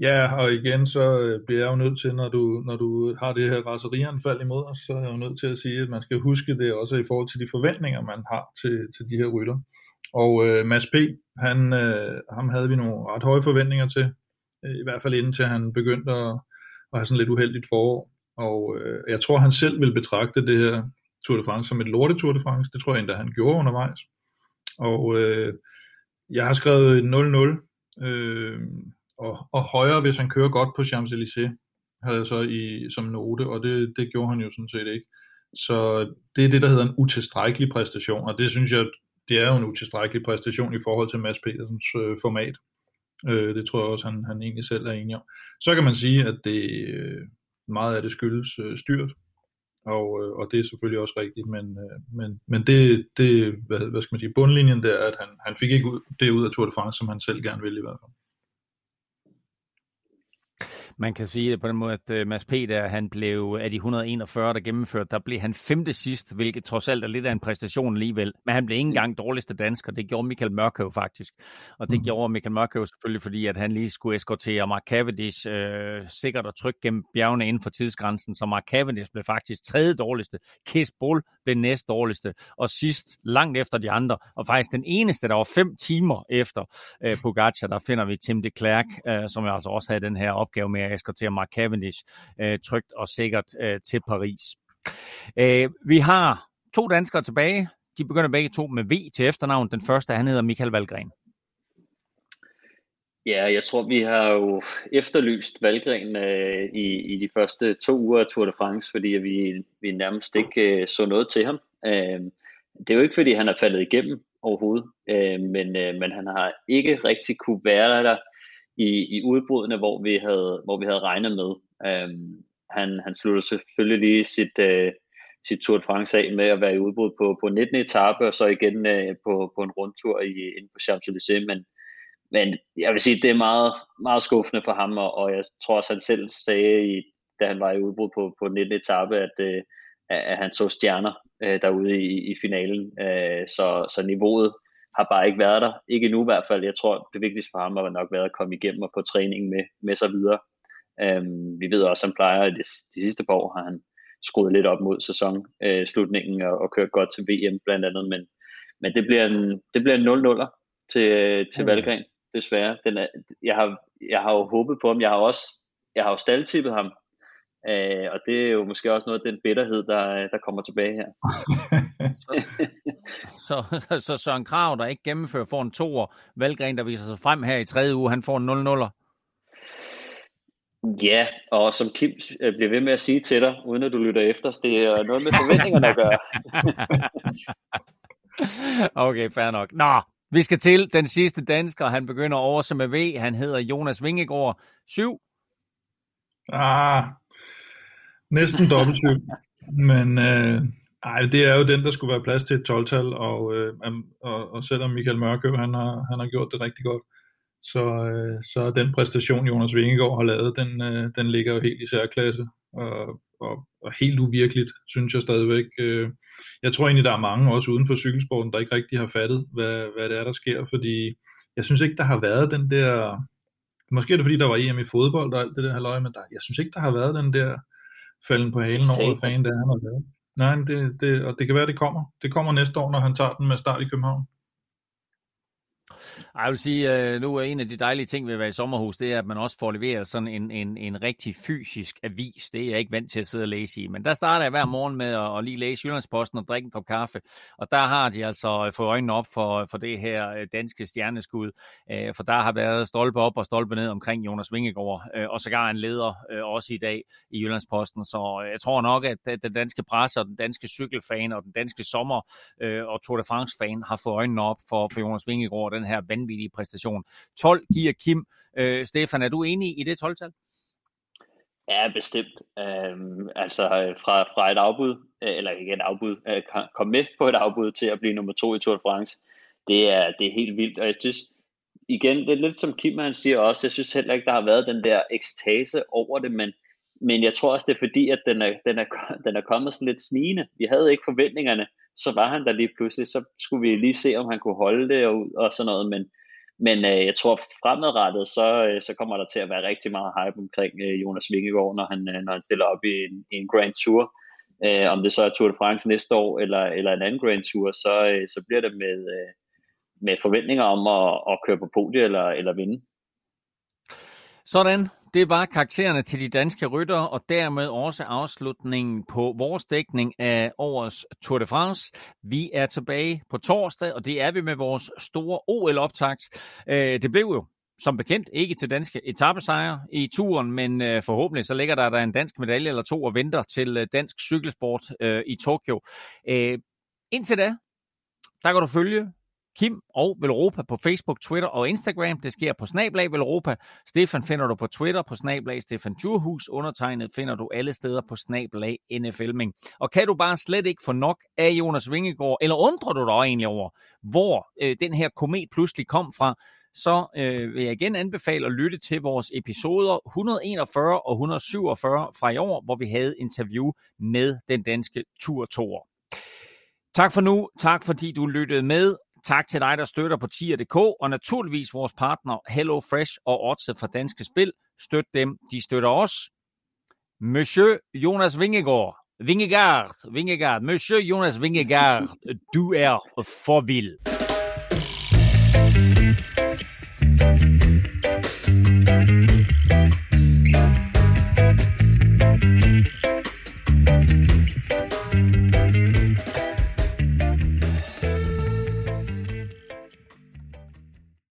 Ja, og igen så øh, bliver jeg jo nødt til, når du, når du har det her raserianfald imod os, så er jeg jo nødt til at sige, at man skal huske det også i forhold til de forventninger, man har til, til de her rytter. Og uh, Mads P., han, uh, ham havde vi nogle ret høje forventninger til, Øh, i hvert fald indtil han begyndte at, at have sådan lidt uheldigt forår. Og øh, jeg tror, han selv vil betragte det her Tour de France som et lortet Tour de France. Det tror jeg endda, han gjorde undervejs. Og øh, jeg har skrevet 0-0, øh, og, og højere, hvis han kører godt på Champs-Élysées, havde jeg så i, som note, og det, det gjorde han jo sådan set ikke. Så det er det, der hedder en utilstrækkelig præstation, og det synes jeg, det er jo en utilstrækkelig præstation i forhold til Mads Petersens øh, format. Øh, det tror jeg også, han, han egentlig selv er enig om. Så kan man sige, at det, øh, meget af det skyldes øh, styrt, og, øh, og det er selvfølgelig også rigtigt, men, øh, men, men det, det hvad, hvad skal man sige, bundlinjen der er, at han, han fik ikke ud, det ud af Tour de France, som han selv gerne ville i hvert fald. Man kan sige det på den måde, at uh, Mads P. Der, han blev af de 141, der gennemførte, der blev han femte sidst, hvilket trods alt er lidt af en præstation alligevel. Men han blev ikke engang dårligste dansker. Det gjorde Michael Mørkøv faktisk. Og det mm. gjorde Michael Mørkøv selvfølgelig, fordi at han lige skulle eskortere Mark Cavendish øh, sikkert og trygt gennem bjergene inden for tidsgrænsen. Så Mark Cavendish blev faktisk tredje dårligste. Kiss Bull blev næst dårligste. Og sidst, langt efter de andre, og faktisk den eneste, der var fem timer efter øh, Pogacar, der finder vi Tim de Klerk, øh, som jeg altså også havde den her opgave med at eskortere Mark Cavendish øh, trygt og sikkert øh, til Paris. Øh, vi har to danskere tilbage. De begynder begge to med V til efternavn. Den første, han hedder Michael Valgren. Ja, jeg tror, vi har jo efterlyst Valgren øh, i, i de første to uger af Tour de France, fordi vi, vi nærmest ikke øh, så noget til ham. Øh, det er jo ikke, fordi han er faldet igennem overhovedet, øh, men, øh, men han har ikke rigtig kunne være der i, i udbrudene, hvor vi havde, hvor vi havde regnet med. Øhm, han, han sluttede selvfølgelig lige sit, øh, sit Tour de France af med at være i udbrud på, på 19. etape, og så igen øh, på, på en rundtur i, inde på Champs-Élysées, men, men jeg vil sige, det er meget, meget skuffende for ham, og, og jeg tror også, han selv sagde, i, da han var i udbrud på, på 19. etape, at, øh, at han så stjerner øh, derude i, i finalen, øh, så, så niveauet har bare ikke været der. Ikke endnu i hvert fald. Jeg tror, det vigtigste for ham har nok været at komme igennem og få træning med, med sig videre. Øhm, vi ved også, at han plejer, at de, de sidste par år har han skruet lidt op mod sæsonslutningen øh, og, og kørt godt til VM blandt andet, men, men det bliver en, det bliver en 0-0'er til, til okay. Valgren, desværre. Den er, jeg, har, jeg har jo håbet på ham. Jeg har også jeg har jo staldtippet ham Øh, og det er jo måske også noget af den bitterhed, der, der kommer tilbage her. [LAUGHS] så, så, så Søren Krav, der ikke gennemfører, får en toer. Valgren, der viser sig frem her i tredje uge, han får en 0-0'er. Ja, og som Kim øh, bliver ved med at sige til dig, uden at du lytter efter, det er noget med forventningerne at gøre. [LAUGHS] okay, fair nok. Nå, vi skal til den sidste dansker. Han begynder over med V. Han hedder Jonas Vingegaard. 7. Ah, Næsten dobbelt syv. Men øh, ej, det er jo den, der skulle være plads til et 12-tal, og, øh, og, og selvom Michael Mørkøv, han har, han har gjort det rigtig godt, så, øh, så den præstation, Jonas Vingegaard har lavet, den, øh, den ligger jo helt i særklasse, og, og, og helt uvirkeligt, synes jeg stadigvæk. Øh, jeg tror egentlig, der er mange, også uden for cykelsporten, der ikke rigtig har fattet, hvad, hvad det er, der sker, fordi jeg synes ikke, der har været den der, måske er det fordi, der var EM i fodbold og alt det der halvøje, men der, jeg synes ikke, der har været den der falden på halen over, hvad fanden det er, han har lavet. Nej, det, det, og det kan være, det kommer. Det kommer næste år, når han tager den med start i København. Jeg vil sige, at nu er en af de dejlige ting ved at være i sommerhus, det er, at man også får leveret sådan en, en, en rigtig fysisk avis. Det er jeg ikke vant til at sidde og læse i. Men der starter jeg hver morgen med at, at lige læse Jyllandsposten og drikke en kop kaffe. Og der har de altså øh, fået øjnene op for, for det her øh, danske stjerneskud. For der har været stolpe op og stolpe ned omkring Jonas Vingegaard. Og sågar en leder også i dag i Jyllandsposten. Så jeg tror nok, at den danske presse og den danske cykelfan og den danske sommer- og Tour de France-fan har fået øjnene op for, for Jonas Vingegaard den her vanvittige præstation. 12 giver Kim. Øh, Stefan, er du enig i det 12-tal? Ja, bestemt. Øhm, altså øh, fra, fra et afbud, øh, eller ikke et afbud, øh, kom med på et afbud til at blive nummer to i Tour de France, det er, det er helt vildt. Og jeg synes, igen, det er lidt som Kim han siger også, jeg synes heller ikke, der har været den der ekstase over det, men, men jeg tror også, det er fordi, at den er, den er, den er kommet sådan lidt snigende. Vi havde ikke forventningerne, så var han der lige pludselig, så skulle vi lige se, om han kunne holde det og, og sådan noget, men, men øh, jeg tror fremadrettet, så, øh, så kommer der til at være rigtig meget hype omkring øh, Jonas Vingegaard, når han, øh, når han stiller op i en, i en Grand Tour. Øh, om det så er Tour de France næste år, eller, eller en anden Grand Tour, så, øh, så bliver det med, øh, med forventninger om at, at køre på podiet eller, eller vinde. Sådan, det var karaktererne til de danske rytter, og dermed også afslutningen på vores dækning af årets Tour de France. Vi er tilbage på torsdag, og det er vi med vores store OL-optakt. Øh, det blev jo som bekendt ikke til danske etappesejre i turen, men øh, forhåbentlig så ligger der, der en dansk medalje eller to og venter til øh, dansk cykelsport øh, i Tokyo. Øh, indtil da, der kan du følge Kim og Velropa på Facebook, Twitter og Instagram. Det sker på Snablag Velropa. Stefan finder du på Twitter på Snablag Stefan Djurhus. Undertegnet finder du alle steder på Snablag NFLming. Og kan du bare slet ikke få nok af Jonas Vingegaard, eller undrer du dig egentlig over, hvor øh, den her komet pludselig kom fra, så øh, vil jeg igen anbefale at lytte til vores episoder 141 og 147 fra i år, hvor vi havde interview med den danske turtor. Tak for nu. Tak fordi du lyttede med. Tak til dig, der støtter på tier.dk, og naturligvis vores partner Hello Fresh og Otse fra Danske Spil. Støt dem, de støtter os. Monsieur Jonas Vingegaard, Vingegaard, Vingegaard, Monsieur Jonas Vingegaard, [LAUGHS] du er for vild. thank you